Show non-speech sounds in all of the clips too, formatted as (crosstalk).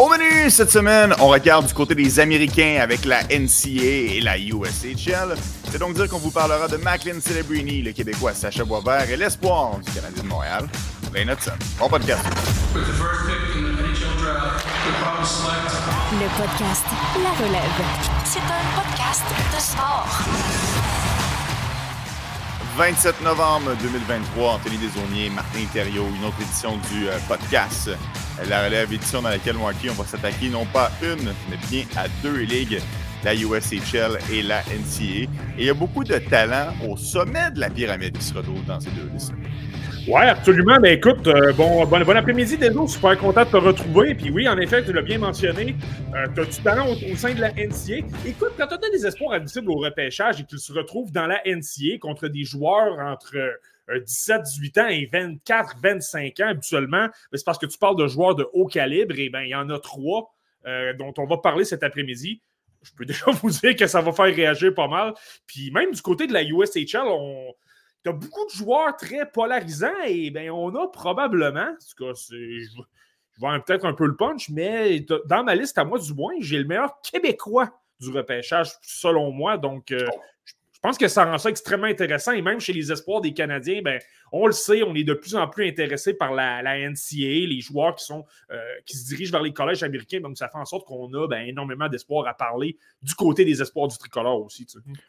Au menu cette semaine, on regarde du côté des Américains avec la NCA et la USHL. C'est donc dire qu'on vous parlera de Macklin Celebrini, le Québécois Sacha Boisvert et l'espoir du Canadien de Montréal, Lane Hudson. Bon podcast. Le podcast La Relève. C'est un podcast de sport. 27 novembre 2023, Anthony Desaunier, Martin Thériault, une autre édition du euh, podcast La Relève, édition dans laquelle, Marky, on va s'attaquer non pas une, mais bien à deux ligues, la USHL et la NCA. Et il y a beaucoup de talents au sommet de la pyramide qui se retrouvent dans ces deux listes. Oui, absolument. Ben écoute, euh, bon, après-midi, Deso. Super content de te retrouver. Puis oui, en effet, tu l'as bien mentionné. Euh, tu as du talent au, sein de la NCA. Écoute, quand tu as des espoirs admissibles au repêchage et qu'ils se retrouvent dans la NCA contre des joueurs entre 17, 18 ans et 24, 25 ans habituellement, ben, c'est parce que tu parles de joueurs de haut calibre. Et bien, il y en a trois euh, dont on va parler cet après-midi je peux (laughs) déjà vous dire que ça va faire réagir pas mal. Puis même du côté de la USHL, on, tu as beaucoup de joueurs très polarisants et bien, on a probablement, en tout cas, je, je vais peut-être un peu le punch, mais dans ma liste, à moi du moins, j'ai le meilleur Québécois du repêchage, selon moi. Donc, euh, je pense que ça rend ça extrêmement intéressant. Et même chez les espoirs des Canadiens, ben, on le sait, on est de plus en plus intéressé par la, la NCAA, les joueurs qui, sont, euh, qui se dirigent vers les collèges américains. Donc, ça fait en sorte qu'on a ben, énormément d'espoir à parler du côté des espoirs du tricolore aussi.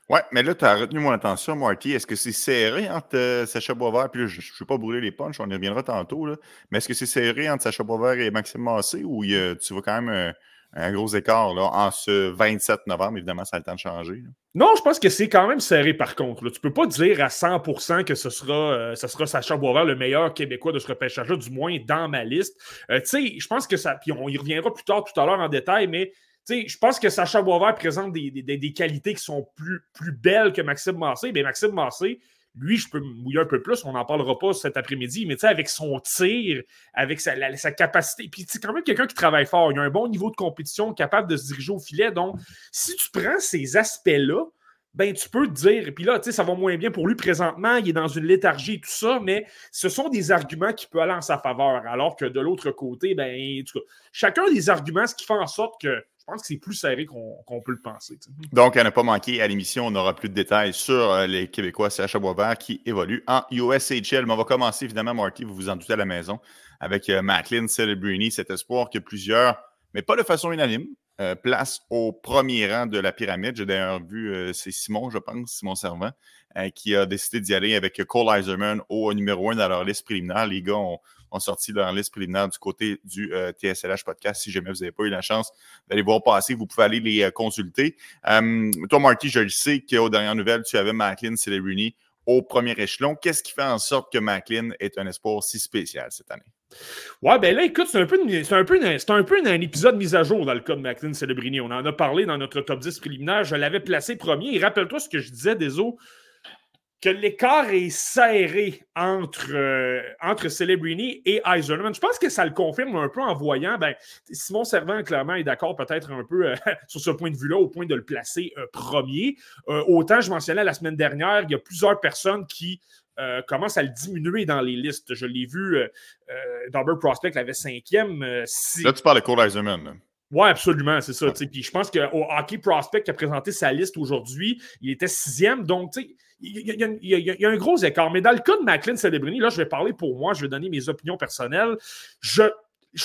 Oui, mais là, tu as retenu mon attention, Marty. Est-ce que c'est serré entre euh, Sacha Boisvert, puis là, je ne vais pas brûler les punches, on y reviendra tantôt, là, mais est-ce que c'est serré entre Sacha Boisvert et Maxime Massé ou euh, tu vois quand même un gros écart là, en ce 27 novembre? Évidemment, ça a le temps de changer. Non, je pense que c'est quand même serré par contre. Tu ne peux pas dire à 100% que ce sera, euh, sera Sacha Boisvert le meilleur Québécois de ce repêchage-là, du moins dans ma liste. Euh, tu sais, je pense que ça. Puis on y reviendra plus tard tout à l'heure en détail, mais je pense que Sacha Boisvert présente des, qualités qui sont plus, plus belles que Maxime Massé. Bien, Maxime Massé, lui, je peux mouiller un peu plus, on n'en parlera pas cet après-midi, mais tu sais, avec son tir, avec sa, capacité, puis c'est quand même quelqu'un qui travaille fort, il a un bon niveau de compétition, capable de se diriger au filet. Donc, si tu prends ces aspects-là, ben tu peux te dire, et puis là, tu sais, ça va moins bien pour lui présentement, il est dans une léthargie et tout ça, mais ce sont des arguments qui peuvent aller en sa faveur, alors que de l'autre côté, ben, en tout cas, chacun des arguments, ce qui fait en sorte que je pense que c'est plus serré qu'on qu peut le penser. Donc, à ne pas manquer, à l'émission, on aura plus de détails sur euh, les Québécois CH Boisvert qui évoluent en USHL. Mais on va commencer, évidemment, Marty, vous vous en doutez à la maison, avec euh, Macklin Celebrini, cet espoir que plusieurs, mais pas de façon unanime, euh, place au premier rang de la pyramide. J'ai d'ailleurs vu, euh, c'est Simon, je pense, Simon Servant, euh, qui a décidé d'y aller avec Cole Eiserman au numéro un dans leur liste préliminaire. Les gars ont, ont sorti leur liste préliminaire du côté du euh, TSLH podcast. Si jamais vous n'avez pas eu la chance d'aller voir passer, vous pouvez aller les euh, consulter. toi, Marty, je le sais qu'aux dernières nouvelles, tu avais Macklin Celebrini au premier échelon. Qu'est-ce qui fait en sorte que Macklin est un espoir si spécial cette année? Ouais, ben là, écoute, c'est un, peu, un, un épisode mise à jour dans le cas de Macklin Celebrini. On en a parlé dans notre top 10 préliminaire. Je l'avais placé premier. Et rappelle-toi ce que je disais, Deso, que l'écart est serré entre, euh, entre Celebrini et Eiserman. Je pense que ça le confirme un peu en voyant. Ben, Simon Servant, clairement, est d'accord peut-être un peu euh, (laughs) sur ce point de vue-là, au point de le placer euh, premier. autant, je mentionnais la semaine dernière, il y a plusieurs personnes qui euh, commence à le diminuer dans les listes. Je l'ai vu, euh, Double Prospect l'avait cinquième. Euh, si... Là, tu parles de Cole Eiserman. Oui, absolument, c'est ça. Ouais. Puis je pense qu'au Hockey Prospect qui a présenté sa liste aujourd'hui, il était sixième. Donc, tu sais, il y, a, un gros écart. Mais dans le cas de Macklin Celebrini, là, je vais parler pour moi, je vais donner mes opinions personnelles. Je,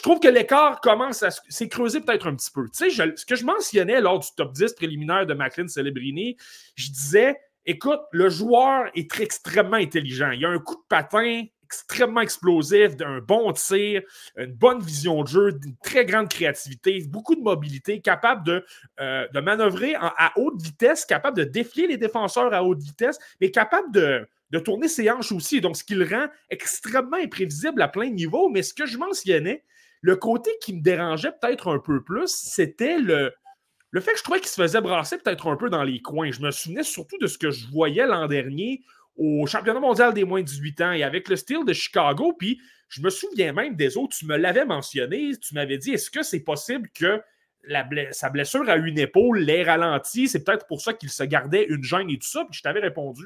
trouve que l'écart commence à s'est creusé peut-être un petit peu. Tu sais, ce que je mentionnais lors du top 10 préliminaire de Macklin Celebrini, je disais Écoute, le joueur est très, extrêmement intelligent. Il a un coup de patin extrêmement explosif, un bon tir, une bonne vision de jeu, une très grande créativité, beaucoup de mobilité, capable de, euh, manœuvrer à haute vitesse, capable de défier les défenseurs à haute vitesse, mais capable de, de tourner ses hanches aussi. Donc, ce qui le rend extrêmement imprévisible à plein de niveaux. Mais ce que je mentionnais, le côté qui me dérangeait peut-être un peu plus, c'était le, le fait que je trouvais qu'il se faisait brasser peut-être un peu dans les coins. Je me souvenais surtout de ce que je voyais l'an dernier au championnat mondial des moins de 18 ans et avec le style de Chicago. Puis je me souviens même des autres, tu me l'avais mentionné, tu m'avais dit est-ce que c'est possible que la sa blessure à une épaule l'ait ralenti? C'est peut-être pour ça qu'il se gardait une gêne et tout ça. Puis je t'avais répondu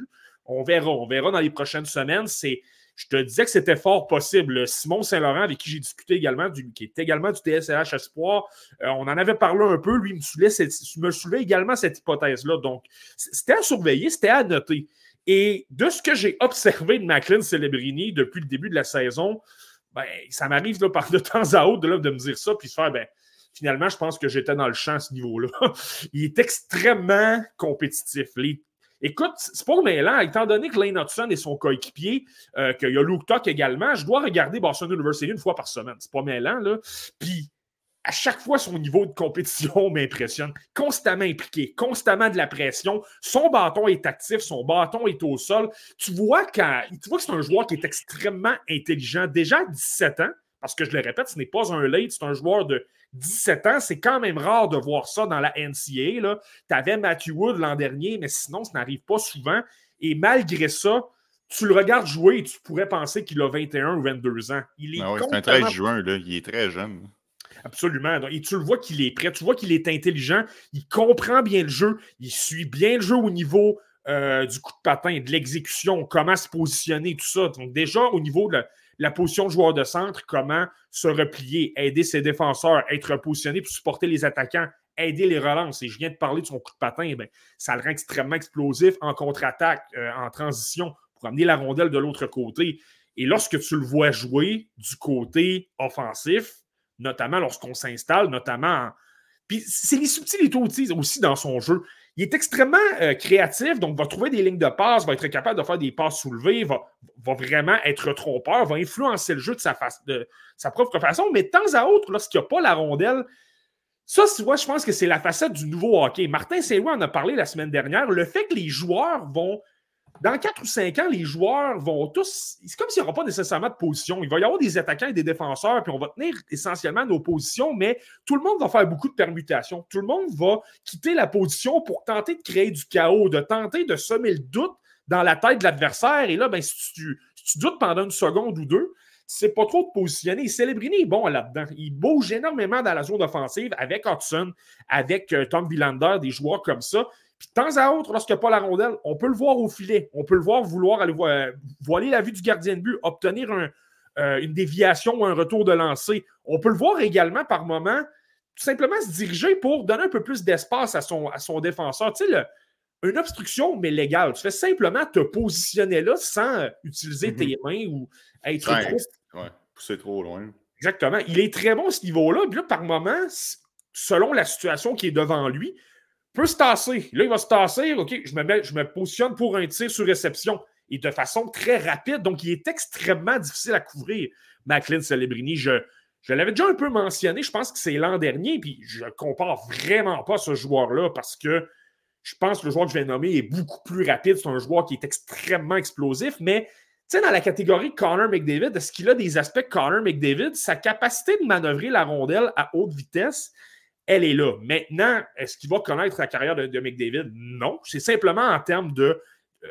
on verra, on verra dans les prochaines semaines. C'est Je te disais que c'était fort possible. Simon Saint-Laurent, avec qui j'ai discuté également, qui est également du TSLH Espoir, euh, on en avait parlé un peu. Lui me me soulevait également cette hypothèse-là. Donc, c'était à surveiller, c'était à noter. Et de ce que j'ai observé de Macklin Celebrini depuis le début de la saison, ben, ça m'arrive par de temps à autre de, me dire ça, puis de faire, ben, finalement, je pense que j'étais dans le champ à ce niveau-là. (laughs) Il est extrêmement compétitif. Écoute, c'est pas mêlant, étant donné que Lane Hudson est son coéquipier, euh, qu'il y a Luke Tuck également, je dois regarder Boston University une fois par semaine. C'est pas mêlant, là. Puis, à chaque fois, son niveau de compétition (laughs) m'impressionne. Constamment impliqué, constamment de la pression. Son bâton est actif, son bâton est au sol. Tu vois, quand, tu vois que c'est un joueur qui est extrêmement intelligent. Déjà à 17 ans, parce que je le répète, ce n'est pas un late, c'est un joueur de 17 ans. C'est quand même rare de voir ça dans la NCA. Tu avais Matthew Wood l'an dernier, mais sinon, ça n'arrive pas souvent. Et malgré ça, tu le regardes jouer et tu pourrais penser qu'il a 21 ou 22 ans. Il est, ah c'est un 13 juin, là. il est très jeune. Absolument. Et tu le vois qu'il est prêt, tu vois qu'il est intelligent, il comprend bien le jeu, il suit bien le jeu au niveau euh, du coup de patin, de l'exécution, comment se positionner, tout ça. Donc, déjà, au niveau de la position de joueur de centre, comment se replier, aider ses défenseurs, être positionné pour supporter les attaquants, aider les relances. Et je viens de parler de son coup de patin, bien, ça le rend extrêmement explosif en contre-attaque, euh, en transition, pour amener la rondelle de l'autre côté. Et lorsque tu le vois jouer du côté offensif, notamment lorsqu'on s'installe, notamment Puis c'est les subtilités aussi dans son jeu. Il est extrêmement euh, créatif, donc va trouver des lignes de passe, va être capable de faire des passes soulevées, va, va vraiment être trompeur, va influencer le jeu de sa, de sa propre façon, mais de temps à autre, lorsqu'il n'y a pas la rondelle, ça, tu vois, je pense que c'est la facette du nouveau hockey. Martin saint en a parlé la semaine dernière. Le fait que les joueurs vont dans 4 ou 5 ans, les joueurs vont tous. C'est comme s'il n'y aura pas nécessairement de position. Il va y avoir des attaquants et des défenseurs, puis on va tenir essentiellement nos positions, mais tout le monde va faire beaucoup de permutations. Tout le monde va quitter la position pour tenter de créer du chaos, de tenter de semer le doute dans la tête de l'adversaire. Et là, ben, si, tu, doutes pendant une seconde ou deux, sais pas trop te positionner. Celebrini est bon là-dedans. Il bouge énormément dans la zone offensive avec Hudson, avec euh, Tom Villander, des joueurs comme ça. Puis de temps à autre, lorsqu'il n'y a pas la rondelle, on peut le voir au filet. On peut le voir vouloir aller euh, voiler la vue du gardien de but, obtenir euh, une déviation ou un retour de lancer. On peut le voir également par moment, tout simplement se diriger pour donner un peu plus d'espace à son, à son défenseur. Tu sais, une obstruction, mais légale. Tu fais simplement te positionner là sans utiliser tes mhm. mains ou être trop. pousser trop loin. Exactement. Il est très bon à ce niveau-là. Puis là, par moment, selon la situation qui est devant lui, peut se tasser. Là, il va se tasser. OK, je me, je me positionne pour un tir sur réception. Et de façon très rapide. Donc, il est extrêmement difficile à couvrir, Macklin Celebrini. Je, l'avais déjà un peu mentionné. Je pense que c'est l'an dernier. Puis, je ne compare vraiment pas ce joueur-là parce que je pense que le joueur que je vais nommer est beaucoup plus rapide. C'est un joueur qui est extrêmement explosif. Mais, tu sais, dans la catégorie Connor McDavid, est-ce qu'il a des aspects Connor McDavid? Sa capacité de manœuvrer la rondelle à haute vitesse, elle est là. Maintenant, est-ce qu'il va connaître la carrière de, McDavid? Non. C'est simplement en termes de. Euh,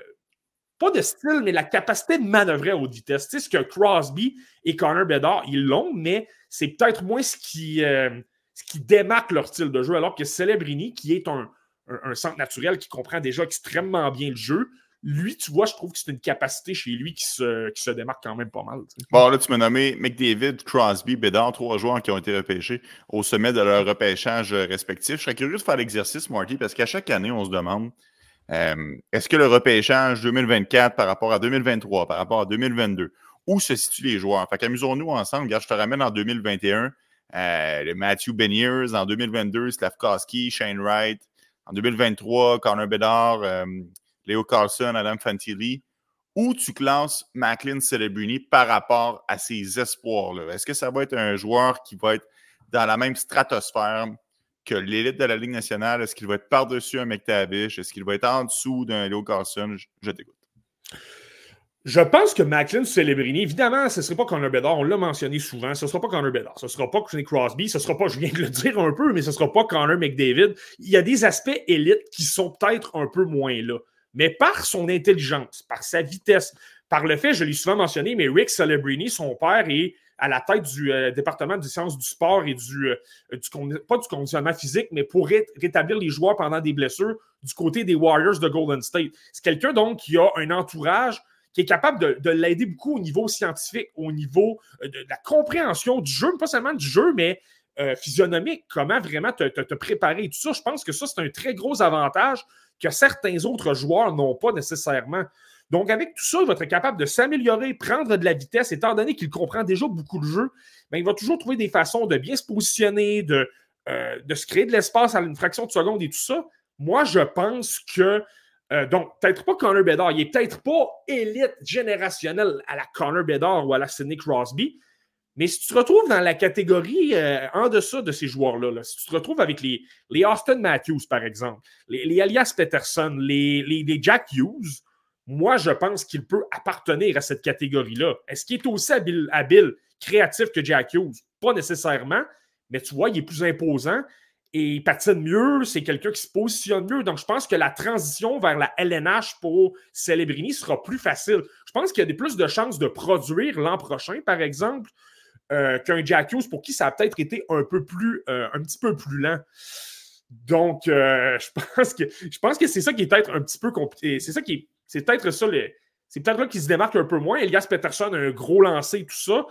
pas de style, mais la capacité de manœuvrer à haute vitesse. Ce que Crosby et Connor Bedard, ils l'ont, mais c'est peut-être moins ce qui, euh, ce qui démarque leur style de jeu, alors que Celebrini, qui est un, un centre naturel qui comprend déjà extrêmement bien le jeu, lui, tu vois, je trouve que c'est une capacité chez lui qui se, qui se démarque quand même pas mal. Bon, là, tu m'as nommé McDavid, Crosby, Bédard, trois joueurs qui ont été repêchés au sommet de leur repêchage respectif. Je serais curieux de faire l'exercice, Marty, parce qu'à chaque année, on se demande euh, est-ce que le repêchage 2024 par rapport à 2023, par rapport à 2022, où se situent les joueurs? Fait qu'amusons-nous ensemble. Regarde, je te ramène en 2021. Euh, Matthew Beniers, en 2022, Slavkowski, Shane Wright, en 2023, Connor Bedard, euh, Léo Carlson, Adam Fantilli, où tu classes Macklin Celebrini par rapport à ses espoirs? Est-ce que ça va être un joueur qui va être dans la même stratosphère que l'élite de la Ligue nationale? Est-ce qu'il va être par-dessus un McTavish? Est-ce qu'il va être en dessous d'un Léo Carlson? Je, t'écoute. Je pense que Macklin Celebrini, évidemment, ce ne serait pas Connor Bedard, on l'a mentionné souvent, ce ne sera pas Connor Bedard, ce ne sera pas Sidney Crosby, ce ne sera pas, je viens de le dire un peu, mais ce ne sera pas Connor McDavid. Il y a des aspects élites qui sont peut-être un peu moins là mais par son intelligence, par sa vitesse, par le fait, je l'ai souvent mentionné, mais Rick Celebrini, son père, est à la tête du euh, département des sciences du sport et du, euh, pas du conditionnement physique, mais pour rétablir les joueurs pendant des blessures du côté des Warriors de Golden State. C'est quelqu'un donc qui a un entourage qui est capable de, de l'aider beaucoup au niveau scientifique, au niveau euh, de, la compréhension du jeu, pas seulement du jeu, mais euh, physionomique, comment vraiment te, te, te, préparer et tout ça. Je pense que ça, c'est un très gros avantage que certains autres joueurs n'ont pas nécessairement. Donc, avec tout ça, il va être capable de s'améliorer, prendre de la vitesse, étant donné qu'il comprend déjà beaucoup de jeu, bien, il va toujours trouver des façons de bien se positionner, de, euh, de se créer de l'espace à une fraction de seconde et tout ça. Moi, je pense que euh, donc, peut-être pas Connor Bedard. Il n'est peut-être pas élite générationnelle à la Connor Bedard ou à la Sidney Crosby. Mais si tu te retrouves dans la catégorie euh, en deçà de ces joueurs-là, si tu te retrouves avec les, les Austin Matthews, par exemple, les, les Elias Peterson, les, les, les, Jack Hughes, moi, je pense qu'il peut appartenir à cette catégorie-là. Est-ce qu'il est aussi habile, habile, créatif que Jack Hughes? Pas nécessairement, mais tu vois, il est plus imposant et il patine mieux, c'est quelqu'un qui se positionne mieux. Donc, je pense que la transition vers la LNH pour Celebrini sera plus facile. Je pense qu'il y a des plus de chances de produire l'an prochain, par exemple, euh, qu'un Jack Hughes pour qui ça a peut-être été un peu plus, euh, un petit peu plus lent. Donc, euh, (laughs) je pense que je pense que c'est ça qui est peut-être un petit peu compliqué. C'est ça qui est, c'est peut-être ça c'est peut-être là qu'il se démarque un peu moins. Elias Peterson a un gros lancé, tout ça.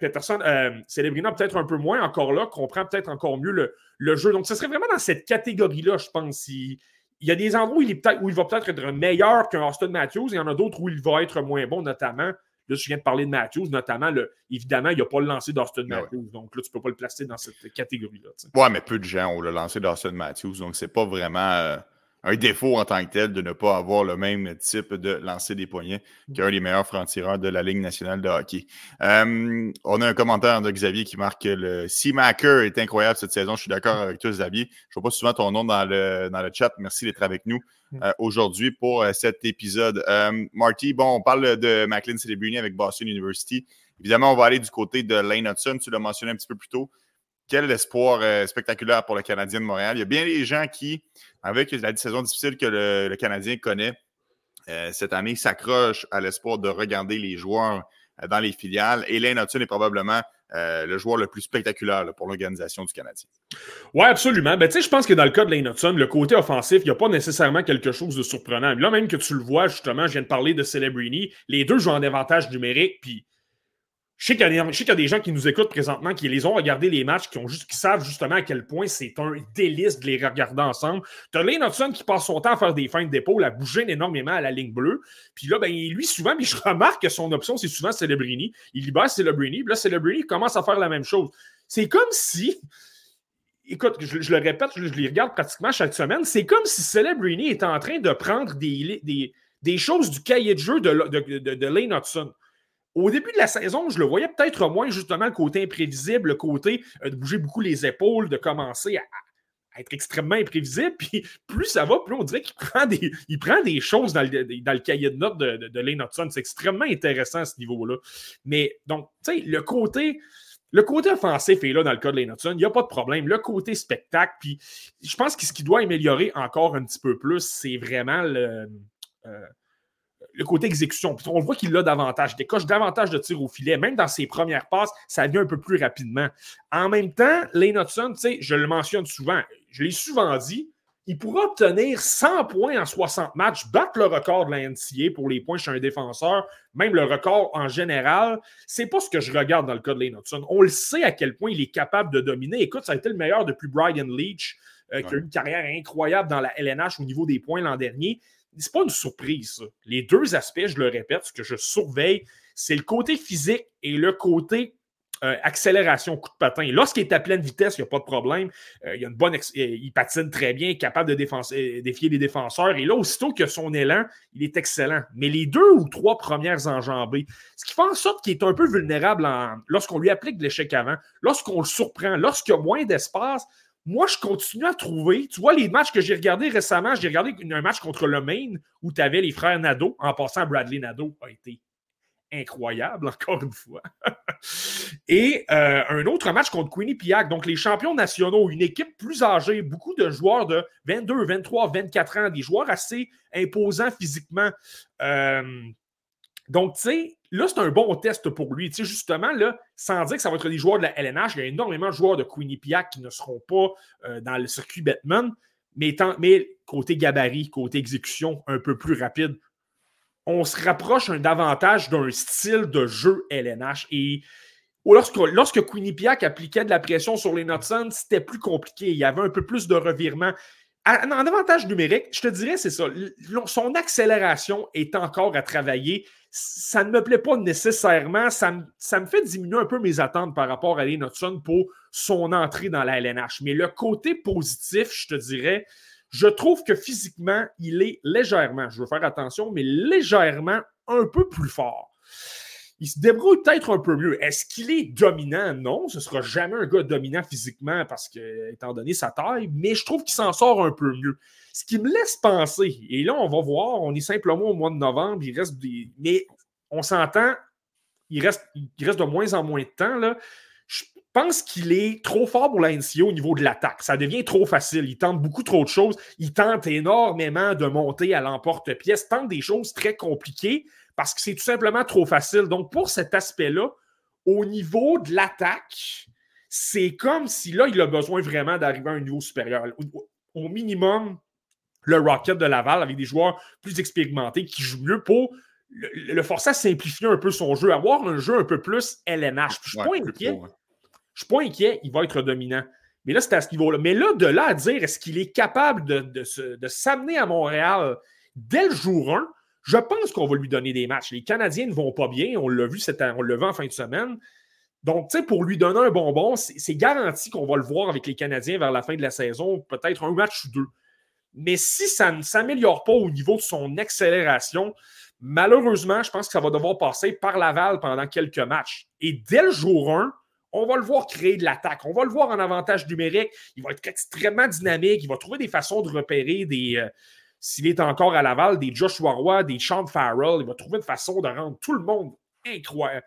Peterson, Celebrina peut-être un peu moins, encore là, comprend peut-être encore mieux le, le, jeu. Donc, ce serait vraiment dans cette catégorie-là, je pense. Il, y a des endroits où il, est peut où il va peut-être être meilleur qu'un Austin Matthews, et il y en a d'autres où il va être moins bon, notamment. Là, je viens de parler de Matthews, notamment, le, évidemment, il n'y a pas le lancer d'Austin ah Matthews. Donc là, tu ne peux pas le placer dans cette catégorie-là. Ouais, mais peu de gens ont le lancer d'Austin Matthews. Donc, c'est pas vraiment. Un défaut en tant que tel de ne pas avoir le même type de lancer des poignets mm. qu'un des meilleurs francs-tireurs de la Ligue nationale de hockey. Euh, on a un commentaire de Xavier qui marque que le Seamaker est incroyable cette saison. Je suis d'accord avec toi, Xavier. Je ne vois pas souvent ton nom dans le, dans le chat. Merci d'être avec nous mm. euh, aujourd'hui pour euh, cet épisode. Euh, Marty, bon, on parle de Macklin Celebrini avec Boston University. Évidemment, on va aller du côté de Lane Hudson. Tu l'as mentionné un petit peu plus tôt quel espoir euh, spectaculaire pour le Canadien de Montréal. Il y a bien des gens qui, avec la saison difficile que le, Canadien connaît euh, cette année, s'accrochent à l'espoir de regarder les joueurs euh, dans les filiales. Et Lane Hudson est probablement le joueur le plus spectaculaire pour l'organisation du Canadien. Oui, absolument. Ben, je pense que dans le cas de Lane Hudson, le côté offensif, il n'y a pas nécessairement quelque chose de surprenant. Là, même que tu le vois, justement, je viens de parler de Celebrini, les deux jouent en avantage numérique, puis je sais qu'il y, a des gens qui nous écoutent présentement, qui les ont regardé les matchs, qui, savent justement à quel point c'est un délice de les regarder ensemble. Tu as Lane Hudson qui passe son temps à faire des feintes d'épaule, à bouger énormément à la ligne bleue. Puis là, ben, lui, souvent, mais je (laughs) remarque que son option, c'est souvent Celebrini. Il libère Celebrini, puis là, Celebrini commence à faire la même chose. C'est comme si. Écoute, je, le répète, je, les regarde pratiquement chaque semaine. C'est comme si Celebrini était en train de prendre des, choses du cahier de jeu de, de Lane Hudson. Au début de la saison, je le voyais peut-être moins justement le côté imprévisible, le côté euh, de bouger beaucoup les épaules, de commencer à, être extrêmement imprévisible. (laughs) Puis plus ça va, plus on dirait qu'il prend des, prend des choses dans le, dans le cahier de notes de, de, Lane. C'est extrêmement intéressant à ce niveau-là. Mais donc, tu sais, le côté. Le côté offensif est là dans le cas de Lane Hudson. Il n'y a pas de problème. Le côté spectacle, puis je pense que ce qui doit améliorer encore un petit peu plus, c'est vraiment le. Euh, le côté exécution. on voit qu'il a davantage, il décoche davantage de tirs au filet. Même dans ses premières passes, ça vient un peu plus rapidement. En même temps, Lane Hudson, je le mentionne souvent, je l'ai souvent dit, il pourra obtenir 100 points en 60 matchs, battre le record de la NCA pour les points chez un défenseur, même le record en général. C'est pas ce que je regarde dans le cas de Lane Hudson. On le sait à quel point il est capable de dominer. Écoute, ça a été le meilleur depuis Brian Leach, euh, qui a eu une carrière incroyable dans la LNH au niveau des points l'an dernier c'est pas une surprise. Les deux aspects, je le répète, ce que je surveille, c'est le côté physique et le côté euh, accélération, coup de patin. Lorsqu'il est à pleine vitesse, il n'y a pas de problème. Euh, il, a une bonne il patine très bien, capable de euh, défier les défenseurs. Et là, aussitôt que son élan, il est excellent. Mais les deux ou trois premières enjambées, ce qui fait en sorte qu'il est un peu vulnérable lorsqu'on lui applique de l'échec avant, lorsqu'on le surprend, lorsqu'il y a moins d'espace, moi, je continue à trouver. Tu vois, les matchs que j'ai regardés récemment, j'ai regardé un match contre le Maine où tu avais les frères Nadeau. En passant, Bradley Nadeau a été incroyable, encore une fois. (laughs) Et euh, un autre match contre Queenie Piac, donc les champions nationaux, une équipe plus âgée, beaucoup de joueurs de 22, 23, 24 ans, des joueurs assez imposants physiquement. Euh, donc, tu sais, là, c'est un bon test pour lui. Tu sais, justement, là, sans dire que ça va être des joueurs de la LNH, il y a énormément de joueurs de Quinnipiac qui ne seront pas euh, dans le circuit Batman, mais, côté gabarit, côté exécution, un peu plus rapide. on se rapproche un, davantage d'un style de jeu LNH. Et lorsque, lorsque Quinnipiac appliquait de la pression sur les Nutsons, c'était plus compliqué. Il y avait un peu plus de revirement. En avantage numérique, je te dirais, c'est ça. Son accélération est encore à travailler. Ça ne me plaît pas nécessairement. Ça me, fait diminuer un peu mes attentes par rapport à les Nutson pour son entrée dans la LNH. Mais le côté positif, je te dirais, je trouve que physiquement, il est légèrement, je veux faire attention, mais légèrement un peu plus fort il se débrouille peut-être un peu mieux. Est-ce qu'il est dominant? Non, ce ne sera jamais un gars dominant physiquement parce que, étant donné sa taille, mais je trouve qu'il s'en sort un peu mieux. Ce qui me laisse penser, et là, on va voir, on est simplement au mois de novembre, il reste des. Mais on s'entend, il reste, de moins en moins de temps. Je pense qu'il est trop fort pour la NCO au niveau de l'attaque. Ça devient trop facile. Il tente beaucoup trop de choses. Il tente énormément de monter à l'emporte-pièce, tente des choses très compliquées parce que c'est tout simplement trop facile. Donc, pour cet aspect-là, au niveau de l'attaque, c'est comme si là, il a besoin vraiment d'arriver à un niveau supérieur. Au, minimum, le Rocket de Laval avec des joueurs plus expérimentés qui jouent mieux pour le, forcer à simplifier un peu son jeu, avoir un jeu un peu plus LNH. Je ne suis pas inquiet. Je suis pas inquiet, il va être dominant. Mais là, c'est à ce niveau-là. Mais là, de là à dire, est-ce qu'il est capable de, de s'amener à Montréal dès le jour 1? Je pense qu'on va lui donner des matchs. Les Canadiens ne vont pas bien. On l'a vu, on le en fin de semaine. Donc, tu sais, pour lui donner un bonbon, c'est garanti qu'on va le voir avec les Canadiens vers la fin de la saison, peut-être un match ou deux. Mais si ça ne s'améliore pas au niveau de son accélération, malheureusement, je pense que ça va devoir passer par Laval pendant quelques matchs. Et dès le jour 1, on va le voir créer de l'attaque. On va le voir en avantage numérique. Il va être extrêmement dynamique. Il va trouver des façons de repérer des, euh, s'il est encore à Laval, des Joshua Roy, des Sean Farrell, il va trouver une façon de rendre tout le monde incroyable,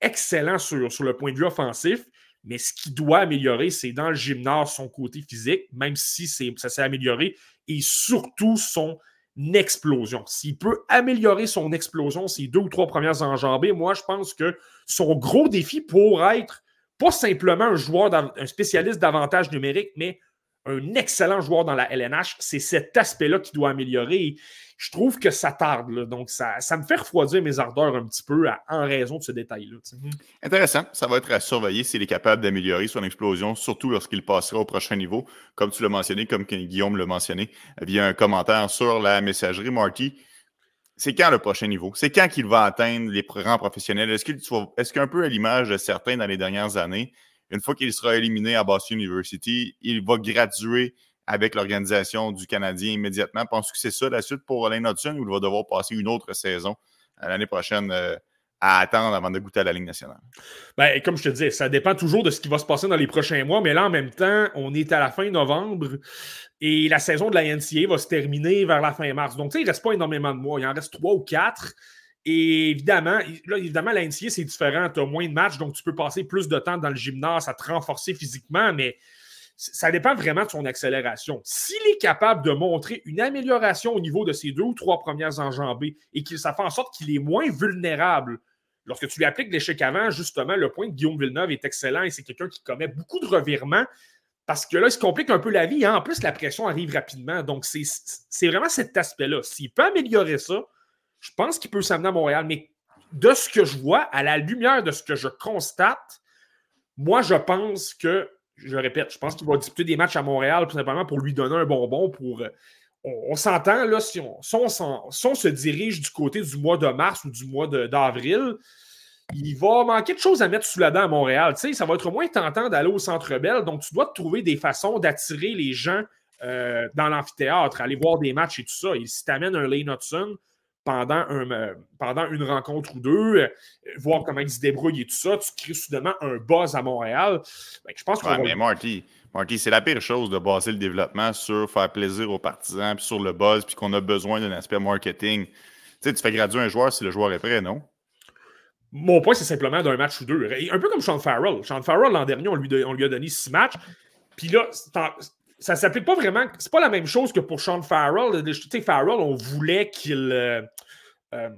excellent sur, sur le point de vue offensif. Mais ce qui doit améliorer, c'est dans le gymnase son côté physique, même si ça s'est amélioré, et surtout son explosion. S'il peut améliorer son explosion, ses deux ou trois premières enjambées, moi, je pense que son gros défi pour être pas simplement un joueur, un spécialiste d'avantage numérique, mais un excellent joueur dans la LNH. C'est cet aspect-là qui doit améliorer. je trouve que ça tarde. Donc, ça, me fait refroidir mes ardeurs un petit peu en raison de ce détail-là. Intéressant. Ça va être à surveiller s'il est capable d'améliorer son explosion, surtout lorsqu'il passera au prochain niveau. Comme tu l'as mentionné, comme Guillaume l'a mentionné, via un commentaire sur la messagerie. Marty, c'est quand le prochain niveau? C'est quand qu'il va atteindre les rangs professionnels? Est-ce qu'un peu à l'image de certains dans les dernières années, une fois qu'il sera éliminé à Boston University, il va graduer avec l'organisation du Canadien immédiatement. Penses-tu que c'est ça la suite pour Alain Hudson ou il va devoir passer une autre saison euh, l'année prochaine euh, à attendre avant de goûter à la Ligue nationale? Ben, comme je te disais, ça dépend toujours de ce qui va se passer dans les prochains mois, mais là, en même temps, on est à la fin novembre et la saison de la NCA va se terminer vers la fin mars. Donc, il ne reste pas énormément de mois. Il en reste trois ou quatre. Et évidemment, là, évidemment, l'NCA, c'est différent. Tu as moins de matchs, donc tu peux passer plus de temps dans le gymnase à te renforcer physiquement, mais ça dépend vraiment de son accélération. S'il est capable de montrer une amélioration au niveau de ses deux ou trois premières enjambées et que ça fait en sorte qu'il est moins vulnérable lorsque tu lui appliques l'échec avant, justement, le point de Guillaume Villeneuve est excellent et c'est quelqu'un qui commet beaucoup de revirements parce que là, il se complique un peu la vie. Hein. En plus, la pression arrive rapidement. Donc, c'est vraiment cet aspect-là. S'il peut améliorer ça, je pense qu'il peut s'amener à Montréal, mais de ce que je vois, à la lumière de ce que je constate, moi, je pense que, je répète, je pense qu'il va disputer des matchs à Montréal tout simplement pour lui donner un bonbon. Pour, euh, on, s'entend, là, si on, se dirige du côté du mois de mars ou du mois d'avril, il va manquer de choses à mettre sous la dent à Montréal. Tu sais, ça va être moins tentant d'aller au Centre Bell, donc tu dois trouver des façons d'attirer les gens euh, dans l'amphithéâtre, aller voir des matchs et tout ça. Et si tu amènes un Lane Hudson, pendant, un, euh, pendant une rencontre ou deux, euh, voir comment ils se débrouillent et tout ça, tu crées soudainement un buzz à Montréal. Ben, je pense ouais, mais Marty, Marty c'est la pire chose de baser le développement sur faire plaisir aux partisans, puis sur le buzz, puis qu'on a besoin d'un aspect marketing. Tu sais, tu fais graduer un joueur si le joueur est prêt, non? Mon point, c'est simplement d'un match ou deux. Un peu comme Sean Farrell. Sean Farrell, l'an dernier, on lui, on lui a donné six matchs. Puis là, ça s'applique pas vraiment. C'est pas la même chose que pour Sean Farrell. Tu sais, Farrell, on voulait qu'il. Euh, euh,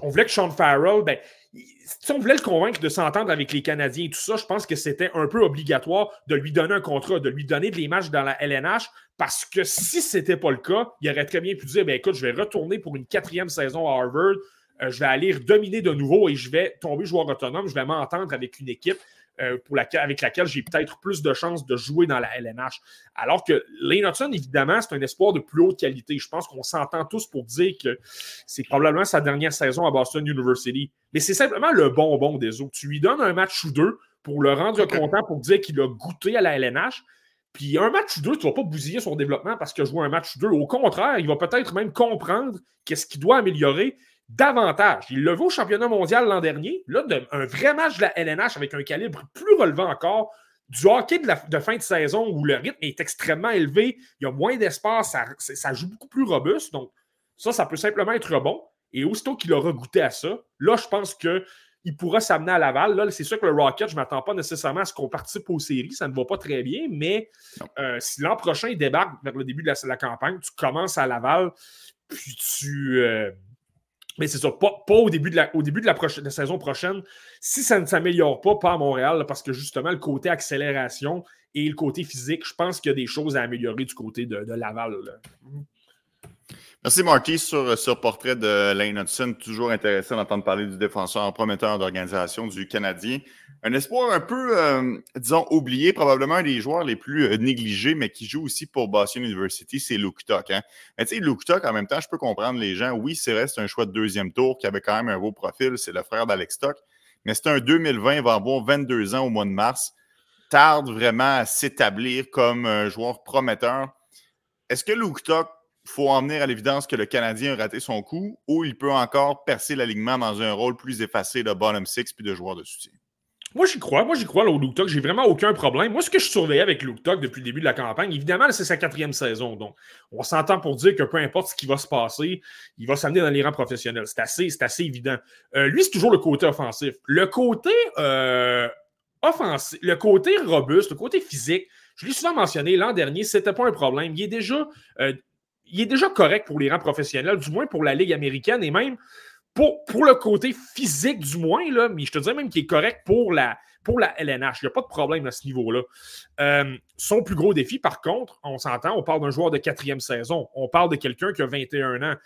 on voulait que Sean Farrell, ben, si on voulait le convaincre de s'entendre avec les Canadiens et tout ça, je pense que c'était un peu obligatoire de lui donner un contrat, de lui donner des matchs dans la LNH, parce que si ce n'était pas le cas, il aurait très bien pu dire ben, écoute, je vais retourner pour une quatrième saison à Harvard, euh, je vais aller dominer de nouveau et je vais tomber joueur autonome, je vais m'entendre avec une équipe. Euh, pour avec laquelle j'ai peut-être plus de chances de jouer dans la LNH. Alors que Lane Hudson, évidemment, c'est un espoir de plus haute qualité. Je pense qu'on s'entend tous pour dire que c'est probablement sa dernière saison à Boston University. Mais c'est simplement le bonbon des autres. Tu lui donnes un match ou deux pour le rendre content, pour dire qu'il a goûté à la LNH. Puis un match ou deux, tu ne vas pas bousiller son développement parce qu'il a joué un match ou deux. Au contraire, il va peut-être même comprendre qu'est-ce qu'il doit améliorer davantage. Il le vaut au championnat mondial l'an dernier. Là, un vrai match de la LNH avec un calibre plus relevant encore. Du hockey de, fin de saison où le rythme est extrêmement élevé, il y a moins d'espace, ça, joue beaucoup plus robuste. Donc, ça, ça peut simplement être bon. Et aussitôt qu'il aura goûté à ça, là, je pense qu'il pourra s'amener à Laval. Là, c'est sûr que le Rocket, je ne m'attends pas nécessairement à ce qu'on participe aux séries. Ça ne va pas très bien, mais euh, si l'an prochain, il débarque vers le début de la, campagne, tu commences à Laval, puis tu. Euh, mais c'est ça, pas, au début de la, saison prochaine. Si ça ne s'améliore pas, pas à Montréal, parce que justement, le côté accélération et le côté physique, je pense qu'il y a des choses à améliorer du côté de, Laval. Merci Marty sur ce portrait de Lane Hudson. Toujours intéressant d'entendre parler du défenseur prometteur d'organisation du Canadien. Un espoir un peu, euh, disons, oublié, probablement un des joueurs les plus euh, négligés, mais qui joue aussi pour Boston University, c'est Luke Tuck. Hein. Mais tu sais, Luke Tuck, en même temps, je peux comprendre les gens. Oui, c'est c'est un choix de deuxième tour qui avait quand même un beau profil. C'est le frère d'Alex Tuck. Mais c'est un 2020, il va avoir 22 ans au mois de mars. Tarde vraiment à s'établir comme un joueur prometteur. Est-ce que Luke Tuck faut emmener à l'évidence que le Canadien a raté son coup ou il peut encore percer l'alignement dans un rôle plus effacé de bottom six puis de joueur de soutien? Moi, j'y crois. Moi, j'y crois, au Luke J'ai vraiment aucun problème. Moi, ce que je surveillais avec Luke depuis le début de la campagne, évidemment, c'est sa quatrième saison. Donc, on s'entend pour dire que peu importe ce qui va se passer, il va s'amener dans les rangs professionnels. C'est assez, assez évident. Euh, lui, c'est toujours le côté offensif. Le côté euh, offensif, le côté robuste, le côté physique, je l'ai souvent mentionné l'an dernier, c'était pas un problème. Il est déjà euh, il est déjà correct pour les rangs professionnels, du moins pour la Ligue américaine et même pour, pour le côté physique, du moins, là, mais je te dirais même qu'il est correct pour la, pour la LNH. Il n'y a pas de problème à ce niveau-là. Euh, son plus gros défi, par contre, on s'entend, on parle d'un joueur de quatrième saison. On parle de quelqu'un qui a 21 ans.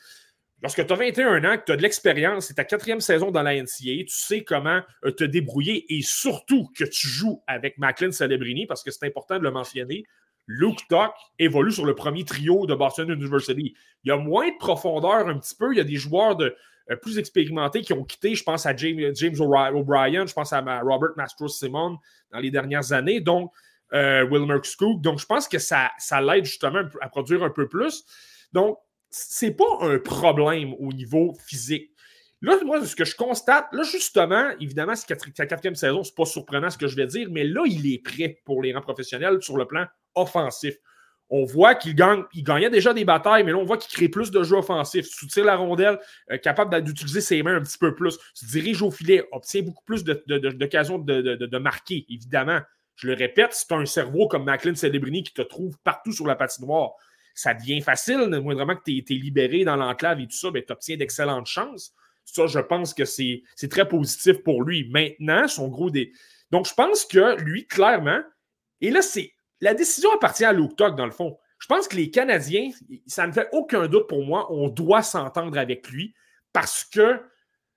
Lorsque tu as 21 ans, que tu as de l'expérience, c'est ta quatrième saison dans la NCA, tu sais comment euh, te débrouiller et surtout que tu joues avec Macklin Celebrini, parce que c'est important de le mentionner. Luke Tuck évolue sur le premier trio de Boston University. Il y a moins de profondeur un petit peu. Il y a des joueurs de, plus expérimentés qui ont quitté. Je pense à James, O'Brien, je pense à Robert Mastros-Simon dans les dernières années. Donc, euh, Wilmer Scook. Donc, je pense que ça, ça l'aide justement à produire un peu plus. Donc, c'est pas un problème au niveau physique. Là, moi, ce que je constate, là, justement, évidemment, c'est sa quatrième saison, c'est pas surprenant ce que je vais dire, mais là, il est prêt pour les rangs professionnels sur le plan offensif. On voit qu'il gagne, il gagnait déjà des batailles, mais là, on voit qu'il crée plus de jeux offensifs, soutient la rondelle, euh, capable d'utiliser ses mains un petit peu plus, se dirige au filet, obtient beaucoup plus d'occasions de, marquer, évidemment. Je le répète, c'est un cerveau comme Macklin Celebrini qui te trouve partout sur la patinoire. Ça devient facile, moindrement que tu es, libéré dans l'enclave et tout ça, ben, tu obtiens d'excellentes chances. Ça, je pense que c'est très positif pour lui. Maintenant, son gros des. Donc, je pense que lui, clairement, et là, c'est la décision appartient à Luke Tuck, dans le fond. Je pense que les Canadiens, ça ne fait aucun doute pour moi, on doit s'entendre avec lui parce que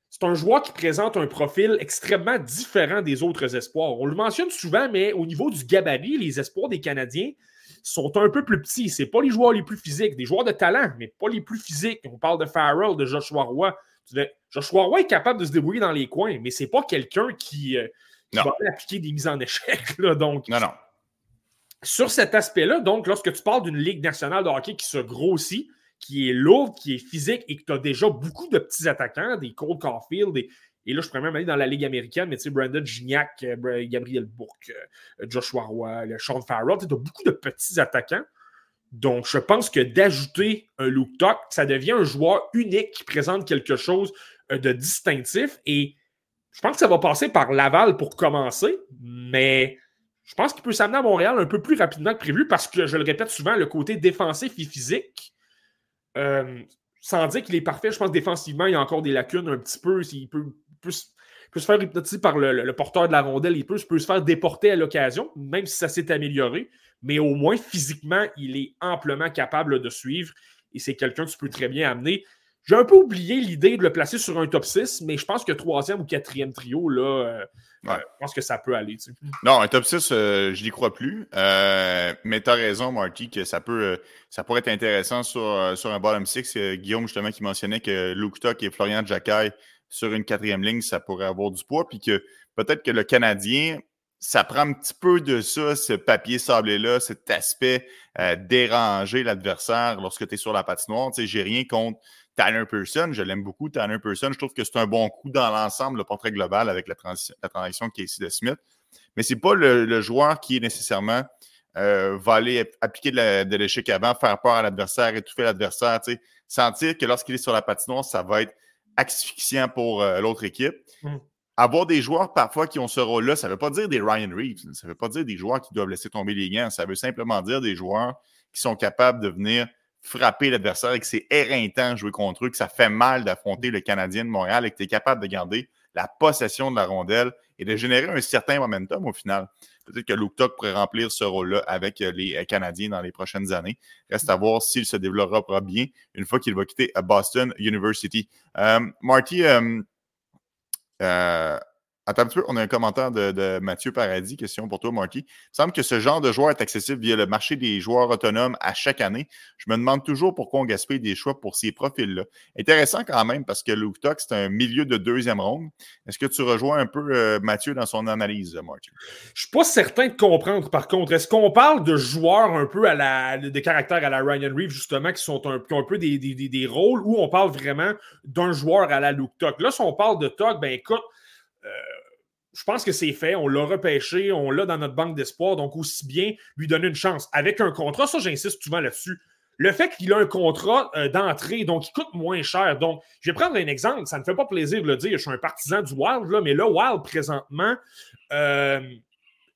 c'est un joueur qui présente un profil extrêmement différent des autres espoirs. On le mentionne souvent, mais au niveau du gabarit, les espoirs des Canadiens sont un peu plus petits. Ce pas les joueurs les plus physiques, des joueurs de talent, mais pas les plus physiques. On parle de Farrell, de Joshua Roy. Joshua Roy est capable de se débrouiller dans les coins, mais c'est pas quelqu'un qui, euh, va appliquer des mises en échec. (laughs) Là, donc, non, non sur cet aspect-là, donc, lorsque tu parles d'une Ligue nationale de hockey qui se grossit, qui est lourde, qui est physique et que tu as déjà beaucoup de petits attaquants, des Cole Caulfield, et là, je pourrais même aller dans la Ligue américaine, mais tu sais, Brandon Gignac, euh, Gabriel Bourque, euh, Joshua Roy, Sean Farrell, tu as beaucoup de petits attaquants. Donc, je pense que d'ajouter un Luke Tuck, ça devient un joueur unique qui présente quelque chose euh, de distinctif. Et je pense que ça va passer par Laval pour commencer, mais je pense qu'il peut s'amener à Montréal un peu plus rapidement que prévu parce que, je le répète souvent, le côté défensif et physique, euh, sans dire qu'il est parfait, je pense que défensivement, il y a encore des lacunes un petit peu. Il peut, se faire hypnotiser par le porteur de la rondelle, il peut, peut se faire déporter à l'occasion, même si ça s'est amélioré. Mais au moins, physiquement, il est amplement capable de suivre. Et c'est quelqu'un que tu peux très bien amener. J'ai un peu oublié l'idée de le placer sur un top 6, mais je pense que troisième ou quatrième trio, là, euh, Ouais. je pense que ça peut aller. tu sais. Non, un top 6, euh, je n'y crois plus. Euh, mais tu as raison, Marty, que ça peut euh, ça pourrait être intéressant sur, sur un bottom 6. Euh, Guillaume, justement, qui mentionnait que Luke Tuck et Florian Jacquet sur une quatrième ligne, ça pourrait avoir du poids. Puis que peut-être que le Canadien, ça prend un petit peu de ça, ce papier sablé-là, cet aspect déranger l'adversaire lorsque tu es sur la patinoire. Tu sais, j'ai rien contre Tanner Pearson. Je l'aime beaucoup, Tanner Pearson. Je trouve que c'est un bon coup dans l'ensemble, le portrait global avec la, transi- la transaction de Casey de Smith. Mais c'est pas le, le joueur qui est nécessairement euh, va aller ap- appliquer de l'échec avant, faire peur à l'adversaire, étouffer l'adversaire, sentir que lorsqu'il est sur la patinoire, ça va être asphyxiant pour euh, l'autre équipe. Mm. Avoir des joueurs parfois qui ont ce rôle-là, ça ne veut pas dire des Ryan Reeves, ça ne veut pas dire des joueurs qui doivent laisser tomber les gants, ça veut simplement dire des joueurs qui sont capables de venir frapper l'adversaire et que c'est éreintant de jouer contre eux, que ça fait mal d'affronter le Canadien de Montréal et que tu es capable de garder la possession de la rondelle et de générer un certain momentum au final. Peut-être que Luke Tuck pourrait remplir ce rôle-là avec euh, les euh, Canadiens dans les prochaines années. Reste à voir s'il se développera bien une fois qu'il va quitter euh, Boston University. Marty, attends un petit peu, on a un commentaire de, Mathieu Paradis. Question pour toi, Marty. Il semble que ce genre de joueur est accessible via le marché des joueurs autonomes à chaque année. Je me demande toujours pourquoi on gaspille des choix pour ces profils-là. Intéressant quand même parce que Luke Tuck, c'est un milieu de deuxième ronde. Est-ce que tu rejoins un peu euh, Mathieu dans son analyse, Marty? Je suis pas certain de comprendre, par contre. Est-ce qu'on parle de joueurs un peu à la, de caractère à la Ryan Reeves, justement, qui, sont un, peu des, des- des- des rôles, ou on parle vraiment d'un joueur à la Luke Tuck? Là, si on parle de Tuck, ben écoute, je pense que c'est fait. On l'a repêché, on l'a dans notre banque d'espoir, donc aussi bien lui donner une chance. Avec un contrat, ça, j'insiste souvent là-dessus. Le fait qu'il a un contrat euh, d'entrée, donc il coûte moins cher. Donc, je vais prendre un exemple. Ça ne me fait pas plaisir de le dire. Je suis un partisan du Wild, là, mais là, Wild, présentement, euh,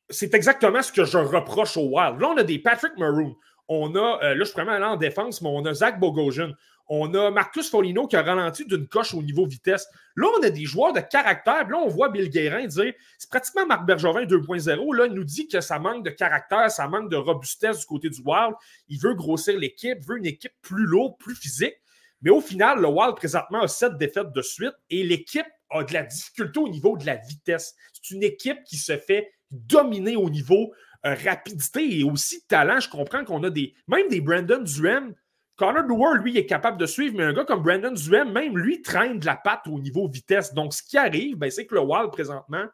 c'est exactement ce que je reproche au Wild. Là, on a des Patrick Maroon. On a, euh, là, je suis vraiment allé en défense, mais on a Zach Bogosian. On a Marcus Folino qui a ralenti d'une coche au niveau vitesse. Là, on a des joueurs de caractère. Là, on voit Bill Guérin dire c'est pratiquement Marc Bergevin 2.0. Là, il nous dit que ça manque de caractère, ça manque de robustesse du côté du Wild. Il veut grossir l'équipe, veut une équipe plus lourde, plus physique. Mais au final, le Wild présentement a sept défaites de suite et l'équipe a de la difficulté au niveau de la vitesse. C'est une équipe qui se fait dominer au niveau euh, rapidité et aussi talent. Je comprends qu'on a des. Même des Brandon Duhem. Connor Dewar, lui, est capable de suivre, mais un gars comme Brandon Duhem, même lui, traîne de la patte au niveau vitesse. Donc, ce qui arrive, ben, c'est que le Wild, présentement,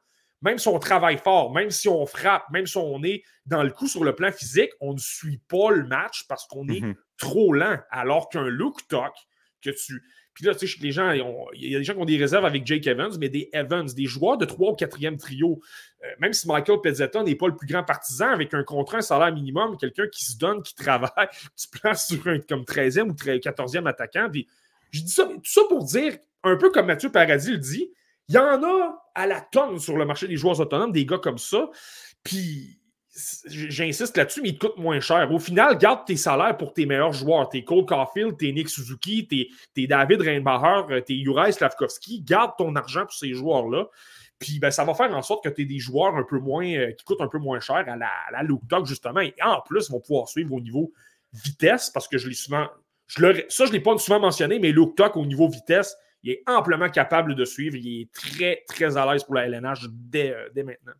même si on travaille fort, même si on frappe, même si on est dans le coup sur le plan physique, on ne suit pas le match parce qu'on est Mhm. trop lent. Alors qu'un look talk que tu. Puis là, tu sais, les gens, il y a des gens qui ont des réserves avec Jake Evans, mais des Evans, des joueurs de 3 ou 4e trio. Euh, même si Michael Pezzetta n'est pas le plus grand partisan, avec un contrat, un salaire minimum, quelqu'un qui se donne, qui travaille, (laughs) tu places sur un comme 13e ou 13 14e attaquant. Je dis ça, tout ça pour dire, un peu comme Mathieu Paradis le dit, il y en a à la tonne sur le marché des joueurs autonomes, des gars comme ça. Puis, j'insiste là-dessus, mais ils te coûtent moins cher. Au final, garde tes salaires pour tes meilleurs joueurs. Tes Cole Caulfield, tes Nick Suzuki, tes, tes David Reinbacher, euh, tes Juraj Slavkovski. Garde ton argent pour ces joueurs-là. Puis ben, ça va faire en sorte que tu aies des joueurs un peu moins euh, qui coûtent un peu moins cher à la, à la Luke Dog, justement. Et en plus, ils vont pouvoir suivre au niveau vitesse, parce que je l'ai souvent. Je ça, je ne l'ai pas souvent mentionné, mais Luke Tuck, au niveau vitesse, il est amplement capable de suivre. Il est très, très à l'aise pour la LNH dès, euh, dès maintenant.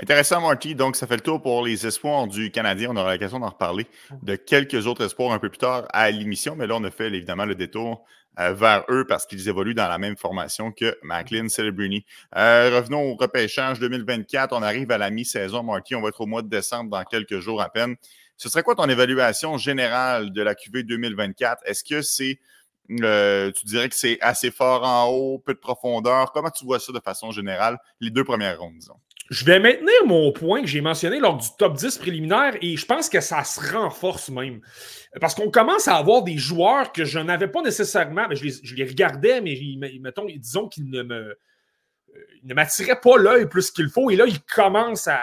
Intéressant, Marty. Donc, ça fait le tour pour les espoirs du Canadien. On aura l'occasion d'en reparler de quelques autres espoirs un peu plus tard à l'émission, mais là, on a fait évidemment le détour euh, vers eux parce qu'ils évoluent dans la même formation que Macklin Celebrini. Euh, revenons au repêchage 2024. On arrive à la mi-saison, Marty. On va être au mois de décembre dans quelques jours à peine. Ce serait quoi ton évaluation générale de la QV 2024? Est-ce que c'est, euh, tu dirais que c'est assez fort en haut, peu de profondeur? Comment tu vois ça de façon générale, les deux premières rondes, disons? Je vais maintenir mon point que j'ai mentionné lors du top 10 préliminaire et je pense que ça se renforce même. Parce qu'on commence à avoir des joueurs que je n'avais pas nécessairement, mais je les, regardais, mais mettons, disons qu'ils ne me m'attiraient pas l'œil plus qu'il faut. Et là, ils commencent à,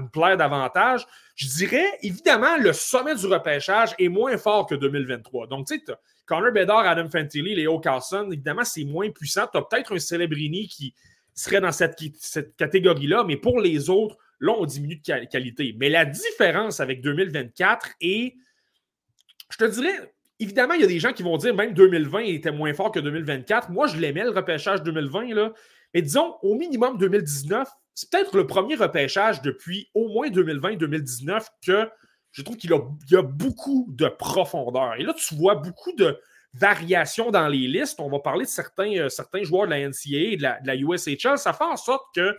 me plaire davantage. Je dirais, évidemment, le sommet du repêchage est moins fort que 2023. Donc, tu sais, Connor Bedard, Adam Fantilli, Léo Carlson, évidemment, c'est moins puissant. Tu as peut-être un Celebrini qui, serait dans cette, cette catégorie-là, mais pour les autres, là, on diminue de qual- qualité. Mais la différence avec 2024 est, je te dirais, évidemment, il y a des gens qui vont dire même 2020 était moins fort que 2024. Moi, je l'aimais, le repêchage 2020, là. Mais disons, au minimum 2019, c'est peut-être le premier repêchage depuis au moins 2020-2019 que je trouve qu'il a, il a beaucoup de profondeur. Et là, tu vois beaucoup de variations dans les listes. On va parler de certains, euh, certains joueurs de la NCAA et de la, de USHL. Ça fait en sorte que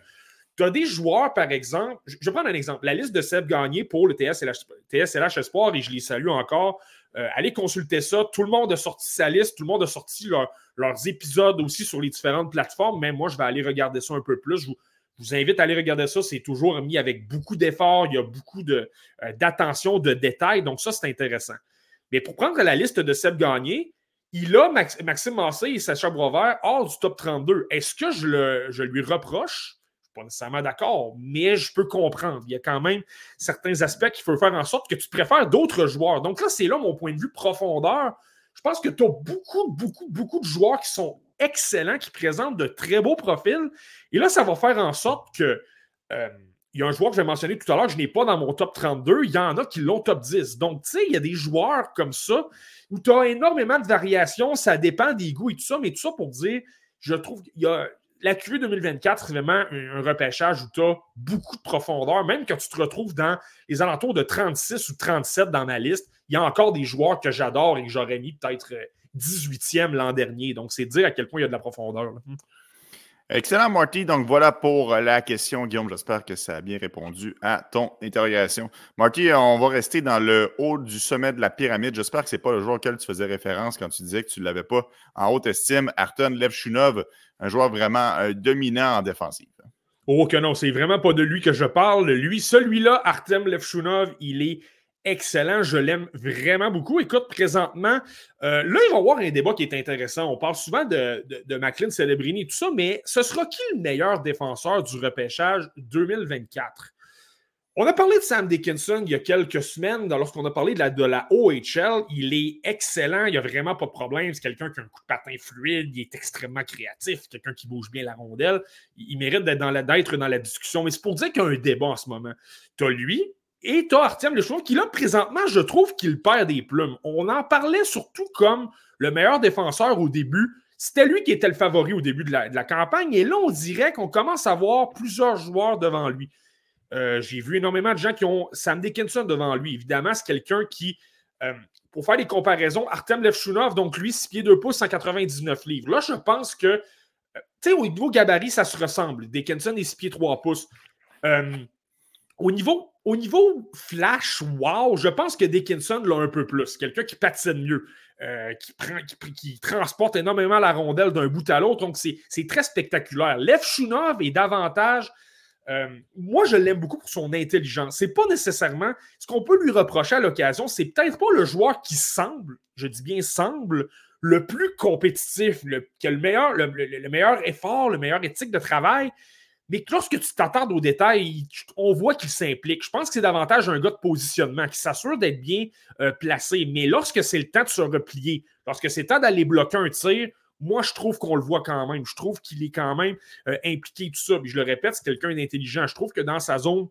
tu as des joueurs, par exemple, je vais prendre un exemple. La liste de Seb Gagné pour le TSLH, Espoir, et je les salue encore. Euh, allez consulter ça. Tout le monde a sorti sa liste, tout le monde a sorti leur- leurs épisodes aussi sur les différentes plateformes. Mais moi, je vais aller regarder ça un peu plus. Je vous, invite à aller regarder ça. C'est toujours mis avec beaucoup d'efforts. Il y a beaucoup de, euh, d'attention, de détails. Donc, ça, c'est intéressant. Mais pour prendre la liste de Seb Gagné, il a Max- Maxime Massé et Sacha Boisvert hors du top 32. Est-ce que je, le, je lui reproche? Je ne suis pas nécessairement d'accord, mais je peux comprendre. Il y a quand même certains aspects qui peuvent faire en sorte que tu préfères d'autres joueurs. Donc là, c'est là mon point de vue profondeur. Je pense que tu as beaucoup, beaucoup, beaucoup de joueurs qui sont excellents, qui présentent de très beaux profils. Et là, ça va faire en sorte que. euh, il y a un joueur que j'ai mentionné tout à l'heure je n'ai pas dans mon top 32. Il y en a qui l'ont top 10. Donc, tu sais, il y a des joueurs comme ça où tu as énormément de variations. Ça dépend des goûts et tout ça. Mais tout ça pour dire, je trouve qu'il y a. La QV 2024, c'est vraiment un, repêchage où tu as beaucoup de profondeur. Même quand tu te retrouves dans les alentours de 36 ou 37 dans ma liste, il y a encore des joueurs que j'adore et que j'aurais mis peut-être euh, 18e l'an dernier. Donc, c'est dire à quel point il y a de la profondeur. Excellent, Marty. Donc, voilà pour euh, la question, Guillaume. J'espère que ça a bien répondu à ton interrogation. Marty, on va rester dans le haut du sommet de la pyramide. J'espère que ce n'est pas le joueur auquel tu faisais référence quand tu disais que tu ne l'avais pas en haute estime. Arton Levchunov, un joueur vraiment euh, dominant en défensive. Oh que non, c'est vraiment pas de lui que je parle. Lui, celui-là, Artem Levchunov, il est excellent. Je l'aime vraiment beaucoup. Écoute, présentement, euh, là, il va y avoir un débat qui est intéressant. On parle souvent de, de, de McLean Celebrini et tout ça, mais ce sera qui le meilleur défenseur du repêchage 2024? On a parlé de Sam Dickinson il y a quelques semaines, lorsqu'on a parlé de la, OHL. Il est excellent, il n'y a vraiment pas de problème. C'est quelqu'un qui a un coup de patin fluide, il est extrêmement créatif, quelqu'un qui bouge bien la rondelle. Il, mérite d'être dans, la, d'être dans la discussion. Mais c'est pour dire qu'il y a un débat en ce moment. Tu as lui et tu as Artem Lechouin qui, là, présentement, je trouve qu'il perd des plumes. On en parlait surtout comme le meilleur défenseur au début. C'était lui qui était le favori au début de la, campagne. Et là, on dirait qu'on commence à voir plusieurs joueurs devant lui. Euh, j'ai vu énormément de gens qui ont Sam Dickinson devant lui. Évidemment, c'est quelqu'un qui, euh, pour faire des comparaisons, Artem Levchunov, donc lui, 6 pieds 2 pouces, 199 livres. Là, je pense que, euh, tu sais, au niveau gabarit, ça se ressemble. Dickinson est 6 pieds 3 pouces. Au niveau, au niveau flash, wow, je pense que Dickinson l'a un peu plus. Quelqu'un qui patine mieux, euh, qui, prend, qui, transporte énormément la rondelle d'un bout à l'autre. Donc, c'est très spectaculaire. Levchunov est davantage euh, moi, je l'aime beaucoup pour son intelligence. C'est pas nécessairement ce qu'on peut lui reprocher à l'occasion. C'est peut-être pas le joueur qui semble, je dis bien semble, le plus compétitif, qui a le meilleur, le, le- le meilleur effort, le meilleur éthique de travail. Mais que lorsque tu t'attardes aux détails, il- on voit qu'il s'implique. Je pense que c'est davantage un gars de positionnement qui s'assure d'être bien euh, placé. Mais lorsque c'est le temps de se replier, lorsque c'est le temps d'aller bloquer un tir, moi, je trouve qu'on le voit quand même. Je trouve qu'il est quand même euh, impliqué, tout ça. Je le répète, c'est quelqu'un d'intelligent. Je trouve que dans sa zone,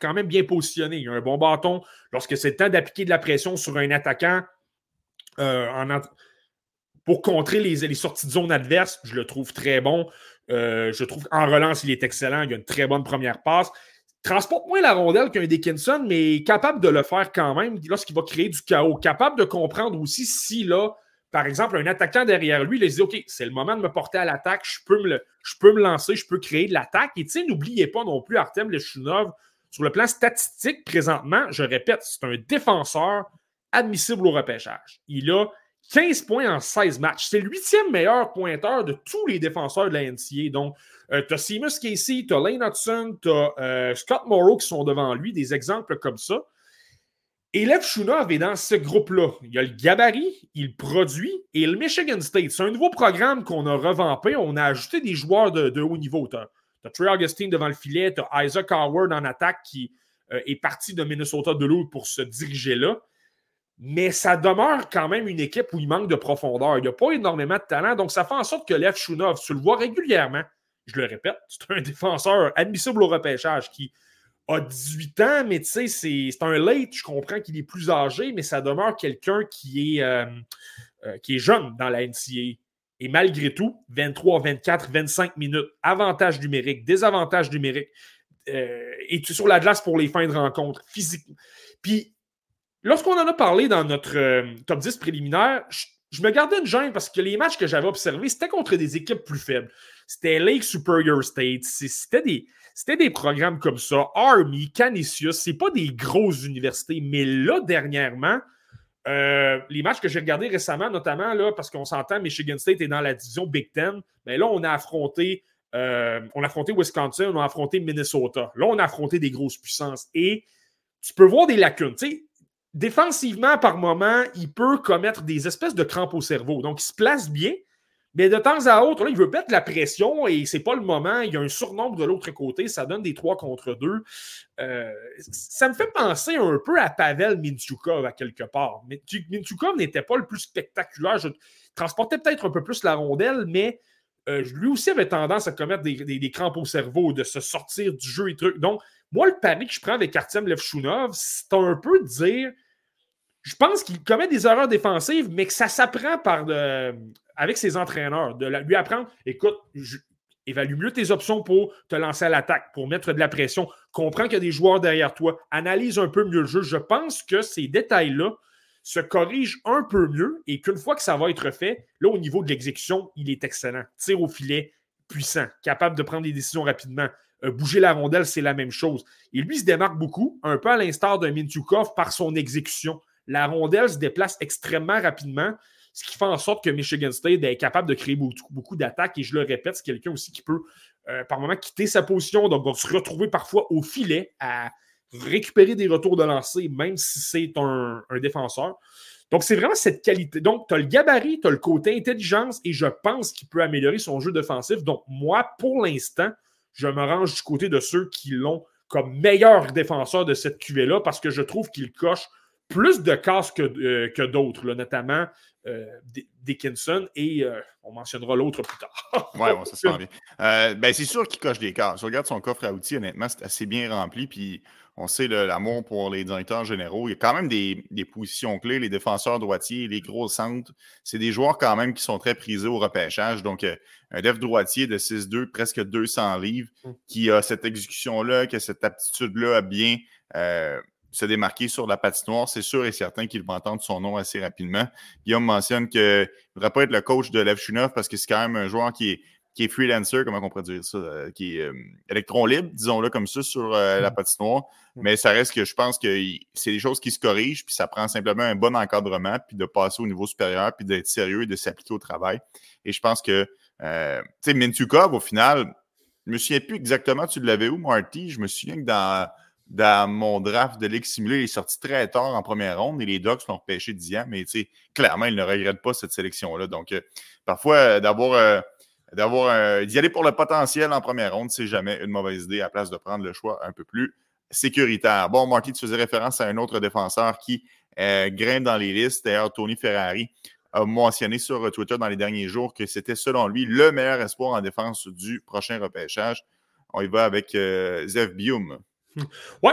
quand même bien positionné. Il a un bon bâton. Lorsque c'est le temps d'appliquer de la pression sur un attaquant euh, pour contrer les sorties de zone adverse, je le trouve très bon. Euh, je trouve qu'en relance, il est excellent. Il a une très bonne première passe. Transporte moins la rondelle qu'un Dickinson, mais capable de le faire quand même lorsqu'il va créer du chaos. Capable de comprendre aussi si là, par exemple, un attaquant derrière lui, il dit OK, c'est le moment de me porter à l'attaque, je peux me, je peux me lancer, je peux créer de l'attaque. Et tu n'oubliez pas non plus Artem Lechunov, sur le plan statistique, présentement, je répète, c'est un défenseur admissible au repêchage. Il a 15 points en 16 matchs. C'est le huitième meilleur pointeur de tous les défenseurs de la NCA. Donc, euh, tu as Seamus Casey, tu as Lane Hudson, tu as Scott Morrow qui sont devant lui, des exemples comme ça. Et Lev Shunov est dans ce groupe-là. Il a le gabarit, il produit, et le Michigan State. C'est un nouveau programme qu'on a revampé. On a ajouté des joueurs de, haut niveau. Tu as, Trey Augustine devant le filet, tu as Isaac Howard en attaque qui euh, est parti de Minnesota de l'autre pour se diriger là. Mais ça demeure quand même une équipe où il manque de profondeur. Il n'y a pas énormément de talent. Donc, ça fait en sorte que Lev Shunov, tu le vois régulièrement. je le répète, (laughs) c'est un défenseur admissible au repêchage qui a 18 ans, mais tu sais, c'est un late. Je comprends qu'il est plus âgé, mais ça demeure quelqu'un qui est, euh, euh, jeune dans la NCA. Et malgré tout, 23, 24, 25 minutes, avantage numérique, désavantage numérique, euh, et tu es sur la glace pour les fins de rencontre, physiquement. Puis, lorsqu'on en a parlé dans notre euh, top 10 préliminaire, je, me gardais une gêne parce que les matchs que j'avais observés, c'était contre des équipes plus faibles. C'était Lake Superior State, c'est- c'était des, c'était des programmes comme ça. Army, Canisius, c'est pas des grosses universités, mais là, dernièrement, euh, les matchs que j'ai regardés récemment, notamment là, parce qu'on s'entend, Michigan State est dans la division Big Ten, mais là, on a affronté, euh, on a affronté Wisconsin, on a affronté Minnesota. Là, on a affronté des grosses puissances. Et tu peux voir des lacunes. Tu sais, défensivement, par moment, il peut commettre des espèces de crampes au cerveau. Donc, il se place bien, mais de temps à autre, là, il veut mettre la pression et c'est pas le moment. Il y a un surnombre de l'autre côté. Ça donne des 3 contre 2. Euh, ça me fait penser un peu à Pavel Minchukov à quelque part. Mais n'était pas le plus spectaculaire. Je transportais peut-être un peu plus la rondelle, mais euh, lui aussi avait tendance à commettre des, des- des crampes au cerveau, de se sortir du jeu et trucs. Donc, moi, le pari que je prends avec Artem Levchunov, c'est un peu de dire je pense qu'il commet des erreurs défensives, mais que ça s'apprend par avec ses entraîneurs, de lui apprendre écoute, évalue mieux tes options pour te lancer à l'attaque, pour mettre de la pression. Comprends qu'il y a des joueurs derrière toi. Analyse un peu mieux le jeu. Je pense que ces détails-là se corrigent un peu mieux et qu'une fois que ça va être fait, là, au niveau de l'exécution, il est excellent. Tir au filet, puissant, capable de prendre des décisions rapidement. Euh, bouger la rondelle, c'est la même chose. Et lui il se démarque beaucoup, un peu à l'instar d'un Mintukov par son exécution. La rondelle se déplace extrêmement rapidement, ce qui fait en sorte que Michigan State est capable de créer beaucoup, d'attaques. Et je le répète, c'est quelqu'un aussi qui peut, euh, par moment, quitter sa position, donc va se retrouver parfois au filet à récupérer des retours de lancer, même si c'est un, un défenseur. Donc, c'est vraiment cette qualité. Donc, tu as le gabarit, tu as le côté intelligence, et je pense qu'il peut améliorer son jeu défensif. Donc, moi, pour l'instant, je me range du côté de ceux qui l'ont comme meilleur défenseur de cette QV-là, parce que je trouve qu'il coche plus de cases que, euh, que d'autres, notamment euh, Dickinson, et euh, on mentionnera l'autre plus tard. (laughs) Ouais, on se (laughs) sent bien. Ben, c'est sûr qu'il coche des cases. On regarde son coffre à outils, honnêtement, c'est assez bien rempli. Puis on sait l'amour pour les directeurs généraux. Il y a quand même des, des positions clés, les défenseurs droitiers, les gros centres. C'est des joueurs quand même qui sont très prisés au repêchage. Donc, euh, un def droitier de 6-2, presque 200 livres, Mm. qui a cette exécution-là, qui a cette aptitude-là à bien euh, se démarquer sur la patinoire, c'est sûr et certain qu'il va entendre son nom assez rapidement. Guillaume mentionne qu'il ne voudrait pas être le coach de Lev Shunov parce que c'est quand même un joueur qui est, qui est freelancer, comment on pourrait dire ça, euh, qui est euh, électron libre, disons-le comme ça, sur euh, la patinoire. Mm. Mais ça reste que je pense que c'est des choses qui se corrigent, puis ça prend simplement un bon encadrement, puis de passer au niveau supérieur, puis d'être sérieux et de s'appliquer au travail. Et je pense que, euh, tu sais, Mintukov, au final, je me souviens plus exactement, tu l'avais où, Marty? Je me souviens que dans, dans mon draft de Ligue simulée, il est sorti très tard en première ronde et les Ducks l'ont repêché dixième, mais tu sais, clairement, il ne regrette pas cette sélection-là. Donc, euh, parfois, d'avoir euh, d'avoir d'y aller pour le potentiel en première ronde, c'est jamais une mauvaise idée à la place de prendre le choix un peu plus sécuritaire. Bon, Marty, tu faisais référence à un autre défenseur qui euh, grimpe dans les listes. D'ailleurs, Tony Ferrari a mentionné sur Twitter dans les derniers jours que c'était selon lui le meilleur espoir en défense du prochain repêchage. On y va avec euh, Zev Bium.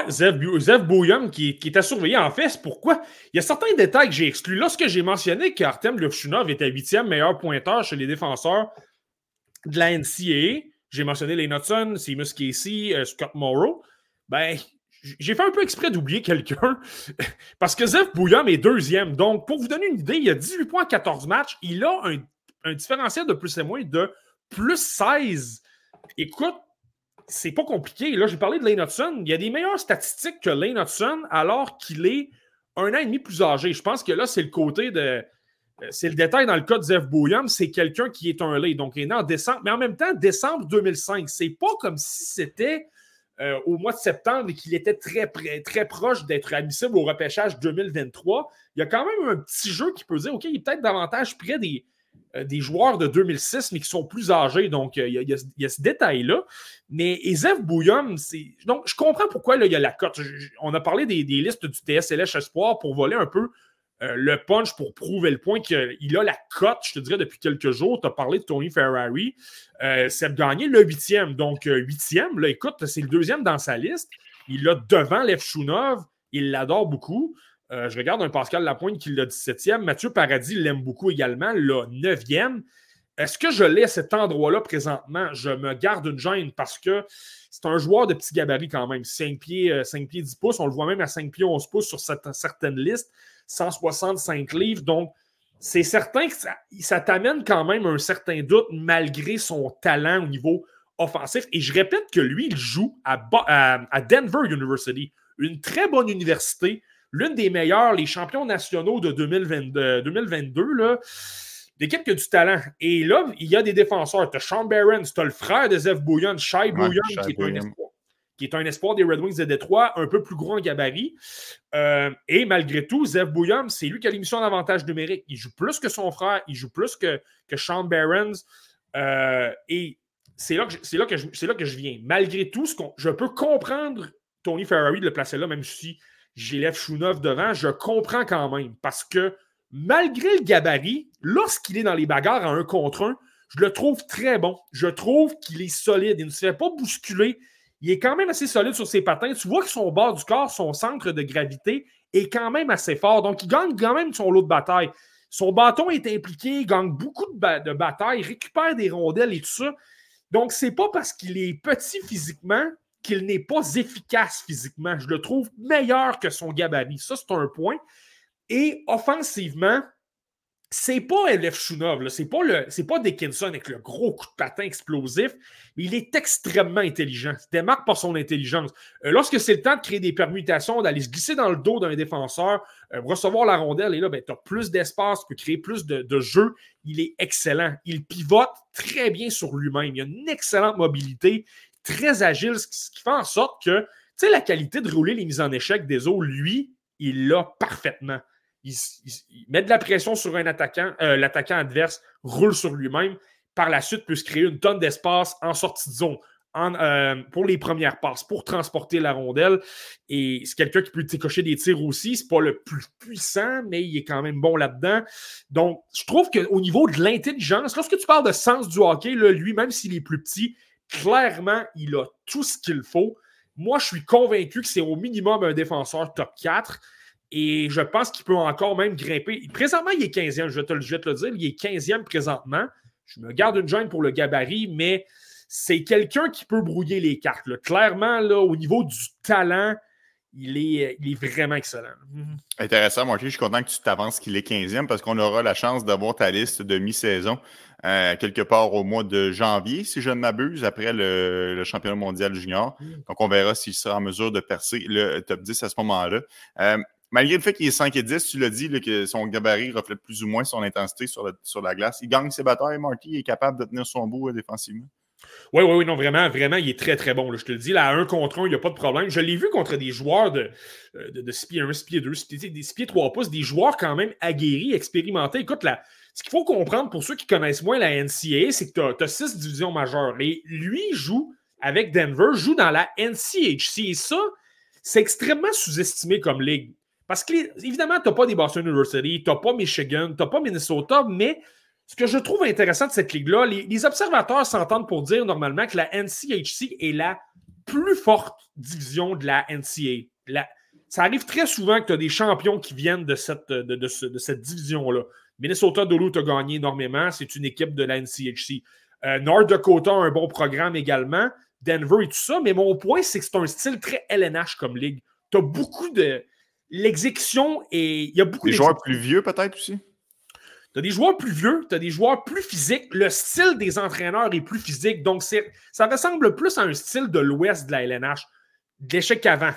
Zev, Bu- Zev Bouillon qui, qui est à surveiller. En fait, pourquoi? Il y a certains détails que j'ai exclus. Lorsque j'ai mentionné qu'Artem Levchunov était huitième meilleur pointeur chez les défenseurs de la NCAA, j'ai mentionné les Hudson, Seamus Casey, euh, Scott Morrow. Ben, j'ai fait un peu exprès d'oublier quelqu'un (laughs) parce que Zev Bouillon est deuxième. Donc, pour vous donner une idée, il a 18 points en 14 matchs. Il a un, un différentiel de plus et moins de plus 16. Écoute, c'est pas compliqué. Là, j'ai parlé de Lane Hudson. Il y a des meilleures statistiques que Lane Hudson alors qu'il est un an et demi plus âgé. Je pense que là, c'est le côté de. Euh, C'est le détail dans le cas de Zev Bouillon, c'est quelqu'un qui est un lait, donc il est né en décembre, mais en même temps, décembre 2005. C'est pas comme si c'était euh, au mois de septembre et qu'il était très, proche d'être admissible au repêchage 2023. Il y a quand même un petit jeu qui peut dire, OK, il est peut-être davantage près des, euh, joueurs de 2006, mais qui sont plus âgés. Donc, il y a, ce détail-là. Mais Ezef Bouillon, c'est. Donc, je comprends pourquoi il y a la cote. On a parlé des, des listes du TSLH Espoir pour voler un peu euh, le punch pour prouver le point qu'il a la cote, je te dirais, depuis quelques jours. Tu as parlé de Tony Ferrari. Euh, c'est gagné le huitième. Donc, euh, huitième, là, écoute, c'est le deuxième dans sa liste. Il l'a devant Lev Shunov. Il l'adore beaucoup. Euh, je regarde un Pascal Lapointe qui l'a 17e. Mathieu Paradis l'aime beaucoup également, le 9e. Est-ce que je l'ai à cet endroit-là présentement? Je me garde une gêne parce que c'est un joueur de petit gabarit quand même. 5 pieds, 5 pieds 10 pouces. On le voit même à 5 pieds 11 pouces sur certaines listes. 165 livres. Donc, c'est certain que ça, t'amène quand même un certain doute malgré son talent au niveau offensif. Et je répète que lui, il joue à, à, Denver University, une très bonne université, l'une des meilleures, les champions nationaux de 2022, 2022 là, l'équipe qui a du talent. Et là, il y a des défenseurs. Tu as Sean Barron, tu as le frère de Zev Bouillon, Shai Bouillon, qui est un espoir qui est un espoir des Red Wings de Détroit, un peu plus gros en gabarit. Euh, et malgré tout, Zev Bouillum, c'est lui qui a l'émission d'avantage numérique. Il joue plus que son frère, il joue plus que, que Sean Barons. Euh, et c'est là, que je, là, là que je viens. Malgré tout, je peux comprendre Tony Ferrari de le placer là, même si j'élève Chounov devant, je comprends quand même. Parce que malgré le gabarit, lorsqu'il est dans les bagarres à un contre un, je le trouve très bon. Je trouve qu'il est solide. Il ne se fait pas bousculer il est quand même assez solide sur ses patins. Tu vois que son bas du corps, son centre de gravité est quand même assez fort. Donc, il gagne quand même son lot de bataille. Son bâton est impliqué, il gagne beaucoup de, batailles, récupère des rondelles et tout ça. Donc, c'est pas parce qu'il est petit physiquement qu'il n'est pas efficace physiquement. Je le trouve meilleur que son gabarit. Ça, c'est un point. Et offensivement, c'est pas LF Shunov, c'est pas, le, pas Dickinson avec le gros coup de patin explosif, il est extrêmement intelligent. Il se démarque par son intelligence. Euh, lorsque c'est le temps de créer des permutations, d'aller se glisser dans le dos d'un défenseur, euh, recevoir la rondelle, et là, ben, tu as plus d'espace, tu peux créer plus de, de jeu. Il est excellent. Il pivote très bien sur lui-même. Il a une excellente mobilité, très agile, ce qui, fait en sorte que, la qualité de rouler les mises en échec des autres, lui, il l'a parfaitement il, met de la pression sur un attaquant, euh, l'attaquant adverse roule sur lui-même. Par la suite, peut se créer une tonne d'espace en sortie de zone. Euh, pour les premières passes, pour transporter la rondelle. Et c'est quelqu'un qui peut décocher des tirs aussi. C'est pas le plus puissant, mais il est quand même bon là-dedans. Donc, je trouve qu'au niveau de l'intelligence, lorsque tu parles de sens du hockey, lui, même s'il est plus petit, clairement, il a tout ce qu'il faut. Moi, je suis convaincu que c'est au minimum un défenseur top 4. Et je pense qu'il peut encore même grimper. Présentement, il est 15e, je vais te, le dire. Il est 15e présentement. Je me garde une gêne pour le gabarit, mais c'est quelqu'un qui peut brouiller les cartes. Clairement, là, au niveau du talent, il est, il est vraiment excellent. Mhm. Intéressant, Marty. Je suis content que tu t'avances qu'il est 15e parce qu'on aura la chance d'avoir ta liste de mi-saison euh, quelque part au mois de janvier, si je ne m'abuse, après le, championnat mondial junior. Mhm. Donc, on verra s'il sera en mesure de percer le top 10 à ce moment-là. Euh, malgré le fait qu'il est 5 et 10, tu l'as dit, que son gabarit reflète plus ou moins son intensité sur, la glace. Il gagne ses batailles, Marty, il est capable de tenir son bout euh, défensivement. Oui, oui, oui, non, vraiment, vraiment, il est très, très bon. je te le dis, là, à un contre un, il n'y a pas de problème. Je l'ai vu contre des joueurs de, euh, de, de 6 pieds 1, 6 pieds 2, des 6 pieds 3 pouces, des joueurs quand même aguerris, expérimentés. Écoute, là, ce qu'il faut comprendre pour ceux qui connaissent moins la NCAA, c'est que tu as, 6 divisions majeures. Et lui joue avec Denver, joue dans la NCHC. Et ça, c'est extrêmement sous-estimé comme ligue. Parce que, évidemment, tu n'as pas des Boston University, tu n'as pas Michigan, tu n'as pas Minnesota, mais ce que je trouve intéressant de cette ligue-là, les, observateurs s'entendent pour dire normalement que la NCHC est la plus forte division de la NCA. ça arrive très souvent que tu as des champions qui viennent de cette, division-là. Minnesota Duluth a gagné énormément, c'est une équipe de la NCHC. Euh, North Dakota a un bon programme également, Denver et tout ça, mais mon point, c'est que c'est un style très LNH comme ligue. Tu as beaucoup de l'exécution et il y a beaucoup Des joueurs plus vieux, peut-être aussi? Tu as des joueurs plus vieux, tu as des joueurs plus physiques. Le style des entraîneurs est plus physique. Donc, ça ressemble plus à un style de l'ouest de la LNH. D'échec avant.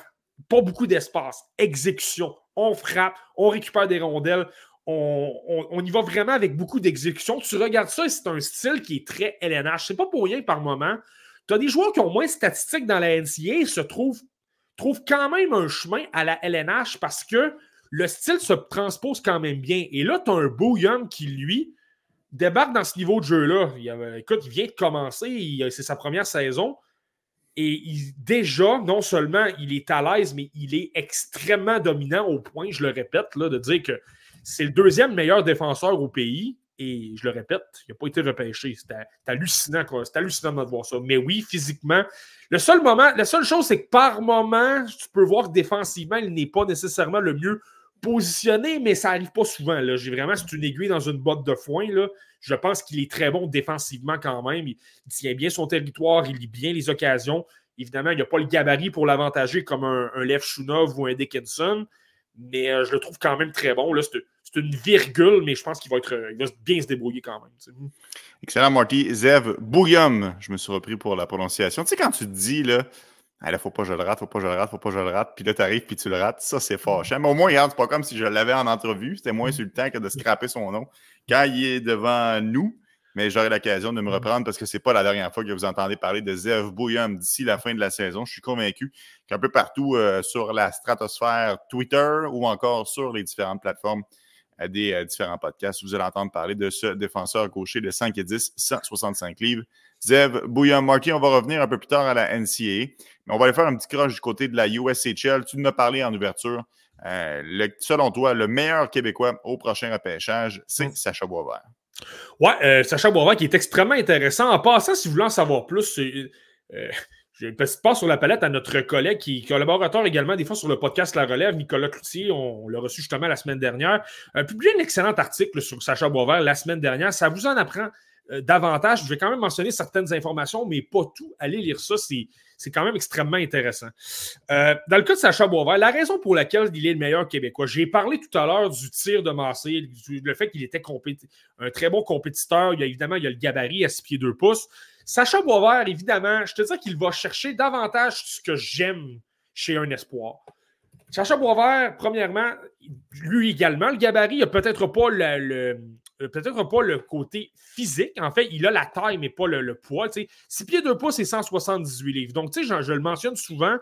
Pas beaucoup d'espace. Exécution. On frappe, on récupère des rondelles. On, on, y va vraiment avec beaucoup d'exécution. Tu regardes ça et c'est un style qui est très LNH. C'est pas pour rien par moment. Tu as des joueurs qui ont moins de statistiques dans la NCA et se trouvent trouve quand même un chemin à la LNH parce que le style se transpose quand même bien. Et là, tu as un Bouillon qui, lui, débarque dans ce niveau de jeu-là. écoute, il vient de commencer, c'est sa première saison. Et déjà, non seulement il est à l'aise, mais il est extrêmement dominant au point, je le répète, là, de dire que c'est le deuxième meilleur défenseur au pays. Et je le répète, il n'a pas été repêché. C'est hallucinant. C'est hallucinant de voir ça. Mais oui, physiquement, le seul moment, la seule chose, c'est que par moment, tu peux voir que défensivement, il n'est pas nécessairement le mieux positionné, mais ça n'arrive pas souvent. J'ai vraiment, c'est une aiguille dans une botte de foin. Là. Je pense qu'il est très bon défensivement quand même. Il, tient bien son territoire, il lit bien les occasions. Évidemment, il n'y a pas le gabarit pour l'avantager comme un, un Lev Shunov ou un Dickinson, mais euh, je le trouve quand même très bon. Là. C'est, c'est une virgule, mais je pense qu'il va, être, il va bien se débrouiller quand même. tu. Excellent, Marty. Zev Bouillum, je me suis repris pour la prononciation. Tu sais, quand tu te dis, là, ah, là, faut pas que je le rate, faut pas que je le rate, faut pas que je le rate, puis là, t'arrives, puis tu le rates, ça, c'est fâchant. Mais au moins, regarde, c'est pas comme si je l'avais en entrevue, c'était moins insultant que de scraper son nom. Quand il est devant nous, mais j'aurai l'occasion de me reprendre parce que c'est pas la dernière fois que vous entendez parler de Zev Bouillum d'ici la fin de la saison. Je suis convaincu qu'un peu partout euh, sur la stratosphère Twitter ou encore sur les différentes plateformes des euh, différents podcasts. Vous allez entendre parler de ce défenseur gaucher de 5 et 10, 165 livres. Zev Bouillon Marty, on va revenir un peu plus tard à la NCAA, mais on va aller faire un petit croche du côté de la USHL. Tu nous as parlé en ouverture. Euh, le- selon toi, le meilleur Québécois au prochain repêchage, c'est Sacha Boisvert. Ouais, euh, Sacha Boisvert qui est extrêmement intéressant. En passant, si vous voulez en savoir plus, c'est, euh, passe sur la palette à notre collègue qui est collaborateur également des fois sur le podcast La Relève, Nicolas Cloutier. On, l'a reçu justement la semaine dernière. A publié un excellent article sur Sacha Boisvert la semaine dernière. Ça vous en apprend euh, davantage. Je vais quand même mentionner certaines informations, mais pas tout. Allez lire ça, c'est, quand même extrêmement intéressant. Euh, dans le cas de Sacha Boisvert, la raison pour laquelle il est le meilleur Québécois, j'ai parlé tout à l'heure du tir de Massé, du- le fait qu'il était un très bon compétiteur. Il y a évidemment il y a le gabarit à 6 pieds 2 pouces. Sacha Boisvert, évidemment, je te dis qu'il va chercher davantage ce que j'aime chez un espoir. Sacha Boisvert, premièrement, lui également, le gabarit, il n'a peut-être pas le, côté physique. En fait, il a la taille, mais pas le, poids. Tu sais, 6 pieds 2 pouces et 178 livres. Donc, je le mentionne souvent,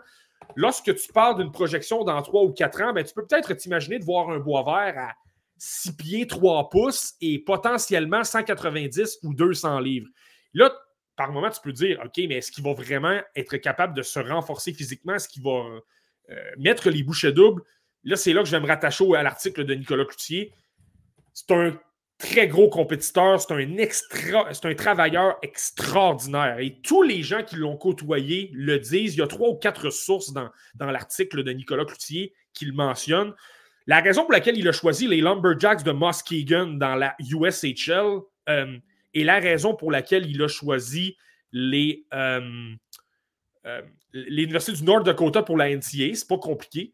lorsque tu parles d'une projection dans 3 ou 4 ans, ben, tu peux peut-être t'imaginer de voir un Boisvert à 6 pieds 3 pouces et potentiellement 190 ou 200 livres. Là, par moment, tu peux dire, OK, mais est-ce qu'il va vraiment être capable de se renforcer physiquement? Est-ce qu'il va euh, mettre les bouchées doubles? Là, c'est là que je vais me rattacher à l'article de Nicolas Cloutier. C'est un très gros compétiteur, c'est un, extra, c'est un travailleur extraordinaire. Et tous les gens qui l'ont côtoyé le disent. Il y a trois ou quatre sources dans, l'article de Nicolas Cloutier qui le mentionnent. La raison pour laquelle il a choisi les Lumberjacks de Muskegon dans la USHL euh, et la raison pour laquelle il a choisi les, euh, euh, l'Université du Nord Dakota pour la NCA, c'est pas compliqué.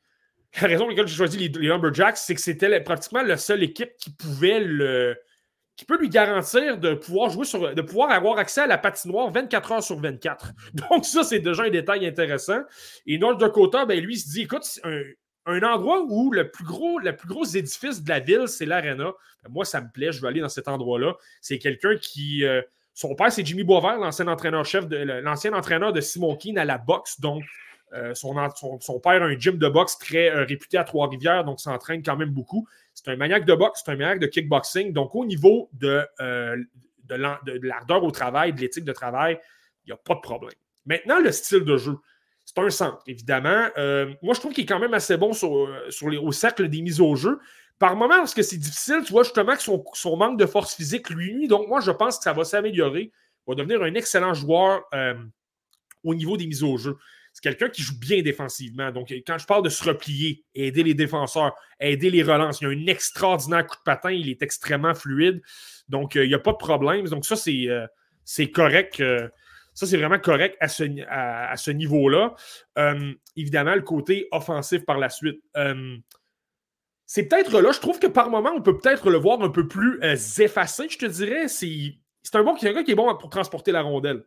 La raison pour laquelle j'ai choisi les, les Lumberjacks, c'est que c'était pratiquement la seule équipe qui pouvait le. qui peut lui garantir de pouvoir jouer sur. de pouvoir avoir accès à la patinoire 24 heures sur 24. (laughs) Donc, ça, c'est déjà un détail intéressant. Et North Dakota, ben, lui, il se dit écoute, c'est un, un endroit où le plus gros, le plus gros édifice de la ville, c'est l'Arena. Ben, moi, ça me plaît, je veux aller dans cet endroit-là. C'est quelqu'un qui. euh, son père, c'est Jimmy Boisvert, l'ancien entraîneur-chef de l'ancien entraîneur de Simon Keane à la boxe. Donc, euh, son, père a un gym de boxe très euh, réputé à Trois-Rivières, donc s'entraîne quand même beaucoup. C'est un maniaque de boxe, c'est un maniaque de kickboxing. Donc, au niveau de- de l'ardeur au travail, de l'éthique de travail, il n'y a pas de problème. Maintenant, le style de jeu. C'est un centre, évidemment. Euh, moi, je trouve qu'il est quand même assez bon sur, euh, sur les, au cercle des mises au jeu. Par moment, lorsque c'est difficile, tu vois justement que son, manque de force physique lui. Donc, moi, je pense que ça va s'améliorer. Il va devenir un excellent joueur euh, au niveau des mises au jeu. C'est quelqu'un qui joue bien défensivement. Donc, quand je parle de se replier, aider les défenseurs, aider les relances, il a un extraordinaire coup de patin, il est extrêmement fluide. Donc, il n'y a pas de problème. Donc, ça, c'est c'est correct. Ça, c'est vraiment correct à ce, niveau-là. Euh, évidemment, le côté offensif par la suite. Euh, c'est peut-être là, je trouve que par moment, on peut peut-être le voir un peu plus euh, effacé, je te dirais. C'est c'est un, bon, un gars qui est bon pour transporter la rondelle.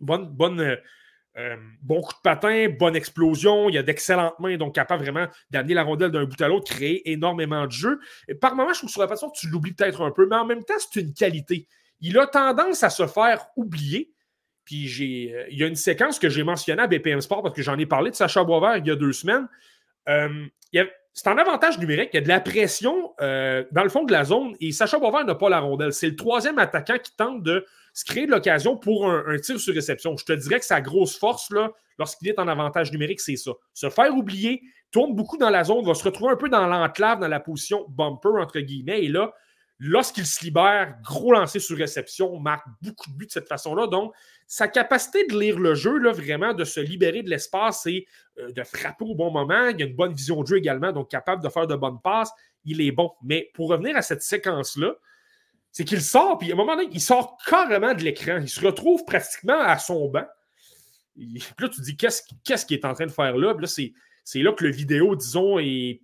Bonne, bonne, bon coup de patin, bonne explosion. Il a d'excellentes mains, donc capable vraiment d'amener la rondelle d'un bout à l'autre, créer énormément de jeux. Par moment, je trouve que sur la façon, tu l'oublies peut-être un peu, mais en même temps, c'est une qualité. Il a tendance à se faire oublier. Puis euh, il y a une séquence que j'ai mentionnée à BPM Sport parce que j'en ai parlé de Sacha Boisvert il y a deux semaines. Euh, c'est un avantage numérique. Il y a de la pression euh, dans le fond de la zone et Sacha Boisvert n'a pas la rondelle. C'est le troisième attaquant qui tente de se créer de l'occasion pour un, un tir sur réception. Je te dirais que sa grosse force, là, lorsqu'il est en avantage numérique, c'est ça. Se faire oublier, tourne beaucoup dans la zone, va se retrouver un peu dans l'enclave, dans la position bumper, entre guillemets. Et là, lorsqu'il se libère, gros lancer sur réception, marque beaucoup de buts de cette façon-là. Donc, sa capacité de lire le jeu, là, vraiment, de se libérer de l'espace et euh, de frapper au bon moment. Il a une bonne vision de jeu également, donc capable de faire de bonnes passes. Il est bon. Mais pour revenir à cette séquence-là, c'est qu'il sort, puis à un moment donné, il sort carrément de l'écran. Il se retrouve pratiquement à son banc. Puis là, tu te dis, qu'est-ce qu'il est en train de faire là? Puis là, c'est c'est là que le vidéo, disons, est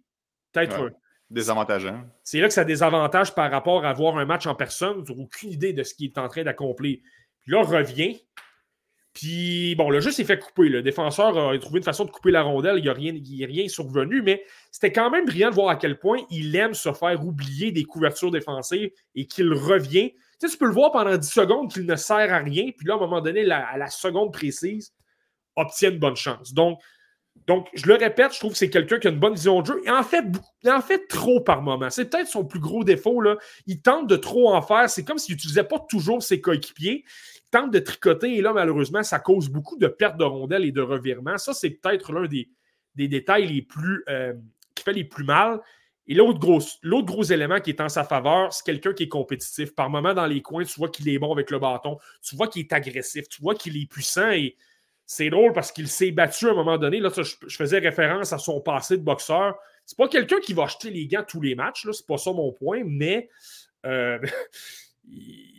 peut-être Ouais. Désavantageant. c'est là que ça avantages par rapport à voir un match en personne. Tu n'as aucune idée de ce qu'il est en train d'accomplir. Puis là, revient. Puis, bon, le jeu s'est fait couper. Le défenseur a trouvé une façon de couper la rondelle. Il n'y a rien, il a rien survenu, mais c'était quand même brillant de voir à quel point il aime se faire oublier des couvertures défensives et qu'il revient. Tu sais, tu peux le voir pendant 10 secondes qu'il ne sert à rien. Puis là, à un moment donné, à la seconde précise, obtient une bonne chance. Donc, donc, je le répète, je trouve que c'est quelqu'un qui a une bonne vision de jeu. Il en fait, trop par moment. C'est peut-être son plus gros défaut. Là. Il tente de trop en faire. C'est comme s'il n'utilisait pas toujours ses coéquipiers. Il tente de tricoter et là, malheureusement, ça cause beaucoup de pertes de rondelles et de revirements. Ça, c'est peut-être l'un des, des détails les plus, euh, qui fait les plus mal. Et l'autre gros, l'autre gros élément qui est en sa faveur, c'est quelqu'un qui est compétitif. Par moment, dans les coins, tu vois qu'il est bon avec le bâton. Tu vois qu'il est agressif. Tu vois qu'il est puissant et c'est drôle parce qu'il s'est battu à un moment donné. Là, je, faisais référence à son passé de boxeur. C'est pas quelqu'un qui va acheter les gants tous les matchs, c'est pas ça mon point, mais euh, (laughs) il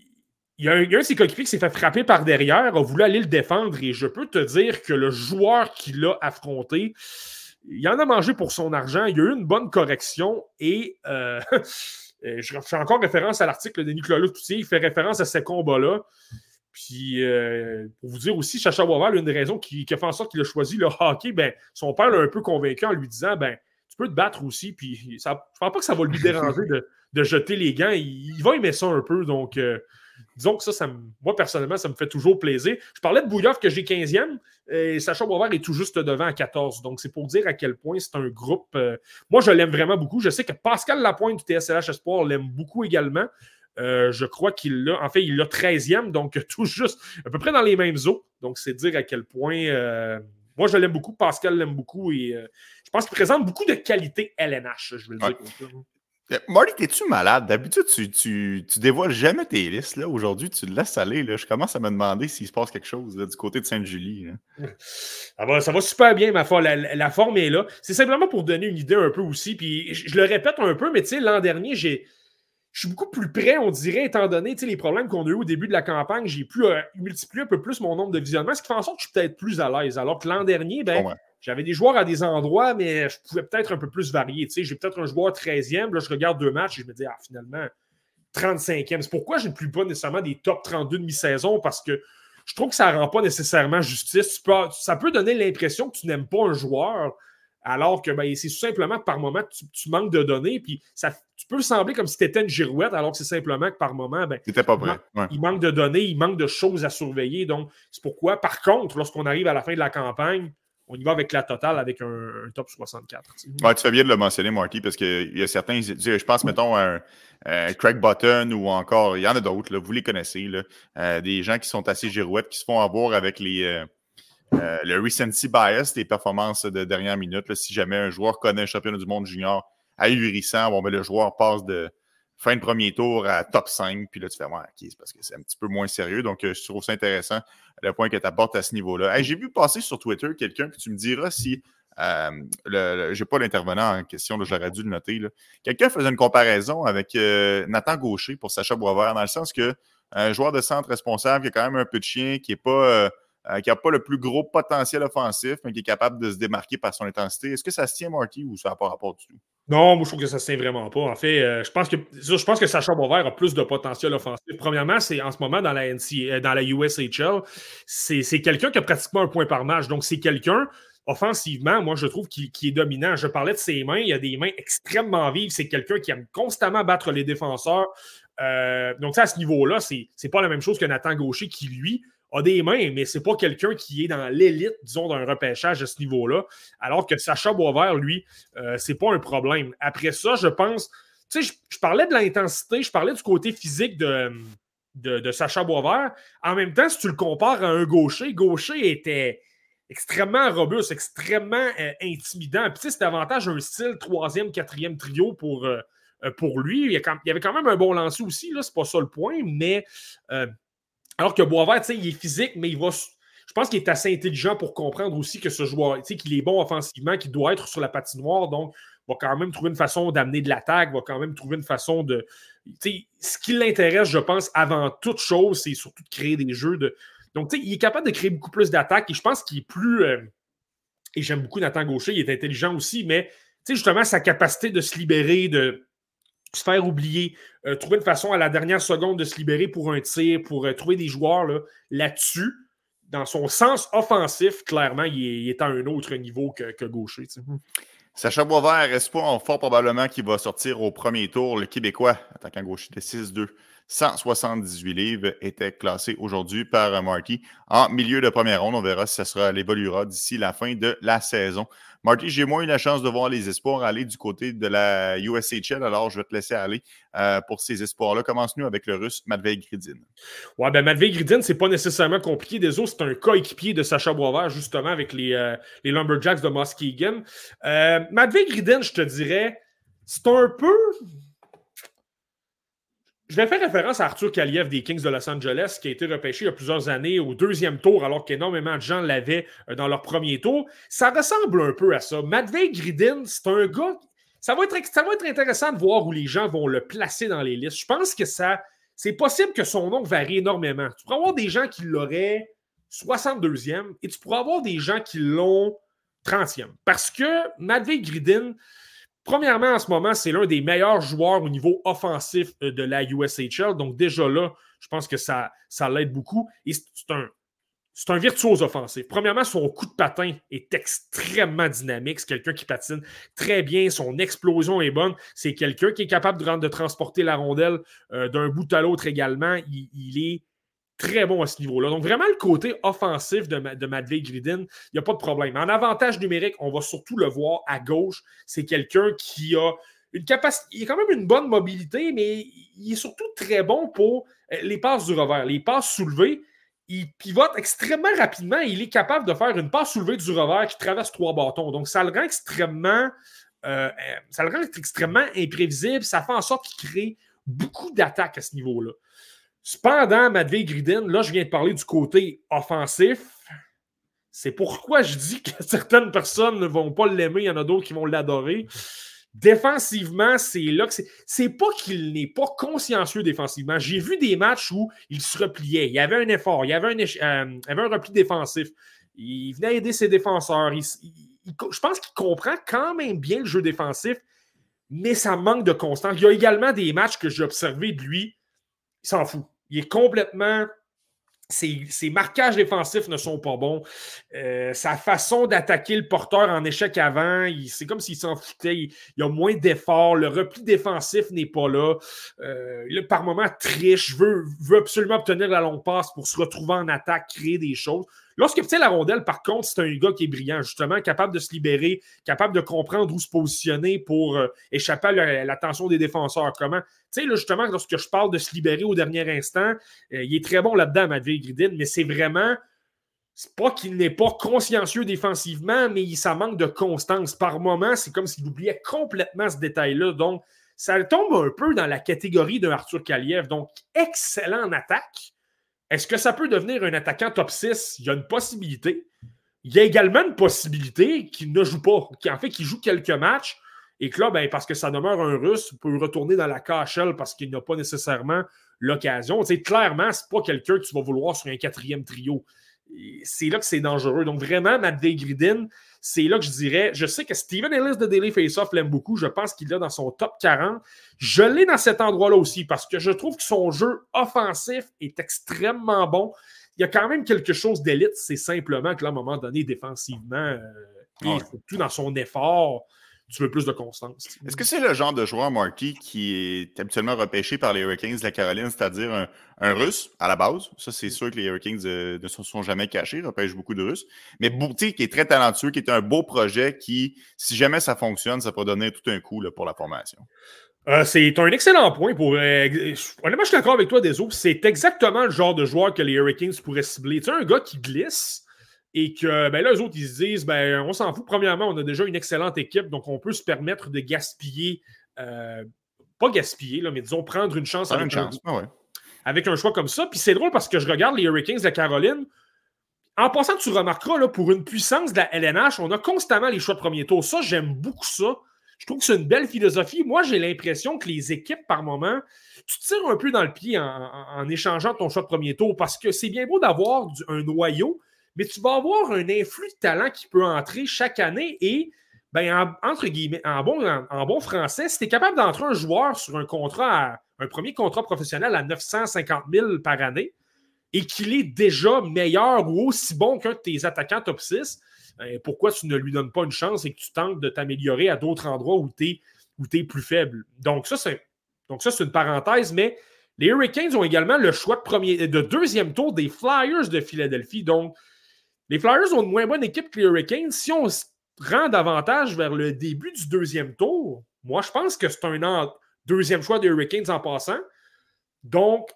y a un, il un de ses qui s'est fait frapper par derrière, a voulu aller le défendre, et je peux te dire que le joueur qui l'a affronté, il en a mangé pour son argent, il y a eu une bonne correction, et euh, (laughs) je fais encore référence à l'article de Nicolas Toutier, il fait référence à ces combats-là. Puis, euh, pour vous dire aussi, Chacha Boisvert, l'une des raisons qui, a fait en sorte qu'il a choisi le hockey, ben, son père l'a un peu convaincu en lui disant ben, Tu peux te battre aussi. Puis, je ne pense pas que ça va lui déranger de, jeter les gants. Il, va aimer ça un peu. Donc, euh, disons que ça, moi, personnellement, ça me fait toujours plaisir. Je parlais de Bouillard que j'ai 15e. Et Sacha Boisvert est tout juste devant à 14. Donc, c'est pour dire à quel point c'est un groupe. euh, moi, je l'aime vraiment beaucoup. Je sais que Pascal Lapointe du TSLH Espoir l'aime beaucoup également. Euh, je crois qu'il l'a. En fait, il l'a 13e, donc (laughs) tout juste à peu près dans les mêmes eaux. Donc, c'est dire à quel point. euh, moi, je l'aime beaucoup. Pascal l'aime beaucoup et euh, je pense qu'il présente beaucoup de qualités LNH, je vais le Ouais. dire comme ça. Marty, t'es-tu malade? D'habitude, tu, tu, tu dévoiles jamais tes listes. Là. Aujourd'hui, tu le laisses aller. Là. Je commence à me demander s'il se passe quelque chose là, du côté de Sainte-Julie. Ça va, ça va super bien, ma foi. La, la- la forme est là. C'est simplement pour donner une idée un peu aussi. Puis je, je le répète un peu, mais tu sais, l'an dernier, j'ai. Je suis beaucoup plus près, on dirait, étant donné les problèmes qu'on a eu au début de la campagne. J'ai pu euh, multiplier un peu plus mon nombre de visionnements, ce qui fait en sorte que je suis peut-être plus à l'aise. Alors que l'an dernier, ben, ouais. j'avais des joueurs à des endroits, mais je pouvais peut-être un peu plus varier. J'ai peut-être un joueur 13e, là, je regarde deux matchs et je me dis, ah, finalement, 35e. C'est pourquoi je ne plus pas nécessairement des top 32 de mi-saison? Parce que je trouve que ça ne rend pas nécessairement justice. Peux- ça peut donner l'impression que tu n'aimes pas un joueur, alors que ben, c'est tout simplement que par moment, tu, tu manques de données. Puis ça, peux sembler comme si tu étais une girouette, alors que c'est simplement que par moment, ben, pas prêt. Ouais. il manque de données, il manque de choses à surveiller. Donc, c'est pourquoi, par contre, lorsqu'on arrive à la fin de la campagne, on y va avec la totale avec un, un top 64. tu sais. Ouais, tu fais bien de le mentionner, Marty, parce qu'il y a certains, je pense, mettons, à un, un Craig Button ou encore, il y en a d'autres, vous les connaissez, là, euh, des gens qui sont assez girouettes, qui se font avoir avec les, euh, euh, le recency bias, les performances de dernière minute. là. si jamais un joueur connaît un championnat du monde junior ahurissant, bon, ben, le joueur passe de fin de premier tour à top 5, puis là, tu fais, ouais, parce que c'est un petit peu moins sérieux. Donc, euh, je trouve ça intéressant, le point que tu apportes à ce niveau-là. J'ai vu passer sur Twitter quelqu'un, puis tu me diras si euh, le, le- j'ai pas l'intervenant en question, j'aurais dû le noter. Quelqu'un faisait une comparaison avec euh, Nathan Gaucher pour Sacha Boisvert, dans le sens que un joueur de centre responsable qui a quand même un peu de chien, qui est pas euh, qui n'a pas le plus gros potentiel offensif, mais qui est capable de se démarquer par son intensité. Est-ce que ça se tient, Marty, ou ça n'a pas rapport du tout? Non, moi, je trouve que ça ne se tient vraiment pas. En fait, euh, je, pense que, que Sacha Boisvert a plus de potentiel offensif. Premièrement, c'est en ce moment dans la, NC, euh, dans la USHL, c'est quelqu'un qui a pratiquement un point par match. Donc, c'est quelqu'un, offensivement, moi, je trouve qu'il qu'il est dominant. Je parlais de ses mains. Il a des mains extrêmement vives. C'est quelqu'un qui aime constamment battre les défenseurs. Euh, donc, ça, à ce niveau-là, c'est pas la même chose que Nathan Gaucher qui, lui, des mains, mais c'est pas quelqu'un qui est dans l'élite, disons, d'un repêchage à ce niveau-là. Alors que Sacha Boisvert, lui, euh, c'est pas un problème. Après ça, je pense, tu sais, je, parlais de l'intensité, je parlais du côté physique de, Sacha Boisvert. En même temps, si tu le compares à un gaucher, gaucher était extrêmement robuste, extrêmement euh, intimidant. Puis, tu c'est davantage un style troisième, quatrième trio pour, euh, pour lui. Il y, avait quand même un bon lancer aussi, là, c'est pas ça le point, mais alors que Boisvert, il est physique, mais il va. Je pense qu'il est assez intelligent pour comprendre aussi que ce joueur, qu'il est bon offensivement, qu'il doit être sur la patinoire, donc va quand même trouver une façon d'amener de l'attaque, va quand même trouver une façon de. Ce qui l'intéresse, je pense, avant toute chose, c'est surtout de créer des jeux de. Donc, il est capable de créer beaucoup plus d'attaques et je pense qu'il est plus. euh, et j'aime beaucoup Nathan Gaucher, il est intelligent aussi, mais justement, sa capacité de se libérer, de se faire oublier, euh, trouver une façon à la dernière seconde de se libérer pour un tir, pour euh, trouver des joueurs là, là-dessus, dans son sens offensif, clairement, il est, à un autre niveau que, que Gaucher. tu sais. Sacha Boisvert, espoir fort probablement qu'il va sortir au premier tour. Le Québécois, attaquant gaucher de 6-2, 178 livres, était classé aujourd'hui par euh, Marty en milieu de première ronde. On verra si ça sera, évoluera d'ici la fin de la saison. Marty, j'ai moins eu la chance de voir les espoirs aller du côté de la USHL, alors je vais te laisser aller euh, pour ces espoirs-là. Commence-nous avec le russe Matvei Gridin. Ouais, ben Matvei Gridin, c'est pas nécessairement compliqué. Des c'est un coéquipier de Sacha Boisvert, justement, avec les, euh, les Lumberjacks de Muskegon. Euh, Matvei Gridin, je te dirais, c'est un peu. Je vais faire référence à Arthur Kaliev des Kings de Los Angeles, qui a été repêché il y a plusieurs années au deuxième tour, alors qu'énormément de gens l'avaient euh, dans leur premier tour. Ça ressemble un peu à ça. Matvei Gridin, c'est un gars. Ça va, être, intéressant de voir où les gens vont le placer dans les listes. Je pense que ça. C'est possible que son nom varie énormément. Tu pourras avoir des gens qui l'auraient 62e et tu pourras avoir des gens qui l'ont 30e. Parce que Matvei Gridin, premièrement, en ce moment, c'est l'un des meilleurs joueurs au niveau offensif euh, de la USHL. Donc, déjà là, je pense que ça, ça l'aide beaucoup. Et c'est un, c'est un virtuose offensif. Premièrement, son coup de patin est extrêmement dynamique. C'est quelqu'un qui patine très bien. Son explosion est bonne. C'est quelqu'un qui est capable de, transporter la rondelle euh, d'un bout à l'autre également. Il est très bon à ce niveau-là. Donc, vraiment, le côté offensif de, de Gridin, il n'y a pas de problème. En avantage numérique, on va surtout le voir à gauche. C'est quelqu'un qui a une capacité. Il a quand même une bonne mobilité, mais il est surtout très bon pour euh, les passes du revers, les passes soulevées. Il pivote extrêmement rapidement. Il est capable de faire une passe soulevée du revers qui traverse trois bâtons. Donc, ça le rend extrêmement, euh, euh, ça le rend extrêmement imprévisible. Ça fait en sorte qu'il crée beaucoup d'attaques à ce niveau-là. Cependant, Matvei Gridin, là, je viens de parler du côté offensif. C'est pourquoi je dis que (laughs) certaines personnes ne vont pas l'aimer, il y en a d'autres qui vont l'adorer. Défensivement, c'est là que c'est. C'est pas qu'il n'est pas consciencieux défensivement. J'ai vu des matchs où il se repliait. Il y avait un effort, il y avait un, euh, repli défensif. Il venait aider ses défenseurs. Je pense qu'il comprend quand même bien le jeu défensif, mais ça manque de constance. Il y a également des matchs que j'ai observés de lui. Il s'en fout. Il est complètement. Ses, ses marquages défensifs ne sont pas bons. Euh, sa façon d'attaquer le porteur en échec avant, c'est comme s'il s'en foutait. Il, il a moins d'efforts. Le repli défensif n'est pas là. Euh, là, par moment, triche, veut, veut absolument obtenir la longue passe pour se retrouver en attaque, créer des choses. Lorsque obtient la rondelle, par contre, c'est un gars qui est brillant, justement, capable de se libérer, capable de comprendre où se positionner pour euh, échapper à la- l'attention des défenseurs. Comment, tu sais, là, justement, lorsque je parle de se libérer au dernier instant, euh, il est très bon là-dedans, Matvei Gridin, mais c'est vraiment. C'est pas qu'il n'est pas consciencieux défensivement, mais ça manque de constance. Par moment, c'est comme s'il oubliait complètement ce détail-là. Donc, ça tombe un peu dans la catégorie d'un Arthur Kaliev. Donc, excellent en attaque. Est-ce que ça peut devenir un attaquant top 6? Il y a une possibilité. Il y a également une possibilité qu'il ne joue pas, qui en fait qu'il joue quelques matchs et que là, ben, parce que ça demeure un russe, il peut retourner dans la KHL parce qu'il n'a pas nécessairement l'occasion. Tu clairement, c'est pas quelqu'un que tu vas vouloir sur un quatrième trio. C'est là que c'est dangereux. Donc, vraiment, Matvei Gridin, c'est là que je dirais. Je sais que Steven Ellis de Daily Faceoff l'aime beaucoup. Je pense qu'il l'a dans son top 40. Je l'ai dans cet endroit-là aussi parce que je trouve que son jeu offensif est extrêmement bon. Il y a quand même quelque chose d'élite. C'est simplement que là, à un moment donné, défensivement, euh, et Ouais. surtout dans son effort, tu veux plus de constance. Est-ce que c'est le genre de joueur, Marty, qui est habituellement repêché par les Hurricanes de la Caroline, c'est-à-dire un, un Russe à la base? Ça, c'est sûr que les Hurricanes euh, ne se sont jamais cachés, repêchent beaucoup de Russes. Mais Bouti, qui est très talentueux, qui est un beau projet, qui, si jamais ça fonctionne, ça peut donner tout un coup là, pour la formation. Euh, c'est un excellent point pour. euh, honnêtement, je suis d'accord avec toi, Deso. C'est exactement le genre de joueur que les Hurricanes pourraient cibler. Tu sais, un gars qui glisse et que ben là, eux autres, ils se disent ben, on s'en fout. Premièrement, on a déjà une excellente équipe, donc on peut se permettre de gaspiller. euh, pas gaspiller, là, mais disons prendre une chance, avec, une un, chance. Ah ouais. avec un choix comme ça. Puis c'est drôle parce que je regarde les Hurricanes de la Caroline. En passant, tu remarqueras, là, pour une puissance de la LNH, on a constamment les choix de premier tour. Ça, j'aime beaucoup ça. Je trouve que c'est une belle philosophie. Moi, j'ai l'impression que les équipes, par moment, tu tires un peu dans le pied en, en- en échangeant ton choix de premier tour parce que c'est bien beau d'avoir un noyau, mais tu vas avoir un influx de talent qui peut entrer chaque année et, ben, en, entre guillemets, en bon, en, bon français, si tu es capable d'entrer un joueur sur un contrat, un premier contrat professionnel à 950 000 par année et qu'il est déjà meilleur ou aussi bon qu'un de tes attaquants top 6, ben, pourquoi tu ne lui donnes pas une chance et que tu tentes de t'améliorer à d'autres endroits où tu es, plus faible? Donc, ça, c'est donc ça, c'est une parenthèse, mais les Hurricanes ont également le choix de, premier, de deuxième tour des Flyers de Philadelphie. Donc, les Flyers ont une moins bonne équipe que les Hurricanes. Si on se rend davantage vers le début du deuxième tour, moi, je pense que c'est un deuxième choix des Hurricanes en passant. Donc,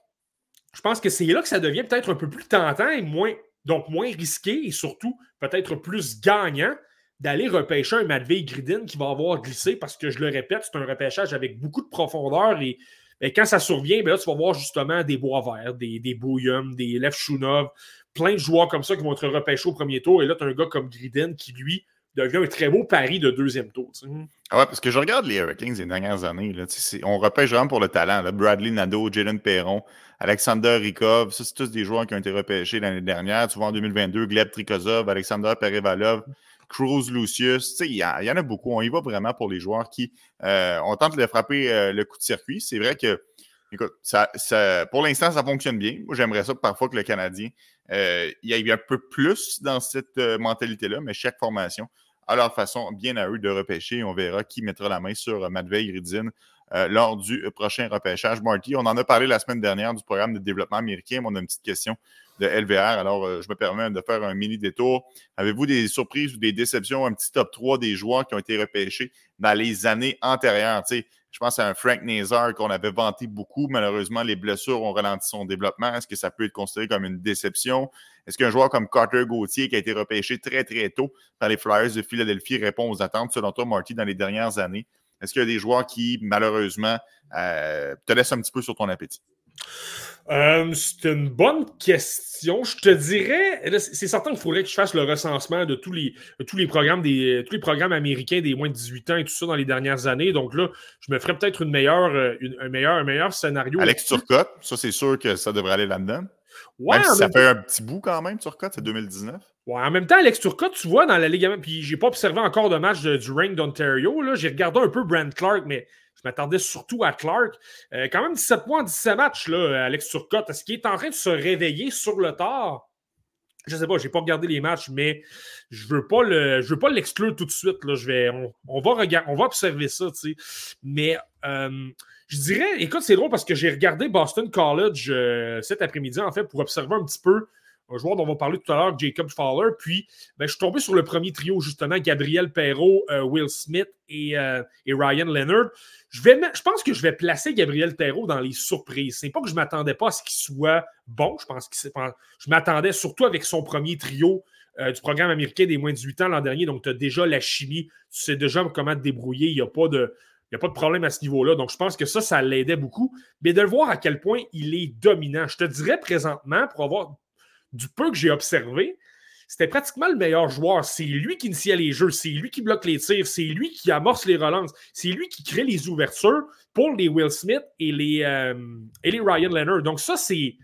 je pense que c'est là que ça devient peut-être un peu plus tentant et moins, risqué et surtout peut-être plus gagnant d'aller repêcher un Matvey Gridin qui va avoir glissé parce que je le répète, c'est un repêchage avec beaucoup de profondeur et, et quand ça survient, ben là, tu vas voir justement des bois verts, des, des Bouillum, des plein de joueurs comme ça qui vont être repêchés au premier tour. Et là, tu as un gars comme Gridin qui, lui, devient un très beau pari de deuxième tour. sais. Ah ouais, parce que je regarde les Hurricanes les dernières années. Là, on repêche vraiment pour le talent. là. Bradley Nadeau, Jalen Perron, Alexander Rikov, ça, c'est tous des joueurs qui ont été repêchés l'année dernière. Tu vois, en 2022, Gleb Trikozov, Alexander Perevalov, Cruz Lucius. Il y, en a beaucoup. On y va vraiment pour les joueurs qui euh, on tente de frapper euh, le coup de circuit. C'est vrai que, écoute, ça, pour l'instant, ça fonctionne bien. Moi, j'aimerais ça parfois que le Canadien, il y ait un peu plus dans cette euh, mentalité-là, mais chaque formation à leur façon, bien à eux de repêcher. On verra qui mettra la main sur euh, Matvey Gridin euh, lors du euh, prochain repêchage. Marty, on en a parlé la semaine dernière du programme de développement américain, mais on a une petite question de LVR. Alors, euh, je me permets de faire un mini détour. Avez-vous des surprises ou des déceptions, un petit top 3 des joueurs qui ont été repêchés dans les années antérieures? Je pense à un Frank Nazar qu'on avait vanté beaucoup. Malheureusement, les blessures ont ralenti son développement. Est-ce que ça peut être considéré comme une déception? Est-ce qu'un joueur comme Carter Gauthier, qui a été repêché très, très tôt par les Flyers de Philadelphie, répond aux attentes, selon toi, Marty, dans les dernières années? Est-ce qu'il y a des joueurs qui, malheureusement, euh, te laissent un petit peu sur ton appétit? Euh, c'est une bonne question. Je te dirais, c'est certain qu'il faudrait que je fasse le recensement de tous les, tous les programmes des tous les programmes américains des moins de 18 ans et tout ça dans les dernières années. Donc là, je me ferais peut-être une meilleure, euh, une- un, meilleur, un meilleur scénario. Alex Turcotte, ça, c'est sûr que ça devrait aller là-dedans. Ouais, même si ça même fait un petit bout quand même, Turcotte, c'est 2019. Ouais, en même temps, Alex Turcotte, tu vois, dans la Ligue, puis j'ai pas observé encore de match de- du Reign d'Ontario. là. J'ai regardé un peu Brent Clark, mais je m'attendais surtout à Clark. Euh, quand même 17 points en 17 matchs, là, Alex Turcotte. Est-ce qu'il est en train de se réveiller sur le tard? Je sais pas, j'ai pas regardé les matchs, mais je veux pas le, je veux pas l'exclure tout de suite. Là. Je vais, on, va on va observer ça. Mais euh, je dirais, écoute, c'est drôle parce que j'ai regardé Boston College euh, cet après-midi, en fait, pour observer un petit peu un joueur dont on va parler tout à l'heure, Jacob Fowler. Puis, ben, je suis tombé sur le premier trio, justement, Gabriel Perrault, euh, Will Smith et, euh, et Ryan Leonard. Je, vais, je pense que je vais placer Gabriel Perrault dans les surprises. C'est pas que je m'attendais pas à ce qu'il soit bon. Je pense que je m'attendais surtout avec son premier trio euh, du programme américain des moins de 18 ans l'an dernier. Donc, tu as déjà la chimie, tu sais déjà comment te débrouiller. Il n'y a pas de. Il n'y a pas de problème à ce niveau-là. Donc, je pense que ça, ça l'aidait beaucoup. Mais de le voir à quel point il est dominant. Je te dirais présentement, pour avoir du peu que j'ai observé, c'était pratiquement le meilleur joueur. C'est lui qui initiait les jeux, c'est lui qui bloque les tirs, c'est lui qui amorce les relances, c'est lui qui crée les ouvertures pour les Will Smith et les, euh, Ryan Leonard. Donc, ça, c'est.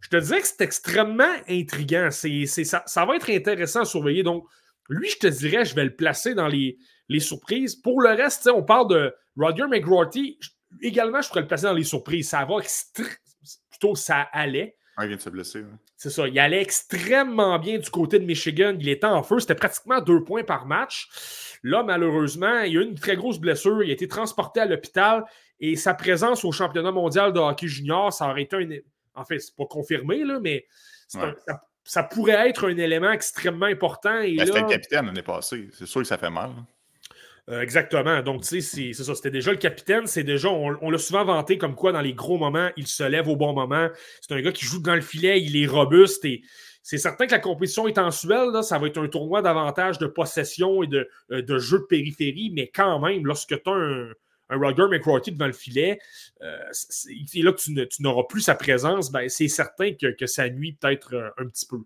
Je te dirais que c'est extrêmement intriguant. Ça, va être intéressant à surveiller. Donc, lui, je te dirais, je vais le placer dans les, surprises. Pour le reste, on parle de Roger McGrorty. Je- Également, je pourrais le placer dans les surprises. Ça va extré- plutôt ça allait. Un il vient de se blesser. ouais. C'est ça. Il allait extrêmement bien du côté de Michigan. Il était en feu. C'était pratiquement deux points par match. Là, malheureusement, il a eu une très grosse blessure. Il a été transporté à l'hôpital et sa présence au championnat mondial de hockey junior, ça aurait été un. En fait, c'est pas confirmé, là, mais un- ça, ça pourrait être un élément extrêmement important. Et Ben, C'était là, le capitaine l'année passée. C'est sûr que ça fait mal. hein. Euh, exactement. Donc, tu sais, c'est ça. C'était déjà le capitaine. C'est déjà, on, l'a souvent vanté comme quoi, dans les gros moments, il se lève au bon moment. C'est un gars qui joue dans le filet, il est robuste et c'est certain que la compétition est en suelle. là. Ça va être un tournoi davantage de possession et de, euh, de jeu de périphérie, mais quand même, lorsque tu as un, un Roger McCrory devant le filet, euh, c'est là que tu n'auras plus sa présence, ben, c'est certain que, ça nuit peut-être euh, un petit peu.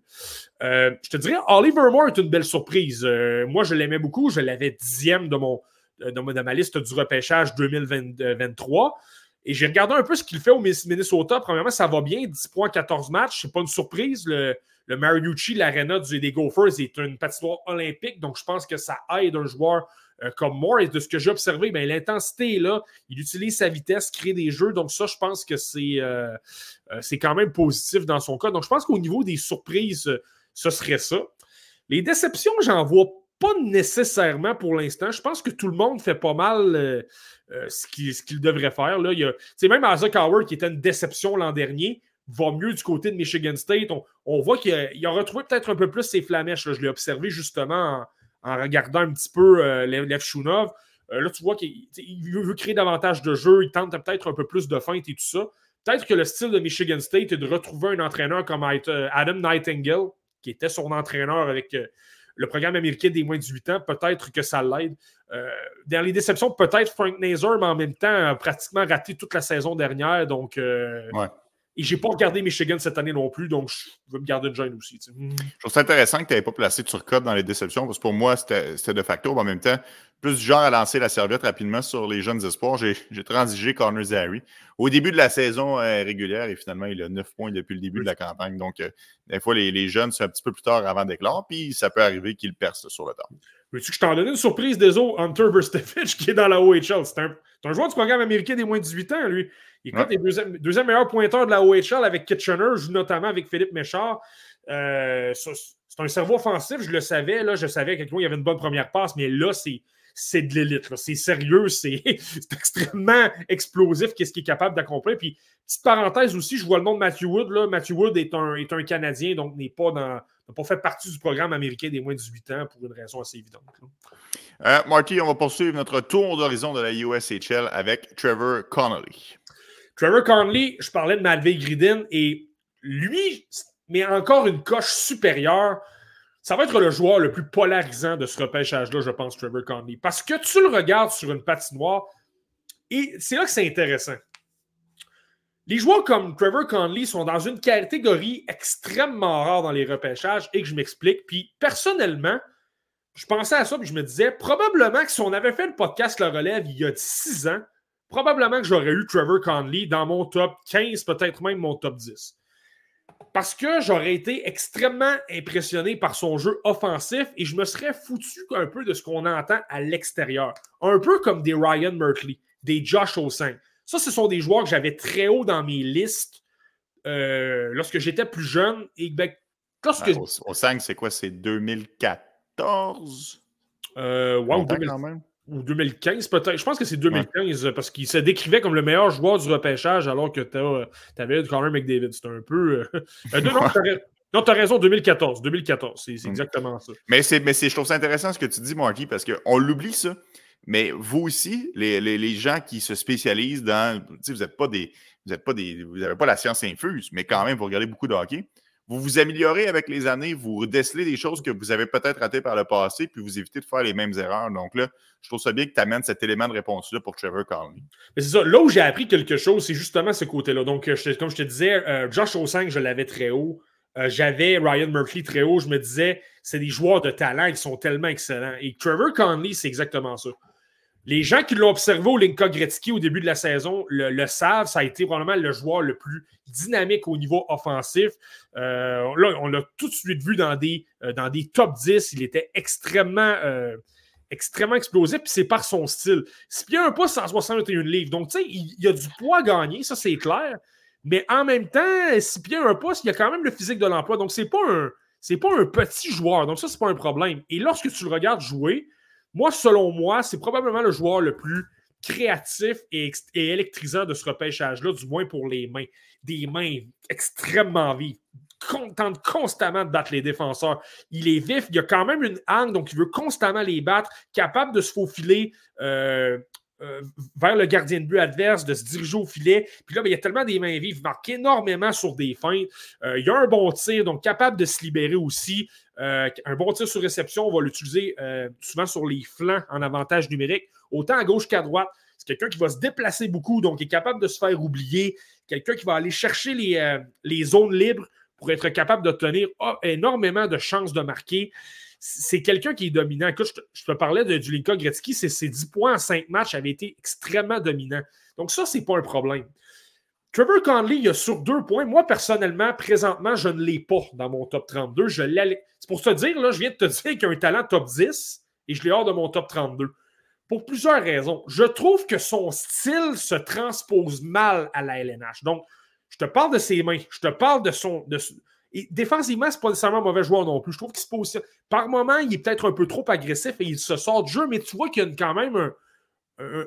Euh, je te dirais, Oliver Moore est une belle surprise. Moi, je l'aimais beaucoup. Je l'avais dixième de, mon, de, ma liste du repêchage 2023. Et j'ai regardé un peu ce qu'il fait au Minnesota. Premièrement, ça va bien. 10 points, 14 matchs. C'est pas une surprise. Le, le Mariucci, l'arena des Gophers, est une patinoire olympique. Donc, je pense que ça aide un joueur euh, comme. Et de ce que j'ai observé, ben, l'intensité est là. Il utilise sa vitesse, crée des jeux. Donc, ça, je pense que c'est euh, euh, quand même positif dans son cas. Donc, je pense qu'au niveau des surprises, ce serait ça. Les déceptions, j'en vois pas nécessairement pour l'instant. Je pense que tout le monde fait pas mal ce qu'il devrait faire. Là. Il même Isaac Howard, qui était une déception l'an dernier, va mieux du côté de Michigan State. On, voit qu'il a, a retrouvé peut-être un peu plus ses flamèches. là. Je l'ai observé justement en, regardant un petit peu euh, Lev Lev Shunov. Euh, là, tu vois qu'il veut, créer davantage de jeux, il tente peut-être un peu plus de feinte et tout ça. Peut-être que le style de Michigan State est de retrouver un entraîneur comme euh, Adam Nightingale, qui était son entraîneur avec euh, le programme américain des moins de 18 ans. Peut-être que ça l'aide. Euh, dans les déceptions, peut-être Frank Nazar, mais en même temps, a pratiquement raté toute la saison dernière. Donc, euh. Et j'ai pas regardé Michigan cette année non plus, donc je veux me garder une gêne aussi. tu sais. Hmm. Je trouve ça intéressant que tu n'avais pas placé Turcotte dans les déceptions, parce que pour moi, c'était de facto. mais en même temps, plus du genre à lancer la serviette rapidement sur les jeunes espoirs, j'ai transigé Connor Zary au début de la saison euh, régulière et finalement, il a 9 points depuis le début de la campagne. Donc, euh, des fois, les, les jeunes, c'est un petit peu plus tard avant d'éclore, puis ça peut arriver qu'ils percent sur le temps. Veux-tu que je t'en donne une surprise des autres? Hunter Verstevich (laughs) qui est dans la OHL. C'est un, c'est un joueur du programme américain des moins de 18 ans, lui. Il Ouais. est deuxième, deuxième meilleur pointeur de la OHL avec Kitchener, joue notamment avec Philippe Méchard. Euh, c'est un cerveau offensif, je le savais. Là, je savais qu'à il y avait une bonne première passe, mais là, c'est. C'est de l'élite, c'est sérieux, (laughs) c'est extrêmement explosif, qu'est-ce qu'il est capable d'accomplir. Puis, petite parenthèse aussi, je vois le nom de Matthew Wood. Là. Matthew Wood est un, est un Canadien, donc n'est pas dans, n'a pas fait partie du programme américain des moins de 18 ans pour une raison assez évidente. Euh, Marty, on va poursuivre notre tour d'horizon de la USHL avec Trevor Connolly. Trevor Conley, je parlais de Malvé Gridin et lui, mais encore une coche supérieure, ça va être le joueur le plus polarisant de ce repêchage-là, je pense, Trevor Conley. Parce que tu le regardes sur une patinoire et c'est là que c'est intéressant. Les joueurs comme Trevor Conley sont dans une catégorie extrêmement rare dans les repêchages et que je m'explique. Puis personnellement, je pensais à ça puis je me disais probablement que si on avait fait le podcast Le Relève il y a six ans, probablement que j'aurais eu Trevor Conley dans mon top 15, peut-être même mon top 10. Parce que j'aurais été extrêmement impressionné par son jeu offensif et je me serais foutu un peu de ce qu'on entend à l'extérieur. Un peu comme des Ryan Merkley, des Josh Osang. Ça, ce sont des joueurs que j'avais très haut dans mes listes euh, lorsque j'étais plus jeune. Et ben, lorsque. Ouais, au, au 5, c'est quoi? C'est 2014? Euh, ouais, ou Longtemps 2000 quand même? Ou 2015 peut-être. Je pense que c'est 2015 euh, parce qu'il se décrivait comme le meilleur joueur du repêchage alors que tu avais Connor McDavid. C'était un peu. euh, (laughs) euh, non, non, t'as raison, 2014. 2014, c'est Mm. exactement ça. Mais, c'est, mais c'est, je trouve ça intéressant ce que tu dis, Marky, parce qu'on l'oublie ça. Mais vous aussi, les, les- les gens qui se spécialisent dans. tu Vous n'êtes pas des. Vous n'êtes pas des. Vous n'avez pas la science infuse, mais quand même, vous regardez beaucoup de hockey. Vous vous améliorez avec les années, vous décelez des choses que vous avez peut-être ratées par le passé, puis vous évitez de faire les mêmes erreurs. Donc là, je trouve ça bien que tu amènes cet élément de réponse-là pour Trevor Conley. Mais c'est ça. Là où j'ai appris quelque chose, c'est justement ce côté-là. Donc, euh, comme je te disais, euh, Josh Osang, je l'avais très haut. Euh, J'avais Ryan Murphy très haut. Je me disais, c'est des joueurs de talent, ils sont tellement excellents. Et Trevor Conley, c'est exactement ça. Les gens qui l'ont observé au Linka Gretzky au début de la saison le, savent, ça a été probablement le joueur le plus dynamique au niveau offensif. Euh, là, on l'a tout de suite vu dans des, euh, top 10. Il était extrêmement, euh, extrêmement explosif, puis c'est par son style. Si un pas, 161 livres. Donc, tu sais, il, il a du poids à gagner, ça c'est clair. Mais en même temps, 6 pieds un pas, il a quand même le physique de l'emploi. Donc, c'est pas pas un petit joueur, donc ça, c'est pas un problème. Et lorsque tu le regardes jouer, moi, selon moi, c'est probablement le joueur le plus créatif et, électrisant de ce repêchage-là, du moins pour les mains. Des mains extrêmement vives. tente constamment de battre les défenseurs. Il est vif, il a quand même une hangue, donc il veut constamment les battre, capable de se faufiler euh, euh, vers le gardien de but adverse, de se diriger au filet. Puis là, ben, il y a tellement des mains vives, il marque énormément sur des feintes. Euh, il a un bon tir, donc capable de se libérer aussi. Euh, un bon tir sur réception, on va l'utiliser euh, souvent sur les flancs en avantage numérique, autant à gauche qu'à droite. C'est quelqu'un qui va se déplacer beaucoup, donc est capable de se faire oublier. Quelqu'un qui va aller chercher les, les zones libres pour être capable d'obtenir oh, énormément de chances de marquer. C'est quelqu'un qui est dominant. Je te, parlais de Julinka Gretzky, ses, ses 10 points en 5 matchs avaient été extrêmement dominants. Donc ça, c'est pas un problème. Trevor Conley, il a sur deux points. Moi, personnellement, présentement, je ne l'ai pas dans mon top 32. Je C'est pour te dire, là, je viens de te (laughs) dire qu'il a un talent top 10 et je l'ai hors de mon top 32. Pour plusieurs raisons. Je trouve que son style se transpose mal à la LNH. Donc, je te parle de ses mains. Je te parle de son. Et défensivement, c'est pas nécessairement un mauvais joueur non plus. Je trouve qu'il se positionne. Par moment, il est peut-être un peu trop agressif et il se sort du jeu, mais tu vois qu'il y a quand même un,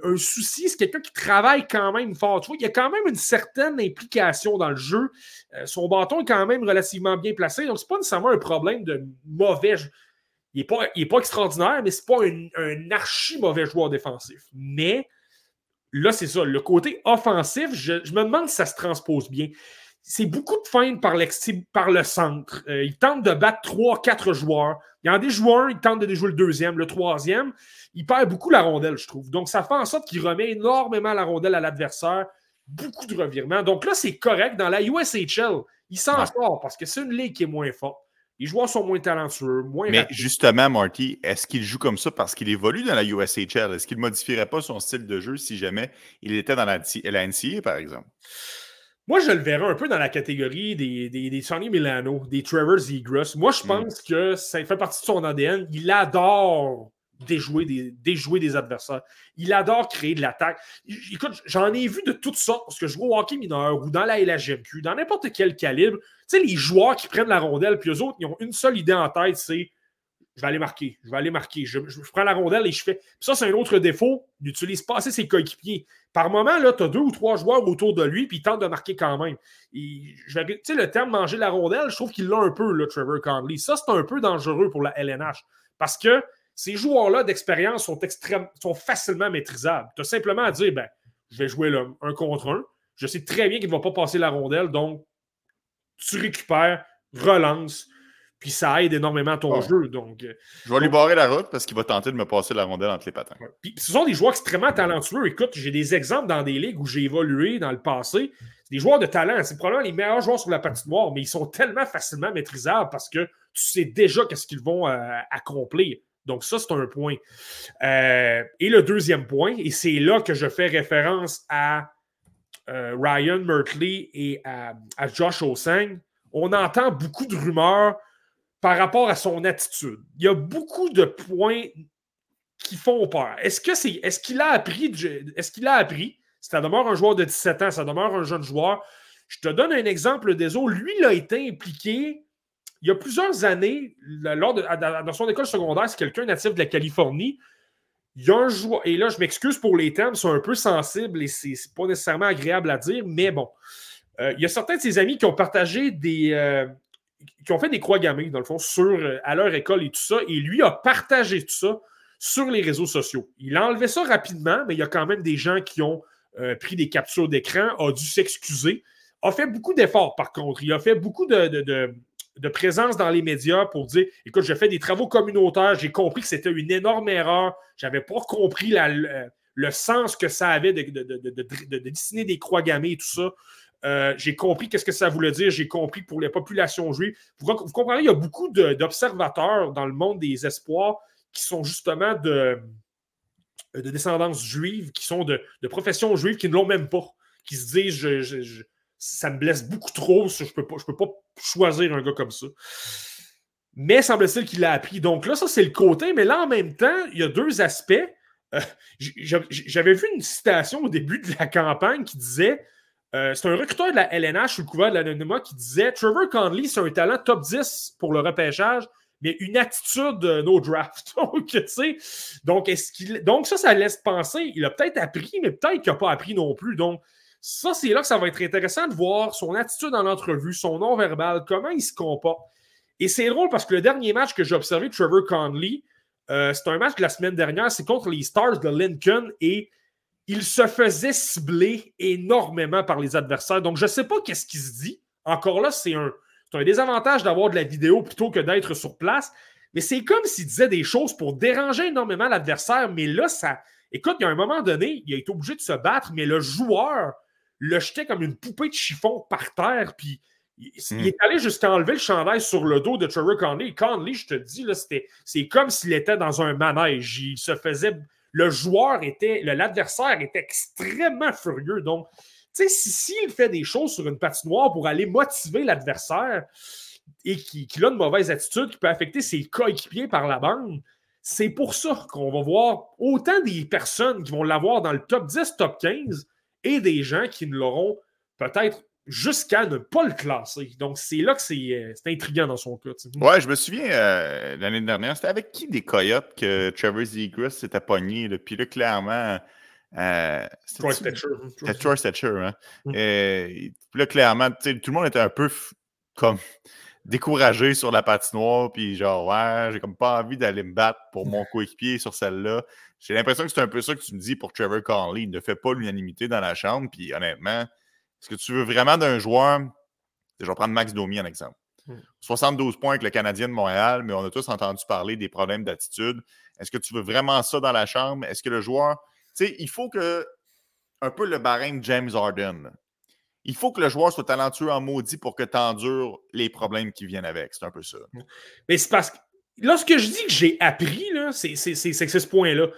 un, souci. C'est quelqu'un qui travaille quand même fort. Tu vois, il y a quand même une certaine implication dans le jeu. Euh, son bâton est quand même relativement bien placé. Donc, c'est pas nécessairement un problème de mauvais. Il n'est pas, pas extraordinaire, mais c'est pas un, archi mauvais joueur défensif. Mais là, c'est ça. Le côté offensif, je, me demande si ça se transpose bien. C'est beaucoup de feintes par, par le centre. Euh, il tente de battre 3-4 joueurs. Il y en a des joueurs, il tente de déjouer le deuxième, le troisième. Il perd beaucoup la rondelle, je trouve. Donc, ça fait en sorte qu'il remet énormément la rondelle à l'adversaire. Beaucoup de revirements. Donc là, c'est correct. Dans la USHL, il s'en sort parce que c'est une ligue qui est moins forte. Les joueurs sont moins talentueux, moins Mais rapides. justement, Marty, est-ce qu'il joue comme ça parce qu'il évolue dans la USHL? Est-ce qu'il ne modifierait pas son style de jeu si jamais il était dans la, la NCA, par exemple? Moi, je le verrais un peu dans la catégorie des, des, des Sonny Milano, des Trevor Zegras. Moi, je pense mm. que ça fait partie de son ADN. Il adore déjouer des, déjouer des adversaires. Il adore créer de l'attaque. Écoute, j'en ai vu de toutes sortes, parce que je joue au hockey mineur ou dans la LHGMQ, dans n'importe quel calibre. Tu sais, les joueurs qui prennent la rondelle, puis eux autres, ils ont une seule idée en tête, c'est je vais aller marquer, je vais aller marquer. Je, prends la rondelle et je fais. Puis ça, c'est un autre défaut. Il n'utilise pas assez ses coéquipiers. Par moment, là, tu as deux ou trois joueurs autour de lui, puis il tente de marquer quand même. Tu sais, le terme manger la rondelle, je trouve qu'il l'a un peu, là, Trevor Conley. Ça, c'est un peu dangereux pour la LNH. Parce que ces joueurs-là d'expérience sont, extrême, sont facilement maîtrisables. Tu as simplement à dire, ben, je vais jouer un contre un. Je sais très bien qu'il ne va pas passer la rondelle, donc tu récupères, relances, puis ça aide énormément ton oh. jeu. Donc, euh, je vais lui barrer la route parce qu'il va tenter de me passer la rondelle entre les patins. Puis, ce sont des joueurs extrêmement talentueux. Écoute, j'ai des exemples dans des ligues où j'ai évolué dans le passé. C'est des joueurs de talent. C'est probablement les meilleurs joueurs sur la patinoire, mais ils sont tellement facilement maîtrisables parce que tu sais déjà qu'est-ce qu'ils vont euh, accomplir. Donc, ça, c'est un point. Euh, et le deuxième point, et c'est là que je fais référence à euh, Ryan Merkley et à, à Josh Osang, on entend beaucoup de rumeurs par rapport à son attitude. Il y a beaucoup de points qui font peur. Est-ce que c'est est-ce qu'il a appris est-ce qu'il a appris? Ça demeure un joueur de 17 ans, ça demeure un jeune joueur. Je te donne un exemple des autres. Lui, il a été impliqué il y a plusieurs années, dans son école secondaire, c'est quelqu'un natif de la Californie. Il y a un joueur, et là, je m'excuse pour les termes, c'est un peu sensible et c'est pas nécessairement agréable à dire, mais bon. Euh, il y a certains de ses amis qui ont partagé des. Euh, qui ont fait des croix gammées, dans le fond, sur, euh, à leur école et tout ça, et lui a partagé tout ça sur les réseaux sociaux. Il a enlevé ça rapidement, mais il y a quand même des gens qui ont euh, pris des captures d'écran, a dû s'excuser, a fait beaucoup d'efforts par contre. Il a fait beaucoup de, de, de, présence dans les médias pour dire écoute, j'ai fait des travaux communautaires, j'ai compris que c'était une énorme erreur, j'avais pas compris le, le, sens que ça avait de, de dessiner des croix gammées et tout ça. Euh, j'ai compris qu'est-ce que ça voulait dire. J'ai compris pour les populations juives. Vous, comprenez, il y a beaucoup d'observateurs dans le monde des espoirs qui sont justement de, de descendance juive, qui sont de, de profession juive, qui ne l'ont même pas, qui se disent ça me blesse beaucoup trop, je ne peux, pas, peux pas choisir un gars comme ça. Mais semble-t-il qu'il l'a appris. Donc là, ça, c'est le côté. Mais là, en même temps, il y a deux aspects. Euh, J'avais vu une citation au début de la campagne qui disait euh, c'est un recruteur de la LNH sous le couvert de l'anonymat qui disait Trevor Conley, c'est un talent top 10 pour le repêchage, mais une attitude de no draft. (laughs) donc, donc, est-ce qu'il... donc, ça, ça laisse penser. Il a peut-être appris, mais peut-être qu'il n'a pas appris non plus. Donc, Ça, c'est là que ça va être intéressant de voir son attitude dans l'entrevue, son non-verbal, comment il se comporte. Et c'est drôle parce que le dernier match que j'ai observé de Trevor Conley, euh, c'est un match de la semaine dernière, c'est contre les Stars de Lincoln et il se faisait cibler énormément par les adversaires. Donc, je ne sais pas qu'est-ce qui se dit. Encore là, c'est un, un désavantage d'avoir de la vidéo plutôt que d'être sur place. Mais c'est comme s'il disait des choses pour déranger énormément l'adversaire. Mais là, ça. Écoute, il y a un moment donné, il a été obligé de se battre, mais le joueur le jetait comme une poupée de chiffon par terre. Puis il, il Hmm. est allé jusqu'à enlever le chandail sur le dos de Trevor Conley. Conley, je te dis, c'est comme s'il était dans un manège. Il se faisait. Le joueur était. L'adversaire était extrêmement furieux. Donc, tu sais, si- s'il fait des choses sur une patinoire pour aller motiver l'adversaire et qui- qu'il a une mauvaise attitude qui peut affecter ses coéquipiers par la bande, c'est pour ça qu'on va voir autant des personnes qui vont l'avoir dans le top 10, top 15 et des gens qui ne l'auront peut-être jusqu'à ne pas le classer. Donc, c'est là que c'est euh, intriguant dans son cas. tu sais. Ouais, je me souviens euh, l'année dernière, c'était avec qui des coyotes que Trevor Zegras s'était pogné. là? Puis là, clairement. Euh, c'était- Troy Stetcher. C'était Troy Stetcher, hein? Mm. Euh, puis là, clairement, tout le monde était un peu comme découragé sur la patinoire, puis genre, ouais, j'ai comme pas envie d'aller me battre pour mon coéquipier sur celle-là. J'ai l'impression que c'est un peu ça que tu me dis pour Trevor Conley. Il ne fait pas l'unanimité dans la chambre, puis honnêtement, est-ce que tu veux vraiment d'un joueur. Je vais prendre Max Domi en exemple. Mm. 72 points avec le Canadien de Montréal, mais on a tous entendu parler des problèmes d'attitude. Est-ce que tu veux vraiment ça dans la chambre? Est-ce que le joueur. Tu sais, il faut que. Un peu le barème James Harden. Il faut que le joueur soit talentueux en maudit pour que tu endures les problèmes qui viennent avec. C'est un peu ça. Mais c'est parce que là, ce que je dis que j'ai appris, c'est c'est ce point-là.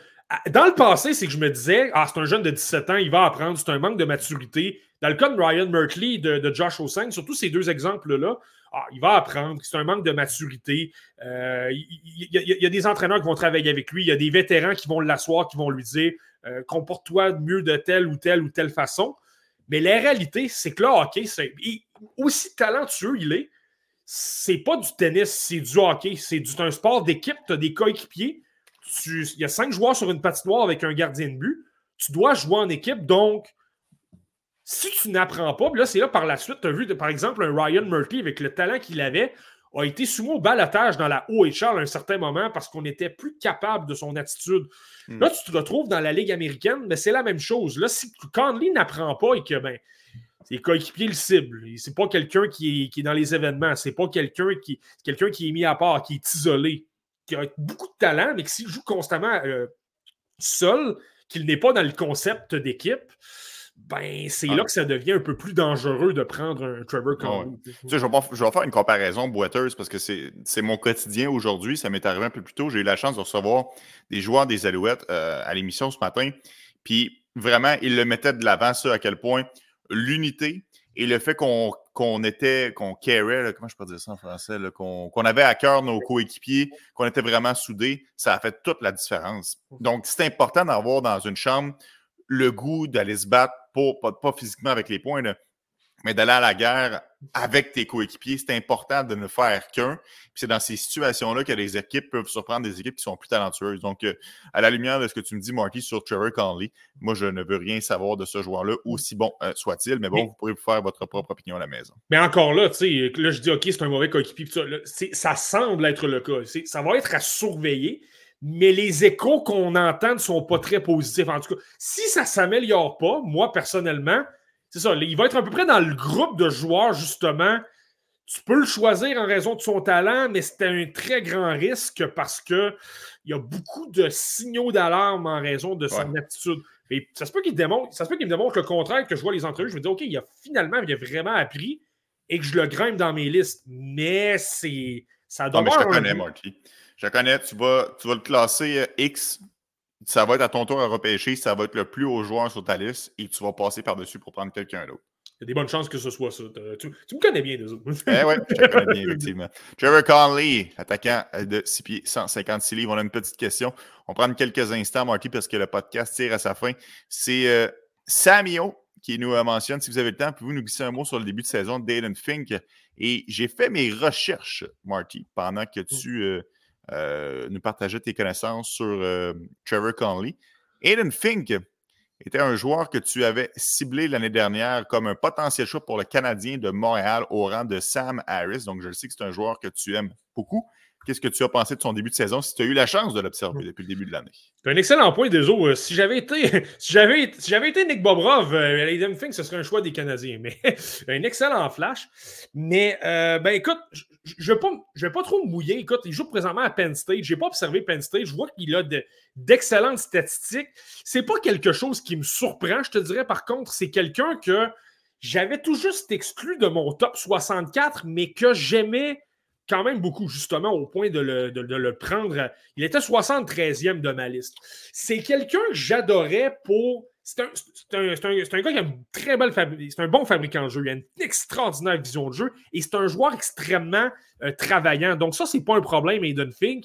Dans le passé, c'est que je me disais, ah, c'est un jeune de 17 ans, il va apprendre, c'est un manque de maturité. Dans le cas de Ryan Merkley et de, Josh Osang, surtout ces deux exemples-là, ah, il va apprendre, c'est un manque de maturité. Euh, il, y a, des entraîneurs qui vont travailler avec lui, il y a des vétérans qui vont l'asseoir, qui vont lui dire euh, comporte-toi mieux de telle ou telle ou telle façon. Mais la réalité, c'est que là, hockey, aussi talentueux il est, c'est pas du tennis, c'est du hockey. C'est un sport d'équipe, tu as des coéquipiers. Tu- Il y a cinq joueurs sur une patinoire avec un gardien de but. Tu dois jouer en équipe, donc si tu n'apprends pas, puis là, c'est là par la suite, tu as vu, de- par exemple, un Ryan Murphy avec le talent qu'il avait, a été soumis au balotage dans la OHL à un certain moment parce qu'on n'était plus capable de son attitude. Hmm. Là, tu te retrouves dans la Ligue américaine, mais c'est la même chose. Là, si Conley n'apprend pas et que, ben, ses coéquipiers le cible, c'est pas quelqu'un qui est, qui est dans les événements, c'est pas quelqu'un qui, quelqu'un qui est mis à part, qui est isolé, qui a beaucoup de talent, mais qui s'il joue constamment euh, seul, qu'il n'est pas dans le concept d'équipe, ben, c'est Ah. là que ça devient un peu plus dangereux de prendre un Trevor Ah ouais. Conley. Tu sais, je vais, pas- je vais faire une comparaison boiteuse parce que c'est c'est mon quotidien aujourd'hui. Ça m'est arrivé un peu plus tôt. J'ai eu la chance de recevoir des joueurs des Alouettes euh, à l'émission ce matin. Puis vraiment, ils le mettaient de l'avant, ça, à quel point l'unité et le fait qu'on qu'on était, qu'on carait, là, comment je peux dire ça en français, là, qu'on qu'on avait à cœur nos coéquipiers, qu'on était vraiment soudés, ça a fait toute la différence. Donc, c'est important d'avoir dans une chambre le goût d'aller se battre, pour, pas, pas physiquement avec les points, là, mais d'aller à la guerre avec tes coéquipiers. C'est important de ne faire qu'un. Puis c'est dans ces situations-là que les équipes peuvent surprendre des équipes qui sont plus talentueuses. Donc, euh, à la lumière de ce que tu me dis, Marty, sur Trevor Conley, moi, je ne veux rien savoir de ce joueur-là, aussi bon euh, soit-il. Mais bon, Mais- vous pourrez vous faire votre propre opinion à la maison. Mais encore là, tu sais, là, je dis, OK, c'est un mauvais coéquipier. Ça, là, ça semble être le cas. Ça va être à surveiller, mais les échos qu'on entend ne sont pas très positifs. En tout cas, si ça ne s'améliore pas, moi, personnellement, c'est ça, il va être à peu près dans le groupe de joueurs, justement. Tu peux le choisir en raison de son talent, mais c'est un très grand risque parce que il y a beaucoup de signaux d'alarme en raison de son attitude. Et ça se peut qu'il démontre, ça se peut qu'il me démontre le contraire, que je vois les entrevues, je me dis, OK, il a finalement, il a vraiment appris et que je le grimpe dans mes listes. Mais c'est. Ça Non, mais je te connais, Marty. Je te connais. Tu vas, tu vas le classer euh, X. Ça va être à ton tour à repêcher. Ça va être le plus haut joueur sur ta liste et tu vas passer par-dessus pour prendre quelqu'un d'autre. Il y a des bonnes chances que ce soit ça. Tu, tu me connais bien, désolé. Eh ouais, je te connais bien, effectivement. Trevor Conley, attaquant de 6 pieds, 156 livres. On a une petite question. On prend quelques instants, Marty, parce que le podcast tire à sa fin. C'est euh, Samio qui nous euh, mentionne. Si vous avez le temps, pouvez-vous nous glisser un mot sur le début de saison de Dayton Fink? Et j'ai fait mes recherches, Marty, pendant que tu euh, euh, nous partageais tes connaissances sur euh, Trevor Conley. Aiden Fink, était un joueur que tu avais ciblé l'année dernière comme un potentiel choix pour le Canadien de Montréal au rang de Sam Harris. Donc, je le sais que c'est un joueur que tu aimes beaucoup. Qu'est-ce que tu as pensé de son début de saison si tu as eu la chance de l'observer depuis le début de l'année? C'est un excellent point des autres. Si j'avais été, (laughs) si j'avais, si j'avais été Nick Bobrov, euh, Aiden Fink, ce serait un choix des Canadiens. Mais (laughs) un excellent flash. Mais euh, ben écoute, je ne vais, vais pas trop me mouiller. Écoute, il joue présentement à Penn State. Je n'ai pas observé Penn State. Je vois qu'il a de, d'excellentes statistiques. C'est pas quelque chose qui me surprend, je te dirais. Par contre, c'est quelqu'un que j'avais tout juste exclu de mon top 64, mais que j'aimais quand même beaucoup, justement, au point de le, prendre. Il était 73e de ma liste. C'est quelqu'un que j'adorais pour. C'est un, gars qui a une très belle C'est un bon fabricant de jeu. Il a une extraordinaire vision de jeu et c'est un joueur extrêmement euh, travaillant. Donc, ça, c'est pas un problème, Aiden Fink.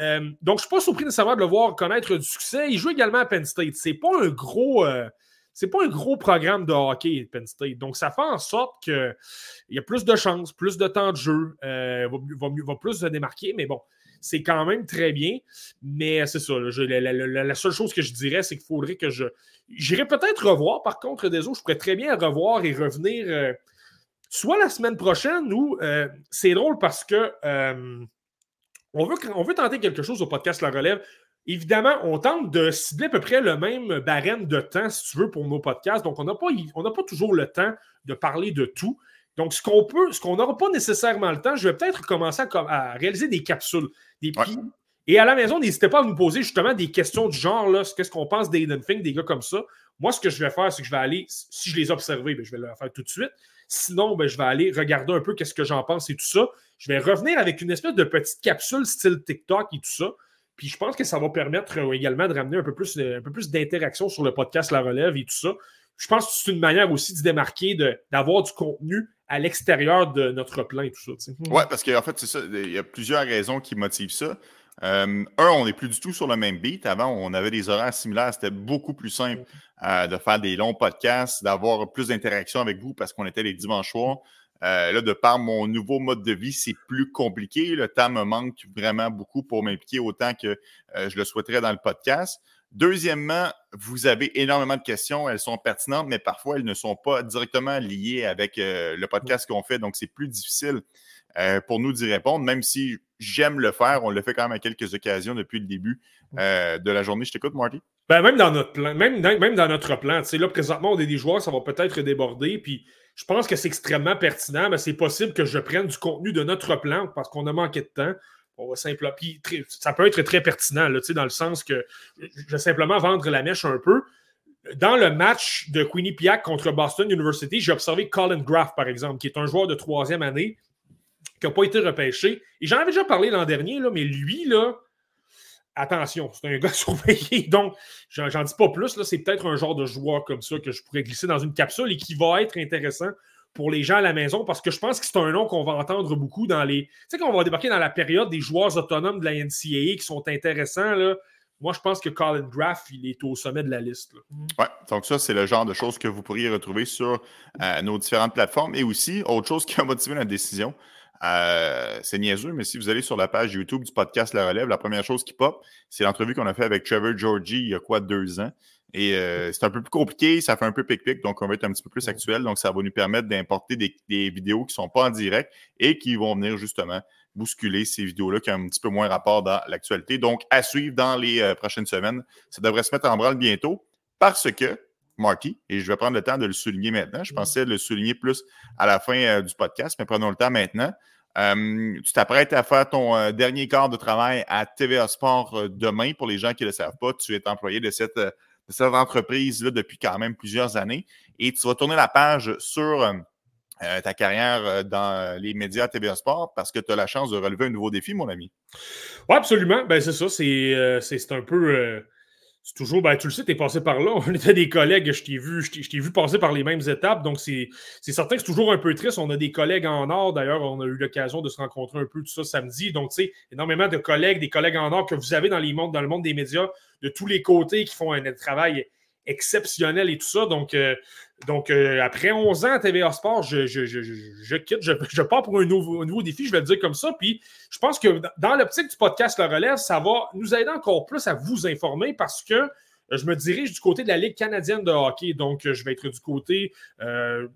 Euh, donc, je suis pas surpris nécessairement de le voir connaître du succès. Il joue également à Penn State. C'est pas un gros. Euh, c'est pas un gros programme de hockey, Penn State. Donc, ça fait en sorte qu'il y a plus de chances, plus de temps de jeu, euh, va, plus se démarquer, mais bon, c'est quand même très bien. Mais c'est ça, la, seule chose que je dirais, c'est qu'il faudrait que je. J'irai peut-être revoir, par contre, des autres, je pourrais très bien revoir et revenir euh, soit la semaine prochaine ou euh, c'est drôle parce que. on veut, on veut tenter quelque chose au podcast La Relève. Évidemment, on tente de cibler à peu près le même barème de temps, si tu veux, pour nos podcasts. Donc, on n'a pas, pas toujours le temps de parler de tout. Donc, ce qu'on peut, ce qu'on n'aura pas nécessairement le temps, je vais peut-être commencer à, réaliser des capsules. Des Et à la maison, n'hésitez pas à nous poser justement des questions du genre, là, qu'est-ce qu'on pense d'Aiden Fink, des gars comme ça. Moi, ce que je vais faire, c'est que je vais aller, si je les ai observés, ben, je vais le faire tout de suite. Sinon, ben, je vais aller regarder un peu qu'est-ce que j'en pense et tout ça. Je vais revenir avec une espèce de petite capsule style TikTok et tout ça. Puis je pense que ça va permettre euh, également de ramener un peu plus, un peu plus d'interaction sur le podcast La Relève et tout ça. Je pense que c'est une manière aussi de se démarquer, d'avoir du contenu à l'extérieur de notre plan et tout ça. Oui, parce qu'en fait, c'est ça. Il y a plusieurs raisons qui motivent ça. Euh, un, on n'est plus du tout sur le même beat. Avant, on avait des horaires similaires. C'était beaucoup plus simple euh, de faire des longs podcasts, d'avoir plus d'interaction avec vous parce qu'on était les dimanches soirs. Euh, là, de par mon nouveau mode de vie, c'est plus compliqué. Le temps me manque vraiment beaucoup pour m'impliquer autant que euh, je le souhaiterais dans le podcast. Deuxièmement, vous avez énormément de questions. Elles sont pertinentes, mais parfois, elles ne sont pas directement liées avec euh, le podcast qu'on fait. Donc, c'est plus difficile pour nous d'y répondre, même si j'aime le faire. On le fait quand même à quelques occasions depuis le début de la journée. Je t'écoute, Marty. Ben, même dans notre plan, même, même dans notre plan, là, présentement, on est des joueurs, ça va peut-être déborder. Puis je pense que c'est extrêmement pertinent, mais c'est possible que je prenne du contenu de notre plan parce qu'on a manqué de temps. On va simplement. ça peut être très pertinent, là, dans le sens que je vais simplement vendre la mèche un peu. Dans le match de Quinnipiac contre Boston University, j'ai observé Colin Graff, par exemple, qui est un joueur de troisième année qui n'a pas été repêché. Et j'en avais déjà parlé l'an dernier, là, mais lui, là, attention, c'est un (laughs) gars surveillé. Donc, j'en dis pas plus. C'est peut-être un genre de joueur comme ça que je pourrais glisser dans une capsule et qui va être intéressant pour les gens à la maison parce que je pense que c'est un nom qu'on va entendre beaucoup dans les. Tu sais, qu'on va débarquer dans la période des joueurs autonomes de la NCAA qui sont intéressants. Là. Moi, je pense que Colin Graff, il est au sommet de la liste. Oui, donc ça, c'est le genre de choses que vous pourriez retrouver sur euh, nos différentes plateformes. Et aussi, autre chose qui a motivé notre décision, euh, c'est niaiseux, mais si vous allez sur la page YouTube du podcast La Relève, la première chose qui pop, c'est l'entrevue qu'on a fait avec Trevor Georgie il y a quoi, deux ans. Et euh, c'est un peu plus compliqué, ça fait un peu pic-pic, donc on va être un petit peu plus actuel. Donc, ça va nous permettre d'importer des, vidéos qui ne sont pas en direct et qui vont venir justement bousculer ces vidéos-là qui ont un petit peu moins rapport dans l'actualité. Donc, à suivre dans les euh, prochaines semaines. Ça devrait se mettre en branle bientôt parce que Marty, et je vais prendre le temps de le souligner maintenant. Je pensais le souligner plus à la fin euh, du podcast, mais prenons le temps maintenant. Euh, tu t'apprêtes à faire ton euh, dernier quart de travail à TVA Sport demain. Pour les gens qui ne le savent pas, tu es employé de cette, cette entreprise-là depuis quand même plusieurs années et tu vas tourner la page sur ta carrière dans les médias TVA Sport parce que tu as la chance de relever un nouveau défi, mon ami. Oui, absolument. Ben, c'est ça. C'est un peu c'est toujours, ben, tu le sais, tu es passé par là. (laughs) On était des collègues, je t'ai vu, je vu passer par les mêmes étapes. Donc, c'est certain que c'est toujours un peu triste. On a des collègues en or. D'ailleurs, on a eu l'occasion de se rencontrer un peu tout ça samedi. Donc, tu sais, énormément de collègues, des collègues en or que vous avez dans, dans le monde des médias de tous les côtés qui font un travail exceptionnel et tout ça. Donc, euh, donc euh, après 11 ans à TVA Sport, je, je, quitte, je, pars pour un nouveau, nouveau, défi, je vais le dire comme ça. Puis je pense que dans l'optique du podcast Le Relève, ça va nous aider encore plus à vous informer parce que euh, je me dirige du côté de la Ligue canadienne de hockey. Donc, je vais être du côté.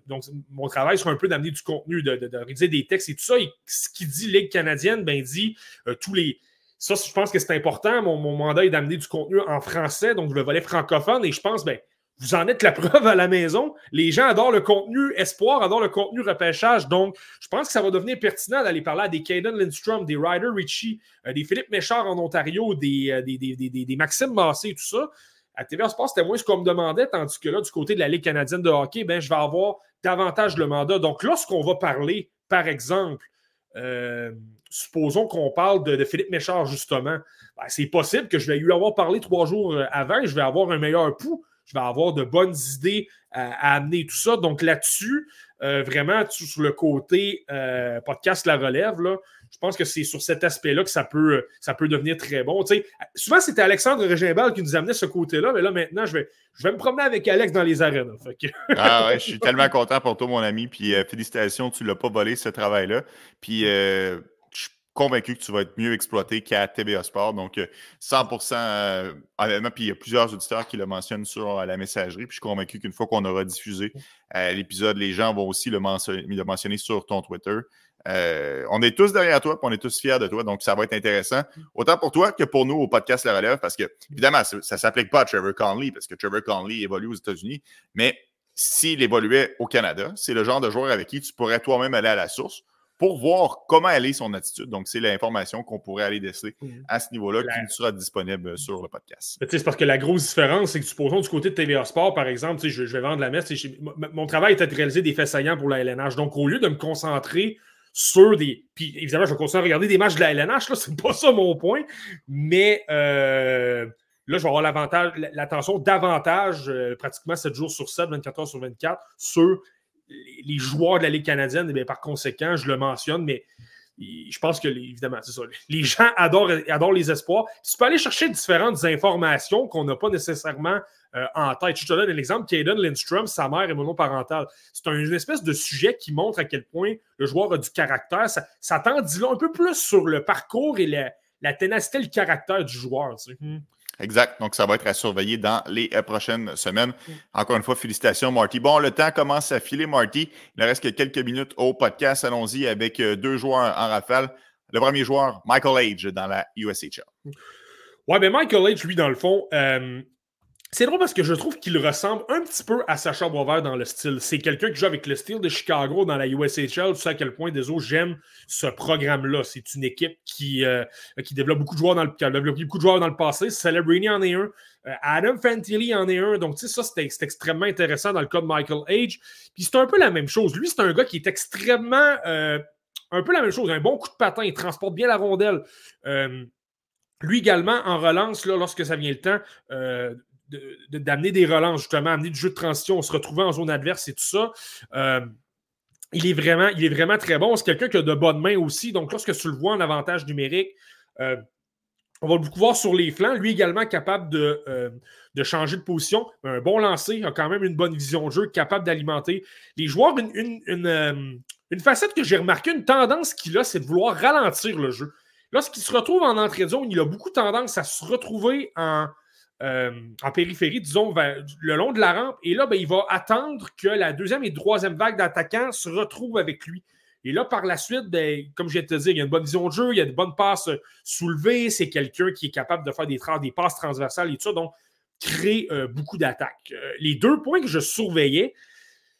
donc, mon travail sera un peu d'amener du contenu, de, de, rédiger des textes et tout ça. Et ce qui dit Ligue canadienne, ben, dit tous les. Ça, je pense que c'est important. Mon, mandat est d'amener du contenu en français, donc le volet francophone. Et je pense, ben, vous en êtes la (laughs) preuve à la maison. Les gens adorent le contenu espoir, adorent le contenu repêchage. Donc, je pense que ça va devenir pertinent d'aller parler à des Caden Lindstrom, des Ryder Ritchie, euh, des Philippe Méchard en Ontario, des, euh, des, des, des, des- des Maxime Massé et tout ça. À TVA Sport, c'était moins ce qu'on me demandait, tandis que là, du côté de la Ligue canadienne de hockey, ben, je vais avoir davantage le mandat. Donc, lorsqu'on va parler, par exemple, euh, supposons qu'on parle de, Philippe Méchard, justement, ben, c'est possible que je vais lui avoir parlé trois jours euh, avant je vais avoir un meilleur pouls. Je vais avoir de bonnes idées à, amener tout ça. Donc là-dessus, euh, vraiment, sur le côté euh, podcast La Relève, là, je pense que c'est sur cet aspect-là que ça peut, ça peut devenir très bon. Souvent, c'était Alexandre Régimbal qui nous amenait ce côté-là, mais là, maintenant, je vais, je vais me promener avec Alex dans les arènes. (laughs) Ah ouais, je suis tellement content pour toi, mon ami. Puis félicitations, tu ne l'as pas volé ce travail-là. Puis convaincu que tu vas être mieux exploité qu'à TBA Sport. Donc euh, 100 euh, honnêtement, puis il y a plusieurs auditeurs qui le mentionnent sur euh, la messagerie. Puis je suis convaincu qu'une fois qu'on aura diffusé euh, l'épisode, les gens vont aussi le, mention- le mentionner sur ton Twitter. Euh, on est tous derrière toi, puis on est tous fiers de toi, donc ça va être intéressant, autant pour toi que pour nous au podcast La Relève, parce que, évidemment, ça ne s'applique pas à Trevor Conley, parce que Trevor Conley évolue aux États-Unis, mais s'il évoluait au Canada, c'est le genre de joueur avec qui tu pourrais toi-même aller à la source pour voir comment elle est son attitude. Donc, c'est l'information qu'on pourrait aller déceler Mhm. à ce niveau-là qui sera disponible sur le podcast. Mais tu sais, C'est parce que la grosse différence, c'est que supposons du côté de TVA Sport, par exemple, je, je vais vendre la messe. Mon travail était de réaliser des faits saillants pour la LNH. Donc, au lieu de me concentrer sur des. Puis évidemment, je vais continuer à regarder des matchs de la LNH, là, (laughs) c'est pas ça mon point. Mais euh, là, je vais avoir l'avantage, l'attention davantage, euh, pratiquement 7 jours sur 7, 24 heures sur 24, sur les, joueurs de la Ligue canadienne. Bien, par conséquent, je le mentionne, mais je pense que, évidemment, c'est ça. Les gens adorent, adorent les espoirs. Tu peux aller chercher différentes informations qu'on n'a pas nécessairement euh, en tête. Je te donne un exemple. Caden Lindstrom, sa mère est monoparentale. C'est un- une espèce de sujet qui montre à quel point le joueur a du caractère. Ça, ça t'en un peu plus sur le parcours et la, ténacité, le caractère du joueur. sais. Exact. Donc, ça va être à surveiller dans les euh, prochaines semaines. Encore une fois, félicitations, Marty. Bon, le temps commence à filer, Marty. Il ne reste que quelques minutes au podcast. Allons-y avec euh, deux joueurs en rafale. Le premier joueur, Michael Age, dans la USHL. Ouais, ben Michael H, lui, dans le fond, euh, c'est drôle parce que je trouve qu'il ressemble un petit peu à Sacha Boisvert dans le style. C'est quelqu'un qui joue avec le style de Chicago dans la USHL. Tu sais à quel point, désolé, j'aime ce programme-là. C'est une équipe qui, euh, qui développe beaucoup de joueurs dans le, qui a développé beaucoup de joueurs dans le passé. Celebrini en est un. Euh, Adam Fantilli en est un. Donc, tu sais, ça, c'est extrêmement intéressant dans le cas de Michael Age. Puis c'est un peu la même chose. Lui, c'est un gars qui est extrêmement. euh, un peu la même chose. Un bon coup de patin. Il transporte bien la rondelle. Lui également, en relance, lorsque ça vient le temps, d'amener des relances, justement, amener du jeu de transition, se retrouver en zone adverse et tout ça. Euh, il, est vraiment, il est vraiment très bon. C'est quelqu'un qui a de bonnes mains aussi. Donc, lorsque tu le vois en avantage numérique, euh, on va beaucoup voir sur les flancs. Lui également capable de, euh, de changer de position. Un bon lancer, a quand même une bonne vision de jeu, capable d'alimenter les joueurs. Une, une, une, une facette que j'ai remarqué, une tendance qu'il a, c'est de vouloir ralentir le jeu. Lorsqu'il se retrouve en entrée de zone, il a beaucoup tendance à se retrouver en, euh, en périphérie, disons, le long de la rampe. Et là, ben, il va attendre que la deuxième et troisième vague d'attaquants se retrouvent avec lui. Et là, par la suite, ben, comme je viens te dire, il y a une bonne vision de jeu, il y a de bonnes passes soulevées, c'est quelqu'un qui est capable de faire des, passes transversales et tout ça, donc crée euh, beaucoup d'attaques. Euh, les deux points que je surveillais,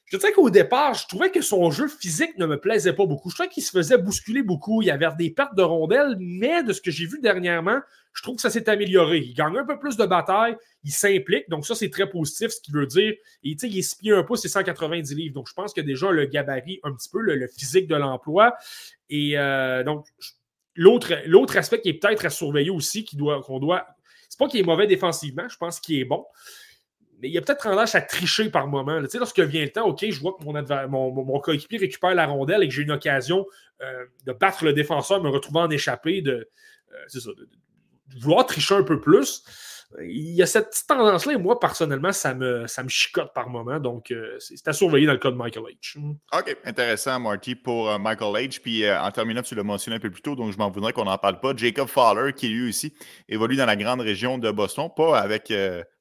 je dirais qu'au départ, je trouvais que son jeu physique ne me plaisait pas beaucoup. Je trouvais qu'il se faisait bousculer beaucoup. Il y avait des pertes de rondelles, mais de ce que j'ai vu dernièrement, je trouve que ça s'est amélioré. Il gagne un peu plus de bataille, il s'implique, donc ça, c'est très positif, ce qui veut dire, et, sais, il est 6 pieds 1 pouce et 190 livres. Donc, je pense a déjà le gabarit, un petit peu le, physique de l'emploi. Et euh, donc, l'autre aspect qui est peut-être à surveiller aussi, qui doit, qu'on doit. C'est pas qu'il est mauvais défensivement, je pense qu'il est bon. Mais il a peut-être tendance à tricher par moment. Tu sais, lorsque vient le temps, OK, je vois que mon, mon, mon- mon coéquipier récupère la rondelle et que j'ai une occasion euh, de battre le défenseur, me retrouver en échappée, de, euh, ça, de- de vouloir tricher un peu plus. Il y a cette petite tendance-là, et moi, personnellement, ça me, ça me chicote par moment. Donc, euh, c'est à surveiller dans le cas de Michael H. OK, intéressant, Marty, pour euh, Michael H. Puis euh, en terminant, tu l'as mentionné un peu plus tôt, donc je m'en voudrais qu'on n'en parle pas. Jacob Fowler, qui lui aussi évolue dans la grande région de Boston, pas avec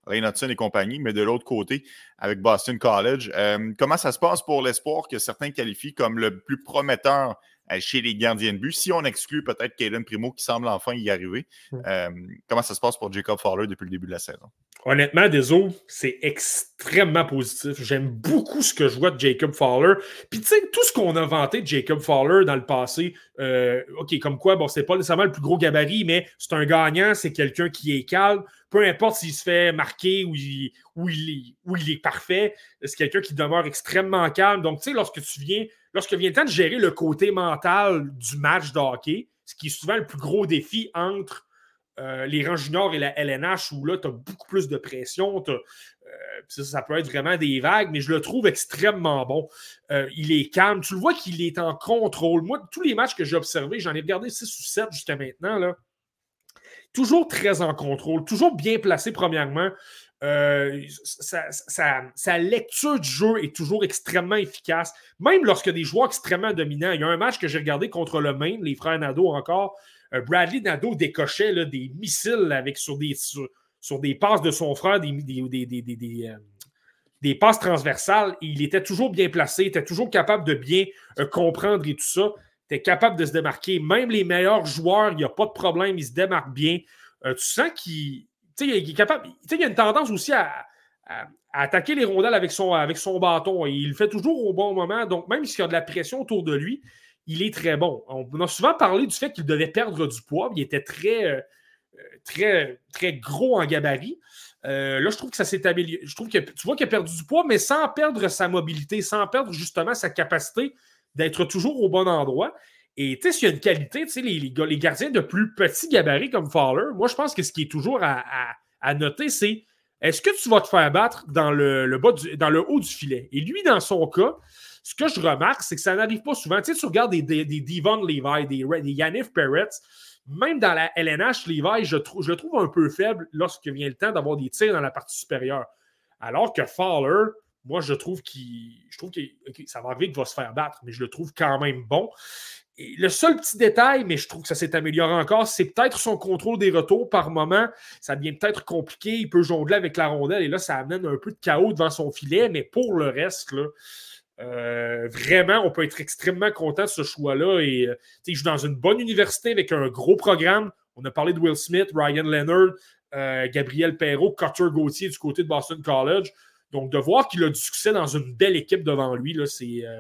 Ray et compagnie, mais de l'autre côté, avec Boston College. comment ça se passe pour l'espoir que certains qualifient comme le plus prometteur chez les gardiens de but, si on exclut peut-être Kaden Primo qui semble enfin y arriver. Hmm. Euh, comment ça se passe pour Jacob Fowler depuis le début de la saison? Honnêtement, désolé, c'est extrêmement positif. J'aime beaucoup ce que je vois de Jacob Fowler. Puis tu sais, tout ce qu'on a vanté de Jacob Fowler dans le passé, euh, OK, comme quoi, bon, c'est pas nécessairement le plus gros gabarit, mais c'est un gagnant, c'est quelqu'un qui est calme. Peu importe s'il se fait marquer ou il, ou il, est, ou il est parfait, c'est quelqu'un qui demeure extrêmement calme. Donc, tu sais, lorsque tu viens lorsque vient le de gérer le côté mental du match de hockey, ce qui est souvent le plus gros défi entre euh, les rangs juniors et la LNH, où là, tu as beaucoup plus de pression. Euh, ça, peut être vraiment des vagues, mais je le trouve extrêmement bon. Euh, il est calme. Tu le vois qu'il est en contrôle. Moi, tous les matchs que j'ai observés, j'en ai regardé 6 ou 7 jusqu'à maintenant, toujours très en contrôle, toujours bien placé, premièrement. Euh, sa, lecture du jeu est toujours extrêmement efficace, même lorsque des joueurs extrêmement dominants. Il y a un match que j'ai regardé contre le Maine, les frères Nadeau encore. Euh, Bradley Nadeau décochait des missiles avec, sur, des, sur, des passes de son frère, des, des, euh, passes transversales. il était toujours bien placé, il était toujours capable de bien comprendre et tout ça. Il était capable de se démarquer. Même les meilleurs joueurs, il n'y a pas de problème, ils se démarquent bien. tu sens qu'il il est capable. Il a une tendance aussi à, attaquer les rondelles avec son, avec son bâton. Il le fait toujours au bon moment. Donc, même s'il y a de la pression autour de lui, il est très bon. On a souvent parlé du fait qu'il devait perdre du poids. Il était très, euh, très, très gros en gabarit. Euh, là, je trouve que ça s'est amélioré. Je trouve que tu vois qu'il a perdu du poids, mais sans perdre sa mobilité, sans perdre justement sa capacité d'être toujours au bon endroit. Et tu sais, s'il y a une qualité, tu sais, les, les, gardiens de plus petits gabarits comme Fowler, moi, je pense que ce qui est toujours à, noter, c'est est-ce que tu vas te faire battre dans le, bas dans le haut du filet? Et lui, dans son cas, ce que je remarque, c'est que ça n'arrive pas souvent. Tu sais, tu regardes des, des, Devon Levi, des, des Yannick Perret, même dans la LNH, Levi, je, je le trouve un peu faible lorsque vient le temps d'avoir des tirs dans la partie supérieure. Alors que Fowler, moi, je trouve qu'il. Je trouve que ça va vite, qu'il va se faire battre, mais je le trouve quand même bon le seul petit détail, mais je trouve que ça s'est amélioré encore, c'est peut-être son contrôle des retours par moment. Ça devient peut-être compliqué. Il peut jongler avec la rondelle et là, ça amène un peu de chaos devant son filet. Mais pour le reste, euh, vraiment, on peut être extrêmement content de ce choix-là. Et euh, il joue dans une bonne université avec un gros programme. On a parlé de Will Smith, Ryan Leonard, euh, Gabriel Perrault, Cutter Gauthier du côté de Boston College. Donc, de voir qu'il a du succès dans une belle équipe devant lui, euh,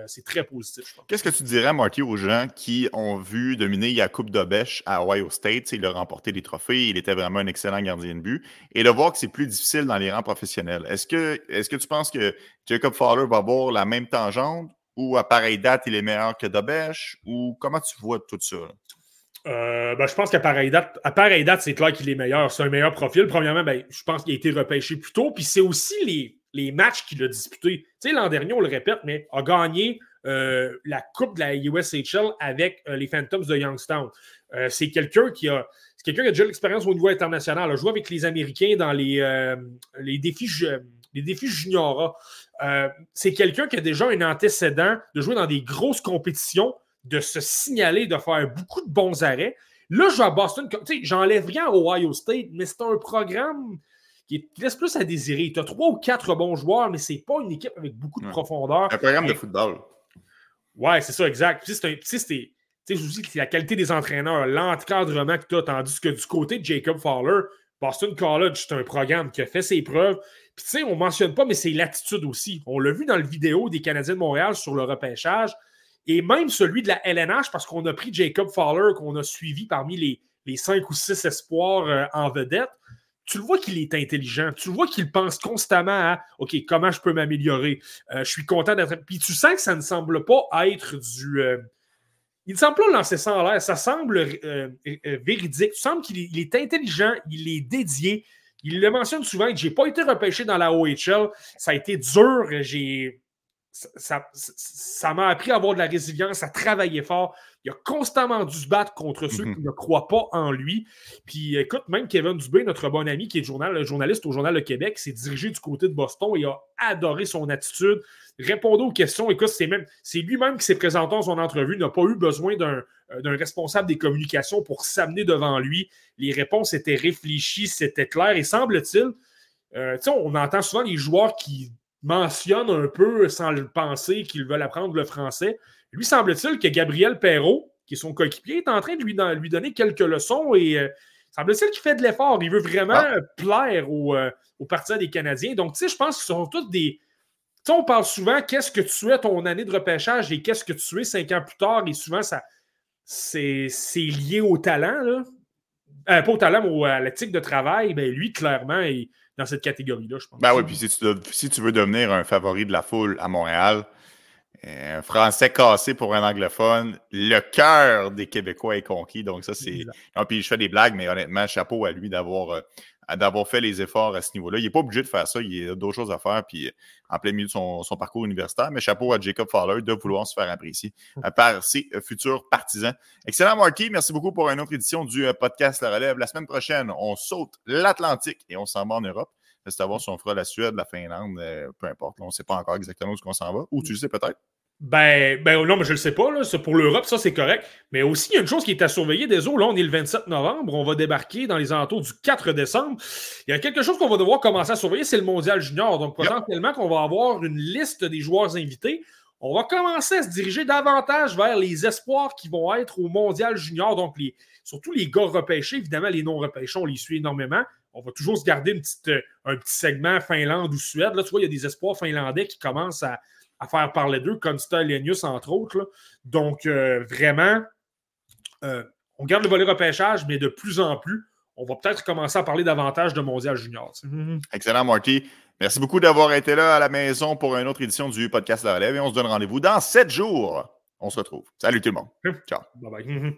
c'est très positif. Qu'est-ce que tu dirais, Marty, aux gens qui ont vu dominer Yacoub Dobesh à Ohio State? Il a remporté des trophées, il était vraiment un excellent gardien de but. Et de voir que c'est plus difficile dans les rangs professionnels. Est-ce que, est que tu penses que Jacob Fowler va avoir la même tangente ou à pareille date, il est meilleur que Dobesh? Ou comment tu vois tout ça? Euh, ben, je pense qu'à pareille date, à pareille date, c'est clair qu'il est meilleur. C'est un meilleur profil. Premièrement, ben, je pense qu'il a été repêché plus tôt. Puis c'est aussi les, les matchs qu'il a disputés. Tu sais, l'an dernier, on le répète, mais a gagné euh, la Coupe de la USHL avec euh, les Phantoms de Youngstown. Euh, c'est quelqu'un qui a. quelqu'un qui a déjà l'expérience au niveau international. Il a joué avec les Américains dans les, les défis, les juniors. c'est quelqu'un qui a déjà un antécédent de jouer dans des grosses compétitions, de se signaler, de faire beaucoup de bons arrêts. Là, je vais à Boston. J'enlève rien à Ohio State, mais c'est un programme qui laisse plus à désirer. Tu as trois ou quatre bons joueurs, mais c'est pas une équipe avec beaucoup de profondeur. Un programme de football. Ouais, c'est ça, exact. Puis c'est je vous dis que c'est la qualité des entraîneurs, l'encadrement que tu as, tandis que du côté de Jacob Fowler, Boston College, c'est un programme qui a fait ses preuves. Puis tu sais, on ne mentionne pas, mais c'est l'attitude aussi. On l'a vu dans le vidéo des Canadiens de Montréal sur le repêchage et même celui de la LNH, parce qu'on a pris Jacob Fowler, qu'on a suivi parmi les, les cinq ou six espoirs euh, en vedette tu le vois qu'il est intelligent, tu le vois qu'il pense constamment à OK, comment je peux m'améliorer? Euh, je suis content d'être. Puis tu sens que ça ne semble pas être du. Euh, il ne semble pas lancer ça en l'air, ça semble euh, véridique. Tu semble qu'il est, intelligent, il est dédié. Il le mentionne souvent n'ai pas été repêché dans la OHL. Ça a été dur. J'ai ça, ça m'a appris à avoir de la résilience, à travailler fort. Il a constamment dû se battre contre ceux Mhm. qui ne croient pas en lui. Puis écoute, même Kevin Dubé, notre bon ami qui est journal, journaliste au Journal Le Québec, s'est dirigé du côté de Boston et a adoré son attitude. Répondait aux questions. Écoute, c'est même c'est lui-même qui s'est présenté en son entrevue, n'a pas eu besoin d'un euh, d'un responsable des communications pour s'amener devant lui. Les réponses étaient réfléchies, c'était clair. Et semble-t-il, euh, tu sais, on entend souvent les joueurs qui mentionnent un peu sans le penser qu'ils veulent apprendre le français. Lui, semble-t-il que Gabriel Perrault, qui est son coéquipier, est en train de lui, don- lui donner quelques leçons et euh, semble-t-il qu'il fait de l'effort. Il veut vraiment Ah. plaire aux, euh, aux partisans des Canadiens. Donc, tu sais, je pense qu'ils sont tous des. Tu sais, on parle souvent qu'est-ce que tu es ton année de repêchage et qu'est-ce que tu es cinq ans plus tard? Et souvent, ça c'est c'est lié au talent, là. Euh, pas au talent, mais à l'éthique de travail. Ben, lui, clairement, est dans cette catégorie-là, je pense. Ben oui, puis si tu, dois- si tu veux devenir un favori de la foule à Montréal, euh, un Français cassé pour un anglophone, le cœur des Québécois est conquis. Donc, ça, c'est. Non, puis je fais des blagues, mais honnêtement, chapeau à lui d'avoir euh, d'avoir fait les efforts à ce niveau-là. Il n'est pas obligé de faire ça, il a d'autres choses à faire, puis euh, en plein milieu de son, son parcours universitaire. Mais chapeau à Jacob Fowler de vouloir se faire apprécier euh, par ses euh, futurs partisans. Excellent, Marky. Merci beaucoup pour une autre édition du podcast La Relève. La semaine prochaine, on saute l'Atlantique et on s'en va en Europe. Reste à voir si on fera la Suède, la Finlande, peu importe. On ne sait pas encore exactement où on s'en va. Ou tu le sais peut-être? Ben, ben non, mais je le sais pas. Là. C'est Pour l'Europe, ça, c'est correct. Mais aussi, il y a une chose qui est à surveiller. Désolé, là, on est le 27 novembre. On va débarquer dans les alentours du 4 décembre. Il y a quelque chose qu'on va devoir commencer à surveiller, c'est le Mondial Junior. Donc, Yep. potentiellement, qu'on va avoir une liste des joueurs invités. On va commencer à se diriger davantage vers les espoirs qui vont être au Mondial Junior. Donc, les, surtout les gars repêchés. Évidemment, les non-repêchés, on les suit énormément. On va toujours se garder une petite, euh, un petit segment Finlande ou Suède. Là, tu vois, il y a des espoirs finlandais qui commencent à, à faire parler d'eux, comme Lenius, entre autres. là. Donc, euh, vraiment, euh, on garde le volet repêchage, mais de plus en plus, on va peut-être commencer à parler davantage de Mondial Junior. Mhm. Excellent, Marky. Merci beaucoup d'avoir été là à la maison pour une autre édition du podcast La Relève et on se donne rendez-vous dans sept jours. On se retrouve. Salut tout le monde. Ciao. Bye bye. Mhm.